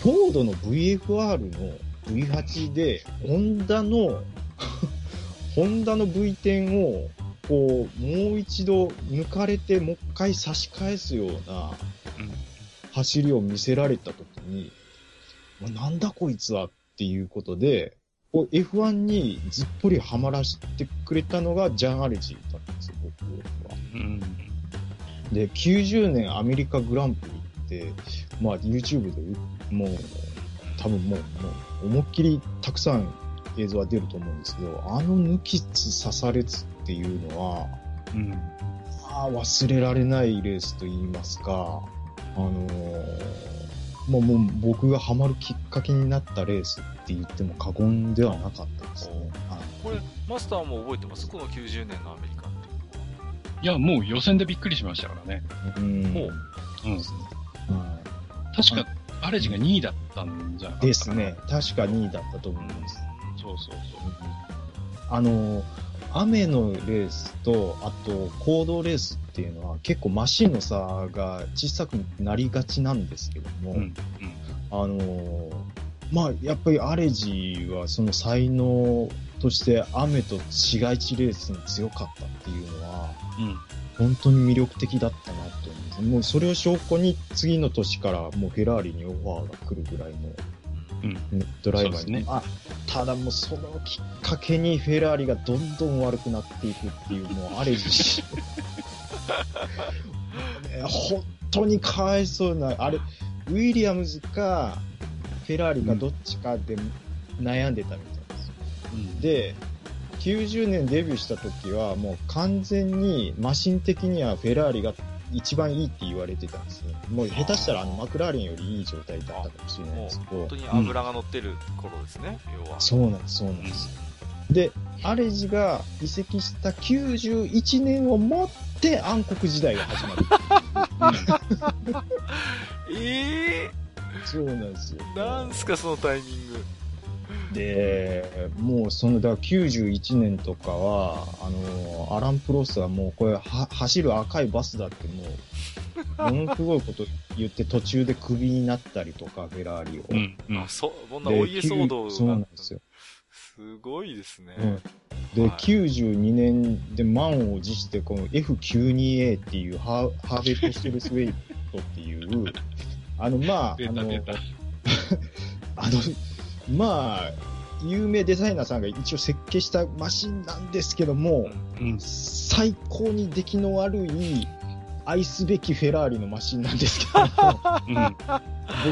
フォードの VFR の V8 で、ホンダの ホンダの V10 を、こう、もう一度抜かれて、もう一回差し返すような走りを見せられたときに、なんだこいつはっていうことで、を F1 にずっぽりはまらせてくれたのがジャン・アレジだったんですよ、僕は。うん、で、90年アメリカグランプリって、まあ YouTube でもう、多分もう、もう思いっきりたくさん映像は出ると思うんですけど、あの抜きつ刺されつっていうのは、うん、あ忘れられないレースと言いますか、あのーまあ、もう僕がハマるきっかけになったレースって言っても過言ではなかったですね。これ、マスターも覚えてます？この90年のアメリカっていや、もう予選でびっくりしましたからね。うん。もう。うん。確か、アレジが2位だったんじゃないかですね。確か2位だったと思います。そうそうそう。あの、雨のレースと、あと、行動レースっていうのは結構マシンの差が小さくなりがちなんですけども、うんうん、あのまあ、やっぱりアレジはその才能として雨と市街地レースに強かったっていうのは、うん、本当に魅力的だったなと思います。もうそれを証拠に次の年からもうフェラーリにオファーが来るぐらいのうん、ドライバーに。ね、あ、ただもうそのきっかけにフェラーリがどんどん悪くなっていくっていう、もうあれ自身。ね、本当にかわいそうな、あれ、ウィリアムズか、フェラーリかどっちかで悩んでたみたいですよ。うん、で、90年デビューした時はもう完全にマシン的にはフェラーリが一番いいって言われてたんですよ。もう下手したらあのマクラーレンよりいい状態だったかもしれないですけど。本当に油が乗ってる頃ですね、うん、要は。そうなんです、そうなんです。で、アレジが移籍した91年をもって暗黒時代が始まる。え えー、そうなんですよ。なんすか、そのタイミング。で、もうその、だ91年とかは、あの、アラン・プロスはもうこれは走る赤いバスだってもう、ものすごいこと言って途中でクビになったりとか、フェラーリを。うん、うん、あ、そ、こんなお家騒動そうなんですよ。すごいですね。うん、で、はい、92年で満を持して、この F92A っていうハーハーベットステルスウェイトっていう、あの、まあ、あの、あの、まあ、有名デザイナーさんが一応設計したマシンなんですけども、うん、最高に出来の悪い愛すべきフェラーリのマシンなんですけども、うん、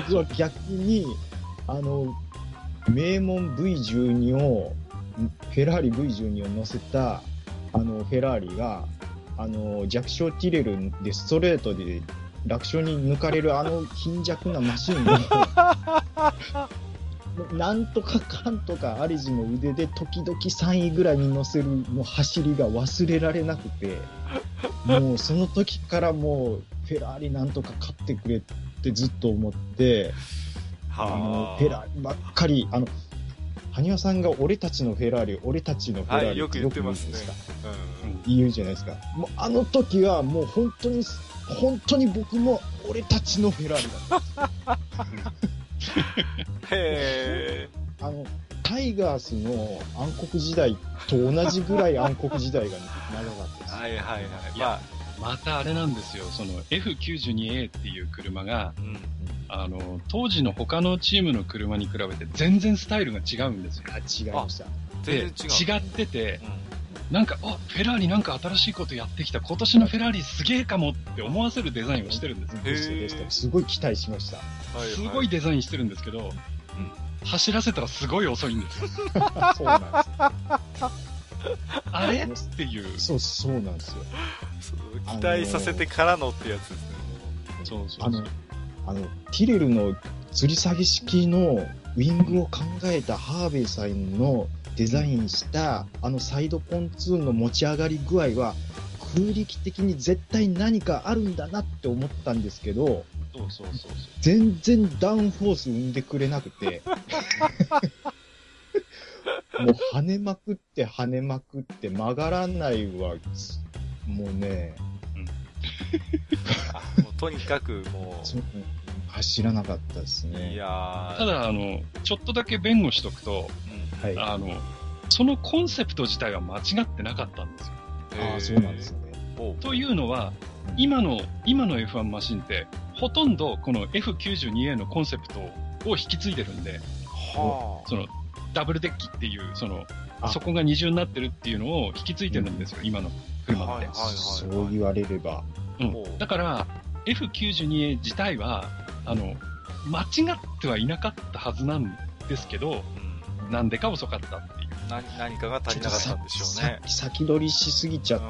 僕は逆に、あの、名門 V12 を、フェラーリ V12 を乗せた、あの、フェラーリが、あの、弱小ティレルでストレートで楽勝に抜かれるあの貧弱なマシンをなんとかかんとか、アリジの腕で時々3位ぐらいに乗せるの走りが忘れられなくて、もうその時からもう、フェラーリなんとか勝ってくれってずっと思って、あの、フェラーリばっかり、あの、羽生さんが俺たちのフェラーリ、俺たちのフェラーリ、よく言ってますね。うん、言うじゃないですか。もうあの時はもう本当に、本当に僕も俺たちのフェラーリだった。へあの、タイガースの暗黒時代と同じぐらい暗黒時代が長かったです。はいはいはい。まあ、またあれなんですよ、その F92A っていう車が、うん、あの、当時の他のチームの車に比べて全然スタイルが違うんですよ。あ、違いました。全然違う。違ってて、うん、なんか、あ、フェラーリなんか新しいことやってきた。今年のフェラーリすげえかもって思わせるデザインをしてるんですよ。すごい期待しました。すごいデザインしてるんですけど、走らせたらすごい遅いんですよ。そうなんです。あれ？っていう。そう、そうなんですよ。期待させてからのってやつですね。そうそうあの、あの、ティレルの吊り下げ式のウィングを考えたハーベイさんのデザインしたあのサイドポンツーンの持ち上がり具合は空力的に絶対何かあるんだなって思ったんですけど、そうそうそう全然ダウンフォース生んでくれなくて、もう跳ねまくって跳ねまくって曲がらないわ、もうね、うん、もうとにかくもう、走らなかったですね。いやただ、あの、ちょっとだけ弁護しとくと、うん、はい、あの、そのコンセプト自体は間違ってなかったんですよ。ああ、そうなんですよね。というのは、今の、今の F1 マシンって、ほとんどこの F92A のコンセプトを引き継いでるんで、はあ、その、ダブルデッキっていう、その、そこが二重になってるっていうのを引き継いでるんですよ、うん、今の車って。そう言われれば。うん。だから、F92A 自体は、あの、間違ってはいなかったはずなんですけど、うん、なんでか遅かったっていう。何何かが足りなかったんでしょうね。先取りしすぎちゃっ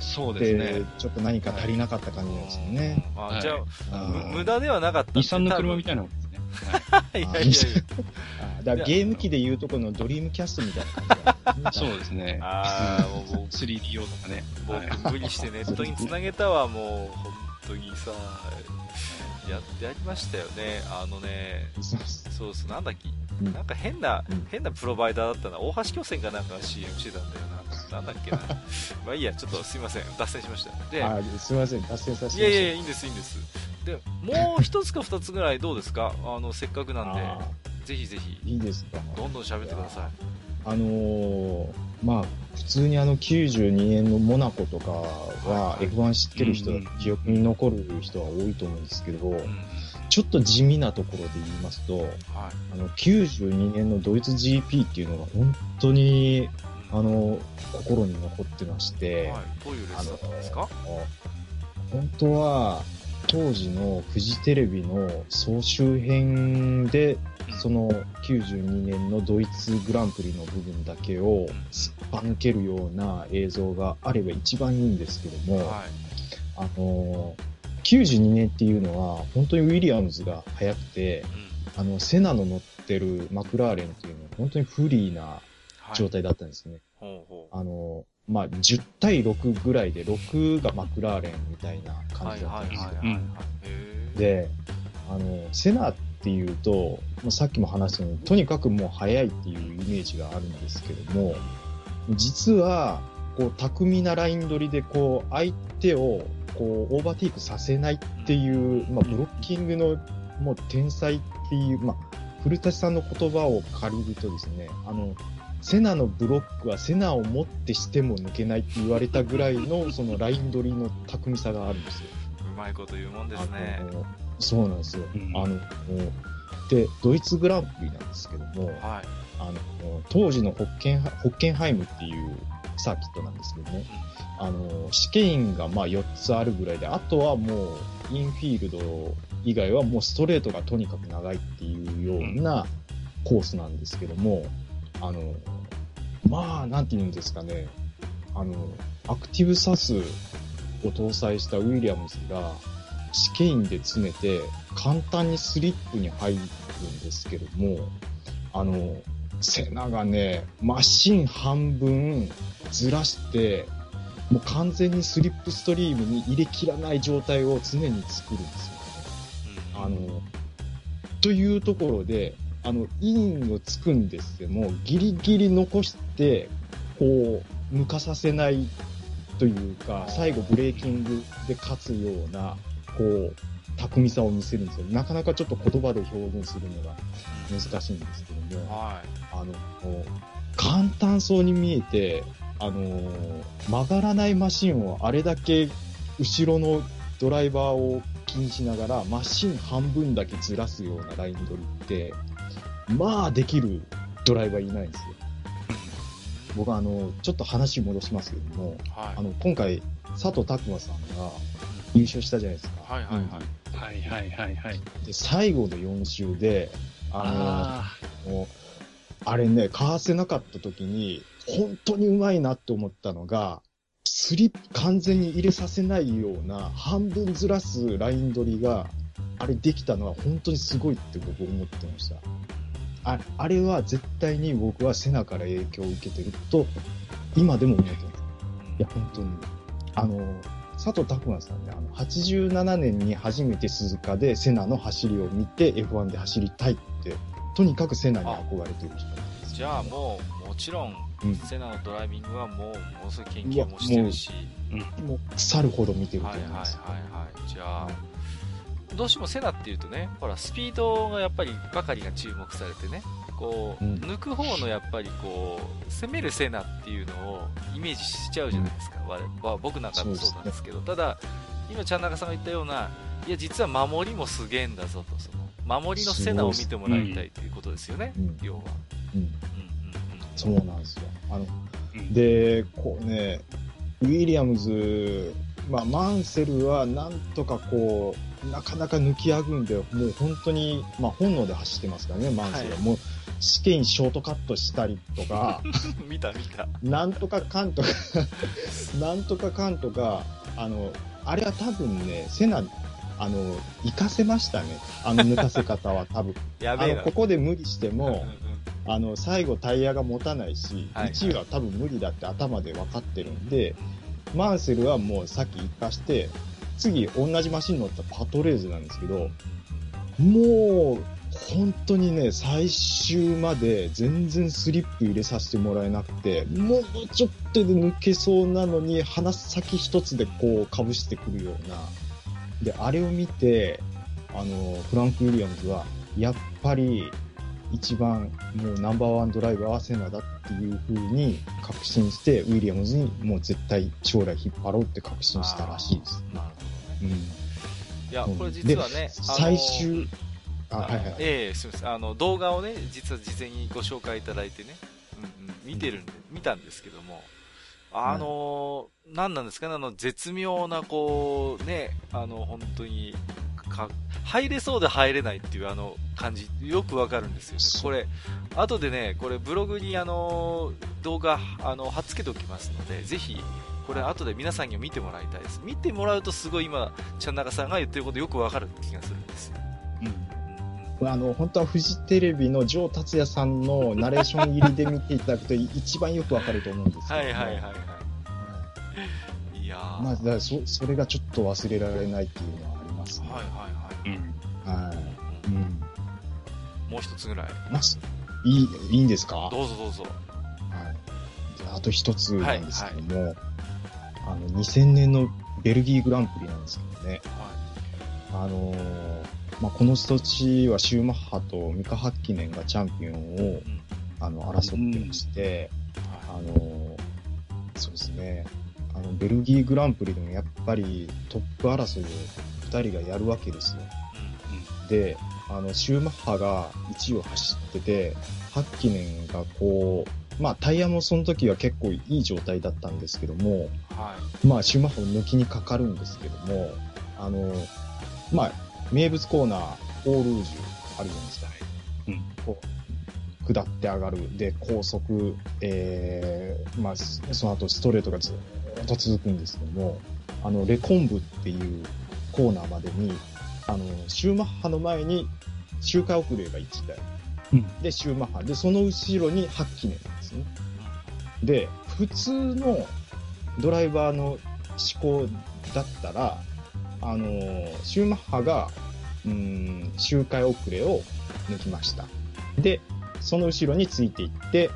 そうですね。ちょっと何か足りなかった感じですよね。あじゃあ、無駄ではなかった。日産の車みたいなもんですね。いやいやいや。だゲーム機でいうとこのドリームキャストみたいな感じ、そうですね。ああ、もう 3D 用 とかね。僕無理してネットに繋げたわ、もう、本当にさ、や、やりましたよね。あのね、そうそう、なんだっけ、なんか変な、変なプロバイダーだったな。大橋巨船かなんか CM してたんだよな。なんだっけな。まあいいや、ちょっとすいません。脱線しました。で、あすいません。脱線させていやいやいいんです、いいんです。で、もう一つか二つぐらいどうですか？あの、せっかくなんで、ぜひぜひ。いいですか？どんどん喋ってください。あのー、まあ、普通にあの92年のモナコとかは F1 知ってる人、記憶に残る人は多いと思うんですけど、ちょっと地味なところで言いますと、はい、あの、92年のドイツ GP っていうのが本当に、あの、心に残ってまして、はい、どういうレースだったんですか？本当は、当時のフジテレビの総集編で、その92年のドイツグランプリの部分だけをすっぱ抜けるような映像があれば一番いいんですけども、はい、あの92年っていうのは本当にウィリアムズが速くて、うん、あのセナの乗ってるマクラーレンっていうのは本当にフリーな状態だったんですね。はい、あのまあ、10対6ぐらいで、6がマクラーレンみたいな感じだったんですよ。で、あの、セナっていうと、まあ、さっきも話したように、とにかくもう速いっていうイメージがあるんですけども、実は、こう、巧みなライン取りで、こう、相手を、こう、オーバーテイクさせないっていう、まあ、ブロッキングの、もう天才っていう、まあ、古舘さんの言葉を借りるとですね、あの、セナのブロックはセナをもってしても抜けないって言われたぐらいの、そのライン取りの巧みさがあるんですよ。うまいこと言うもんですね。そうなんですよ。うん、あの、で、ドイツグランプリなんですけども、はい、あの当時のホッケンホッケンハイムっていうサーキットなんですけどね、あの、試験員がまあ4つあるぐらいで、あとはもうインフィールド以外はもうストレートがとにかく長いっていうようなコースなんですけども、あの、まあ、なんて言うんですかね、あの、アクティブサスを搭載したウィリアムズが、試験員で詰めて、簡単にスリップに入るんですけども、あの、セナがね、マシン半分ずらして、もう完全にスリップストリームに入れきらない状態を常に作るんですよね。あの、というところで、あの、インをつくんですけども、ギリギリ残して、こう、抜かさせないというか、最後ブレーキングで勝つような、こう、巧みさを見せるんですよ。なかなかちょっと言葉で表現するのが難しいんですけども、はい、あの、簡単そうに見えて、あの曲がらないマシンをあれだけ後ろのドライバーを気にしながら、マシン半分だけずらすようなライン取りって、まあできるドライバーいないんですよ。僕はあの、ちょっと話戻しますけども、はい、あの、今回、佐藤拓磨さんが優勝したじゃないですか。はいはいはい。はいはいはいはい。で、最後の4周で、あの、もうあれね、かわせなかった時に、本当にうまいなって思ったのが、スリップ完全に入れさせないような、半分ずらすライン取りが、あれできたのは本当にすごいって僕思ってました。ああれは絶対に僕はセナから影響を受けてると、今でも思ってます。いや、本当に。あの、佐藤拓磨さんね、あの、87年に初めて鈴鹿でセナの走りを見て F1 で走りたいって、とにかくセナに憧れてる人なんです、じゃあもう、もちろん、うん、セナのドライビングはもう、ものすごい研究もしてるし。もう、もう腐るほど見てると思います。はいはいはいはい。じゃあ、どうしてもセナっていうとね、ほら、スピードがやっぱりばかりが注目されてね、こう、うん、抜く方のやっぱりこう、攻めるセナっていうのをイメージしちゃうじゃないですか。うん、僕なんかもそうなんですけど、ね、ただ、今、ちゃん中さんが言ったような、いや、実は守りもすげえんだぞと、その、守りのセナを見てもらいたいということですよね、うん、要は。うん。うん。そうなんですよ。あの、で、こうね、ウィリアムズ、まあ、マンセルはなんとかこう、なかなか抜きあぐんで、もう本当に、まあ本能で走ってますからね、マンスが。はい、もう試験ショートカットしたりとか、見た見た。なんとかかんとか なんとかかんとか、あの、あれは多分ね、セナ、あの、行かせましたね。あの抜かせ方は 多分。やべえここで無理しても、あの、最後タイヤが持たないし、はいはい、1位は多分無理だって頭で分かってるんで、マンセルはもうさっき行かして、次、同じマシン乗ったパトレーズなんですけど、もう、本当にね、最終まで全然スリップ入れさせてもらえなくて、もうちょっとで抜けそうなのに、鼻先一つでこう、かぶしてくるような。で、あれを見て、あの、フランク・ウィリアムズは、やっぱり、一番もうナンバーワンドライバーはセナだっていう風に確信して、ウィリアムズにもう絶対将来引っ張ろうって確信したらしいです。なるほどね。いや、これ実はね、最終、あ、はいはい。ええー、すみません。あの、動画をね、実は事前にご紹介いただいてね、うんうん、見てるんで、見たんですけども、あのー、何なんですかね、あの、絶妙な、こう、ね、あの、本当に、か、入れそうで入れないっていうあの感じ、よくわかるんですよね。これ、後でね、これブログにあの、動画、あの、貼っつけておきますので、ぜひ、これ後で皆さんにも見てもらいたいです。見てもらうとすごい今、ちゃんなかさんが言ってることよくわかる気がするんですよ。うん。あの、本当はフジテレビの城達也さんのナレーション入りで見ていただくと一番よくわかると思うんですけど、ね、はいはいはいはい。いやまあ、だそそれがちょっと忘れられないっていうのはありますね。はいはいはい。うん。はい。うん。もう一つぐらい。ます。いい、いいんですかどうぞどうぞ。はい。あと一つなんですけども、はいはい、あの、2000年のベルギーグランプリなんですけどね。はい。あのー、まあ、この年はシューマッハとミカ・ハッキネンがチャンピオンを、うん、あの、争ってまして、うん、あのー、そうですね。あの、ベルギーグランプリでもやっぱりトップ争いを2人がやるわけですよ。うん、で、あの、シューマッハが1位を走ってて、ハッキネンがこう、まあタイヤもその時は結構いい状態だったんですけども、はい、まあシューマッハを抜きにかかるんですけども、あの、まあ、名物コーナー、オールージュあるじゃないですか。うん。こう、下って上がる。で、高速、えー、まあ、その後ストレートがずっと続くんですけども、あの、レコンブっていうコーナーまでに、あの、シューマッハの前に周回遅れが1台。うん、で、シューマッハ。で、その後ろにハッキネンですね。で、普通のドライバーの思考だったら、あの、シューマッハが、うん、周回遅れを抜きました。で、その後ろについていって、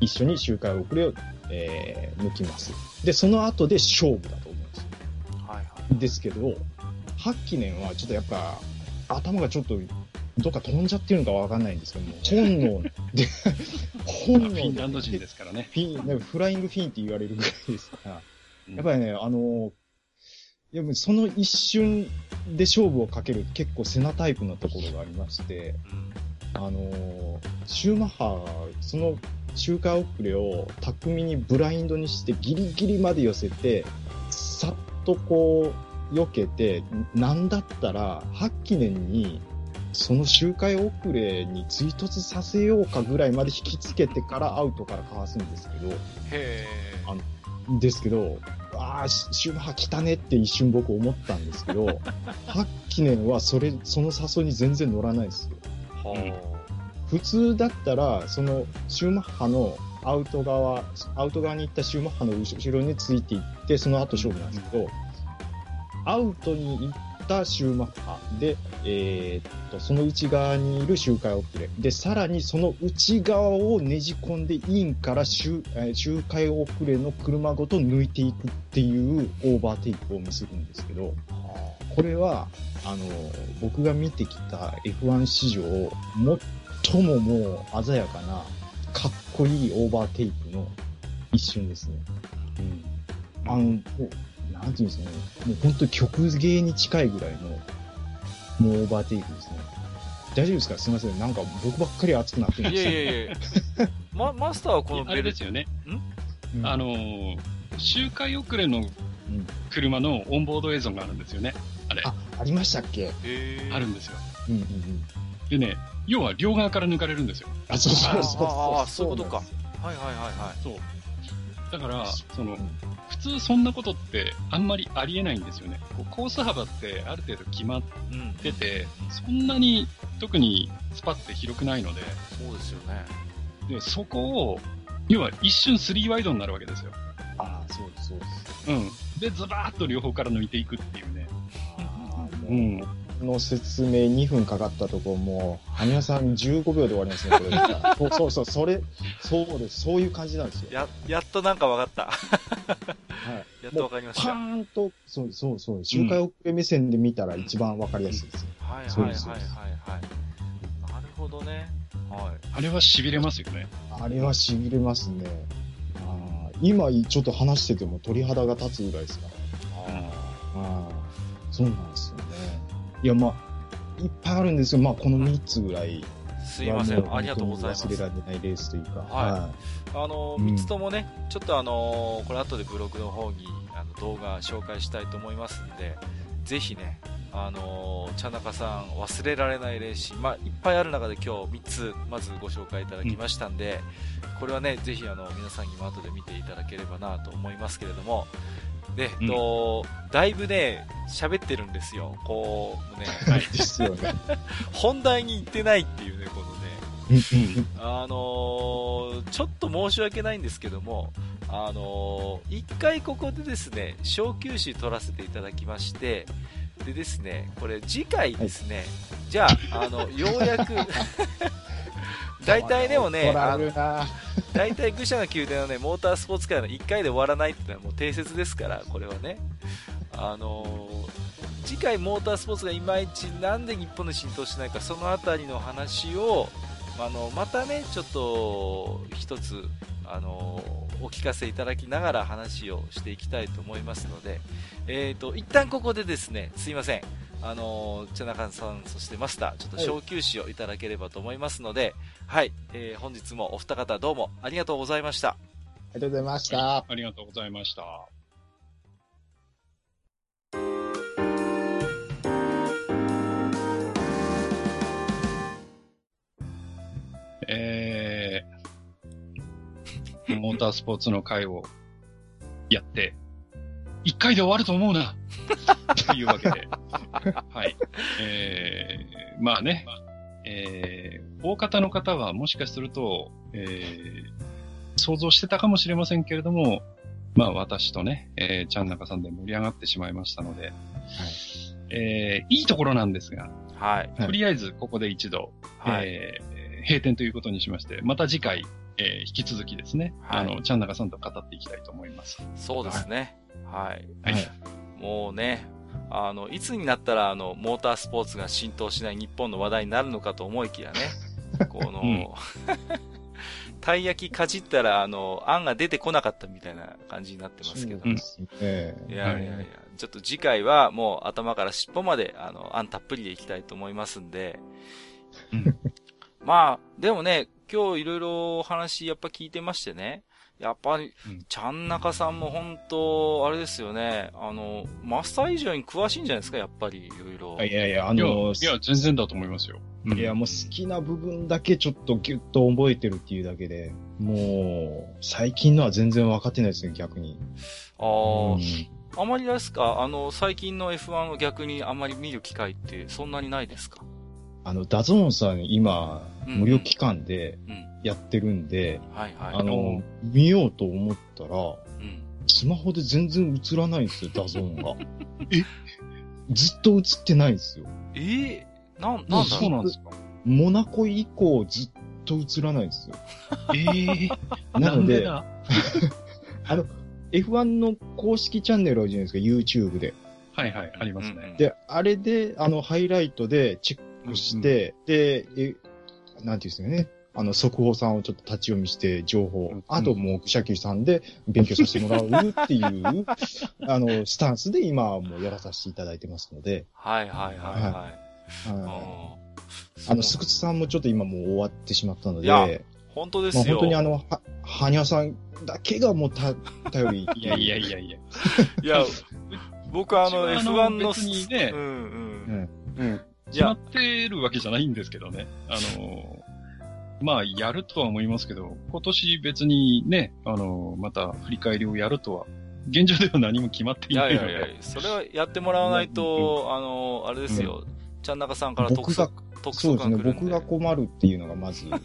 一緒に周回遅れを、えー、抜きます。で、その後で勝負だと思うんですよ。はいはい。ですけど、ハッキネンはちょっとやっぱ、頭がちょっと、どっか飛んじゃってるのかわかんないんですけども、本能で、本能で。フィンランド人ですからね。フィン、フライングフィンって言われるぐらいですから、やっぱりね、あの、いやその一瞬で勝負をかける結構セナタイプのところがありまして、あの、シューマッハ、その周回遅れを巧みにブラインドにしてギリギリまで寄せて、さっとこう、避けて、なんだったら、ハッキネンに、その周回遅れに追突させようかぐらいまで引きつけてからアウトからかわすんですけど、へあのですけど、ああ、シューマハ来たねって一瞬僕思ったんですけど、ハッキネンはそれ、その誘いに全然乗らないですよ。は普通だったら、そのシューマッハのアウト側、アウト側に行ったシューマッハの後ろについていって、その後勝負なんですけど、アウトに行ったシューマッハで、えー、っと、その内側にいる周回遅れ。で、さらにその内側をねじ込んでインから周,、えー、周回遅れの車ごと抜いていくっていうオーバーテイクを見せるんですけど、これは、あの、僕が見てきた F1 史上、最ももう鮮やかな、かっこいいオーバーテイクの一瞬ですね。うん。あの、なんていうんですかね、もう本当に曲芸に近いぐらいの、もうオーバーテイクですね。大丈夫ですか？すみません。なんか僕ばっかり熱くなってるんですいやいやいやマ マスターはこのベルですよね。ん、あのー、周回遅れの車のオンボード映像があるんですよね。あれ。あ、ありましたっけ？あるんですよ。うんうんうん。でね、要は両側から抜かれるんですよ。あ、そうそうそうそう。ああ、そういうことか。はいはいはいはい。そう。だから、その、普通そんなことってあんまりありえないんですよね。こうコース幅ってある程度決まってて、そんなに特にスパって広くないので。そうですよね。で、そこを、要は一瞬3ワイドになるわけですよ。ああ、そうです、そうです。うん。で、ズバーッと両方から抜いていくっていうね。うん。の説明2分かかったとこも、羽生さん15秒で終わりますね、これ。そうそう、それ、そうです、そういう感じなんですよ。や、やっとなんか分かった。はい。やっと分かりました。パーンと、そうそうそう、周回遅れ目線で見たら一番分かりやすいです。うん、はいはいはいはいはい。なるほどね。はい。あれは痺れますよね。あれは痺れますね。あ今ちょっと話してても鳥肌が立つぐらいですから。ああ。そうなんですよね。いや、まあ、いっぱいあるんですよ。まあ、この3つぐらい。すいません、ありがとうございます。忘れられないレースというか。はい。あの、3つともね、ちょっとあの、これ後でブログの方にあの動画紹介したいと思いますんで、ぜひね、あの茶中さん忘れられないレーシー、まあ、いっぱいある中で今日3つまずご紹介いただきましたんで、うん、これはねぜひあの皆さんにも後で見ていただければなと思いますけれどもで、うん、とだいぶね喋ってるんですよ。こうね 本題に行ってないっていうねこのねあのー、ちょっと申し訳ないんですけども、あのー、一回ここでですね、小休止取らせていただきまして、でですね、これ次回ですね、はい、じゃあ、あの、ようやく 大体でもね、大体愚者の宮殿のね、モータースポーツ界の1回で終わらないっていうのはもう定説ですから、これはね。あのー、次回モータースポーツがいまいちなんで日本に浸透しないか、そのあたりの話を、あの、またね、ちょっと、一つ、あのお聞かせいただきながら話をしていきたいと思いますので、えーと、一旦ここでですねすいません、あの茶中さん、そしてマスター、ちょっと小休止をいただければと思いますので、はい、はい、えー、本日もお二方どうもありがとうございました。ありがとうございました。ありがとうございました。えー、モータースポーツの会をやって、一回で終わると思うな というわけで。はい。えー、まあね、えー、大方の方はもしかすると、えー、想像してたかもしれませんけれども、まあ私とね、えー、ちゃんなかさんで盛り上がってしまいましたので、はい、えー、いいところなんですが、はい。とりあえずここで一度、はい、えー、閉店ということにしまして、また次回、えー、引き続きですね、はい、あの、ちゃんなかさんと語っていきたいと思います。そうですね。はい。はい。もうね、あの、いつになったら、あの、モータースポーツが浸透しない日本の話題になるのかと思いきやね、この、うん、たい焼きかじったら、あの、あんが出てこなかったみたいな感じになってますけど。ね、いやいやいや、ちょっと次回はもう頭から尻尾まで、あの、あんたっぷりでいきたいと思いますんで、うん、まあ、でもね、今日いろいろ話やっぱ聞いてましてね、やっぱり、ちゃんなかさんも本当、あれですよね。あの、マスター以上に詳しいんじゃないですか、やっぱり、いろいろ。いやいや、あの、いや、全然だと思いますよ。いや、もう好きな部分だけちょっとギュッと覚えてるっていうだけで、もう、最近のは全然分かってないですね、逆に。ああ、うん、あまりですか？あの、最近の F1 を逆にあまり見る機会ってそんなにないですか？あの、 DAZNさん今、無料期間で、やってるんで、はいはい。あの、見ようと思ったら、うん、スマホで全然映らないんですよ、 DAZNが。え？ずっと映ってないんですよ。え？ー、なん、なんだそうなんですかモナコ以降ずっと映らないんですよ。ええー、なので、あの、F1 の公式チャンネルあるじゃないですか、YouTube で。はいはい、ありますね。で、あれで、あの、ハイライトでチェックして、うんうん、で、え、なんていうんですかね、あの、速報さんをちょっと立ち読みして、情報、うん、あともう、シャキさんで勉強させてもらうっていう、あの、スタンスで今はもうやらさせていただいてますので。はいはいはいはい。はい、あの、スクツさんもちょっと今もう終わってしまったので、本当ですよ。まあ、本当にあの、は、はにゃさんだけがもうた、頼り。いやいやいやいや。いや、僕はあの F1 の、別にね、うんうん。うん。決まってるわけじゃないんですけどね。あのまあ、やるとは思いますけど、今年別にね、あの、また振り返りをやるとは、現状では何も決まっていないので。いやいやいや、それはやってもらわないと、あの、あれですよ、ちゃんなかさんから特が、特そうですね、僕が困るっていうのがまず、も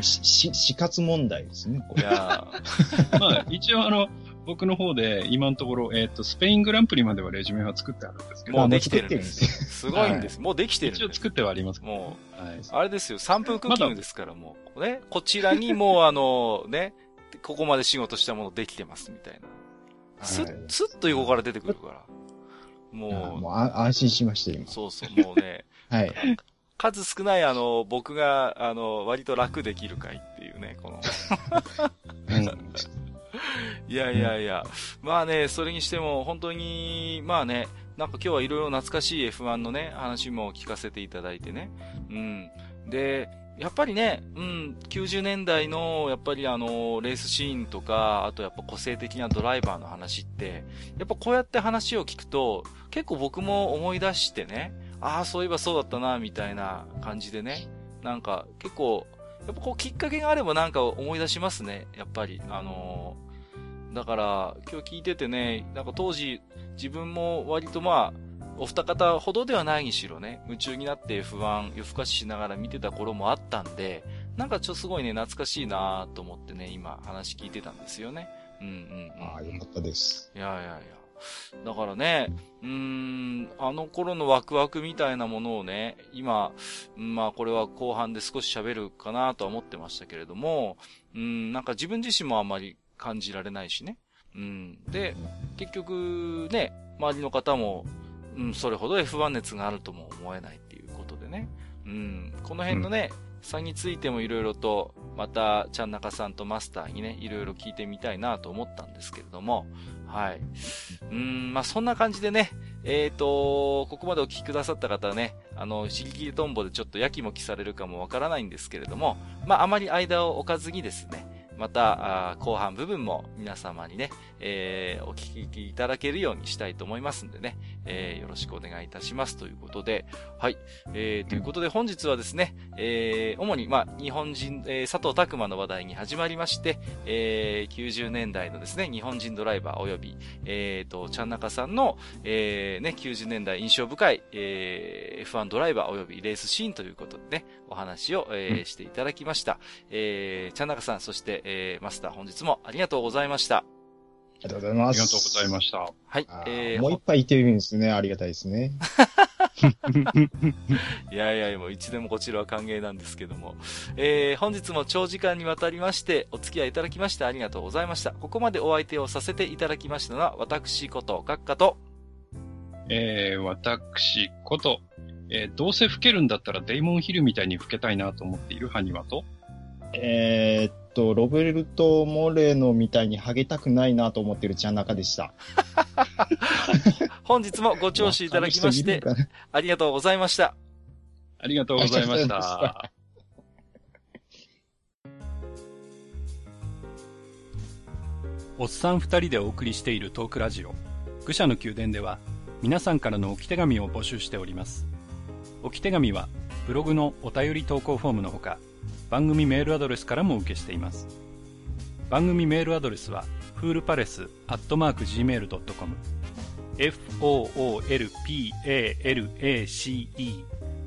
うし、し、死活問題ですね、これ。いや まあ、一応あの、僕の方で今のところ、えっ、ー、と、スペイングランプリまではレジュメは作ってあるんですけど。もうできてるんですすごいんです。はい、もうできてる一応作ってはありますもう、はい、あれですよ、3分クッキングですから、もう。ね、こちらにもうあの、ね、ここまで仕事したものできてますみたいな。す、はい、すっと横から出てくるから。もう。もう安心しました、今。そうそう、もうね。はい。数少ないあの、僕が、あの、割と楽できる回っていうね、この。いやいやいや、まあね、それにしても本当に、まあね、なんか今日はいろいろ懐かしい F1 のね、話も聞かせていただいてね。うん。で、やっぱりね、うん、90年代の、やっぱりあの、レースシーンとか、あとやっぱ個性的なドライバーの話って、やっぱこうやって話を聞くと、結構僕も思い出してね、ああ、そういえばそうだったな、みたいな感じでね、なんか結構、やっぱこうきっかけがあればなんか思い出しますね、やっぱり。あのー、だから今日聞いててね、なんか当時自分も割とまあ、お二方ほどではないにしろね、夢中になって不安、夜更かししながら見てた頃もあったんで、なんかちょっとすごいね、懐かしいなと思ってね、今話聞いてたんですよね。うんうん、うん。ああ、よかったです。いやいやいや。だからね、うーん、あの頃のワクワクみたいなものをね、今、まあこれは後半で少し喋るかなとは思ってましたけれども、うん、なんか自分自身もあんまり感じられないしね。うん。で、結局ね、周りの方も、うん、それほど F1 熱があるとも思えないっていうことでね。うん、この辺のね、差についてもいろいろと、また、ちゃんなかさんとマスターにね、いろいろ聞いてみたいなと思ったんですけれども、はい。うん、まあ、そんな感じでね、えっ、ー、と、ここまでお聞きくださった方はね、あの、しりきりトンボでちょっとやきもきされるかもわからないんですけれども、まあ、あまり間を置かずにですね、また、後半部分も皆様にね、えー、お聞きいただけるようにしたいと思いますんでね、えー、よろしくお願いいたします。ということで、はい、えー、ということで本日はですね、えー、主に、まあ、日本人、えー、佐藤拓馬の話題に始まりまして、えー、90年代のですね、日本人ドライバー及び、えー、と、ちゃんなかさんの、えー、ね、90年代印象深い、えー、F1 ドライバー及びレースシーンということでね、お話を、えー、していただきました。えー、ちゃんなかさん、そして、えー、マスター本日もありがとうございました。ありがとうございます。ありがとうございました。はい。えー、もう一杯いてるんですね。ありがたいですね。いやいや、もういつでもこちらは歓迎なんですけども。えー、本日も長時間にわたりましてお付き合いいただきましてありがとうございました。ここまでお相手をさせていただきましたのは、私こと、閣下と、えー、私こと、えー、どうせ吹けるんだったらデイモンヒルみたいに吹けたいなと思っているハニワと、えー、っと、ロベルト・モレノみたいにハゲたくないなと思ってるちゃん中でした。本日もご聴取いただきまして、ありがとうございました。ありがとうございました。おっさん二人でお送りしているトークラジオ、愚者の宮殿では、皆さんからの置き手紙を募集しております。置き手紙は、ブログのお便り投稿フォームのほか、番組メールアドレスからも受けしています。番組メールアドレスは、フールパレスアットマーク Gmail.com foolpalace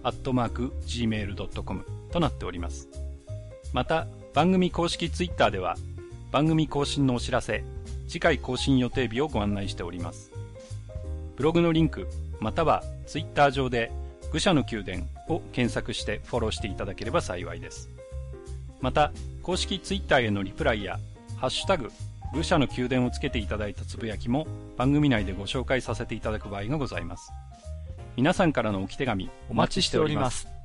アットマーク Gmail.com となっております。また、番組公式ツイッターでは、番組更新のお知らせ、次回更新予定日をご案内しております。ブログのリンク、またはツイッター上で、愚者の宮殿を検索してフォローしていただければ幸いです。また、公式ツイッターへのリプライや、ハッシュタグ、愚者の宮殿をつけていただいたつぶやきも番組内でご紹介させていただく場合がございます。皆さんからの置き手紙お待ちしております。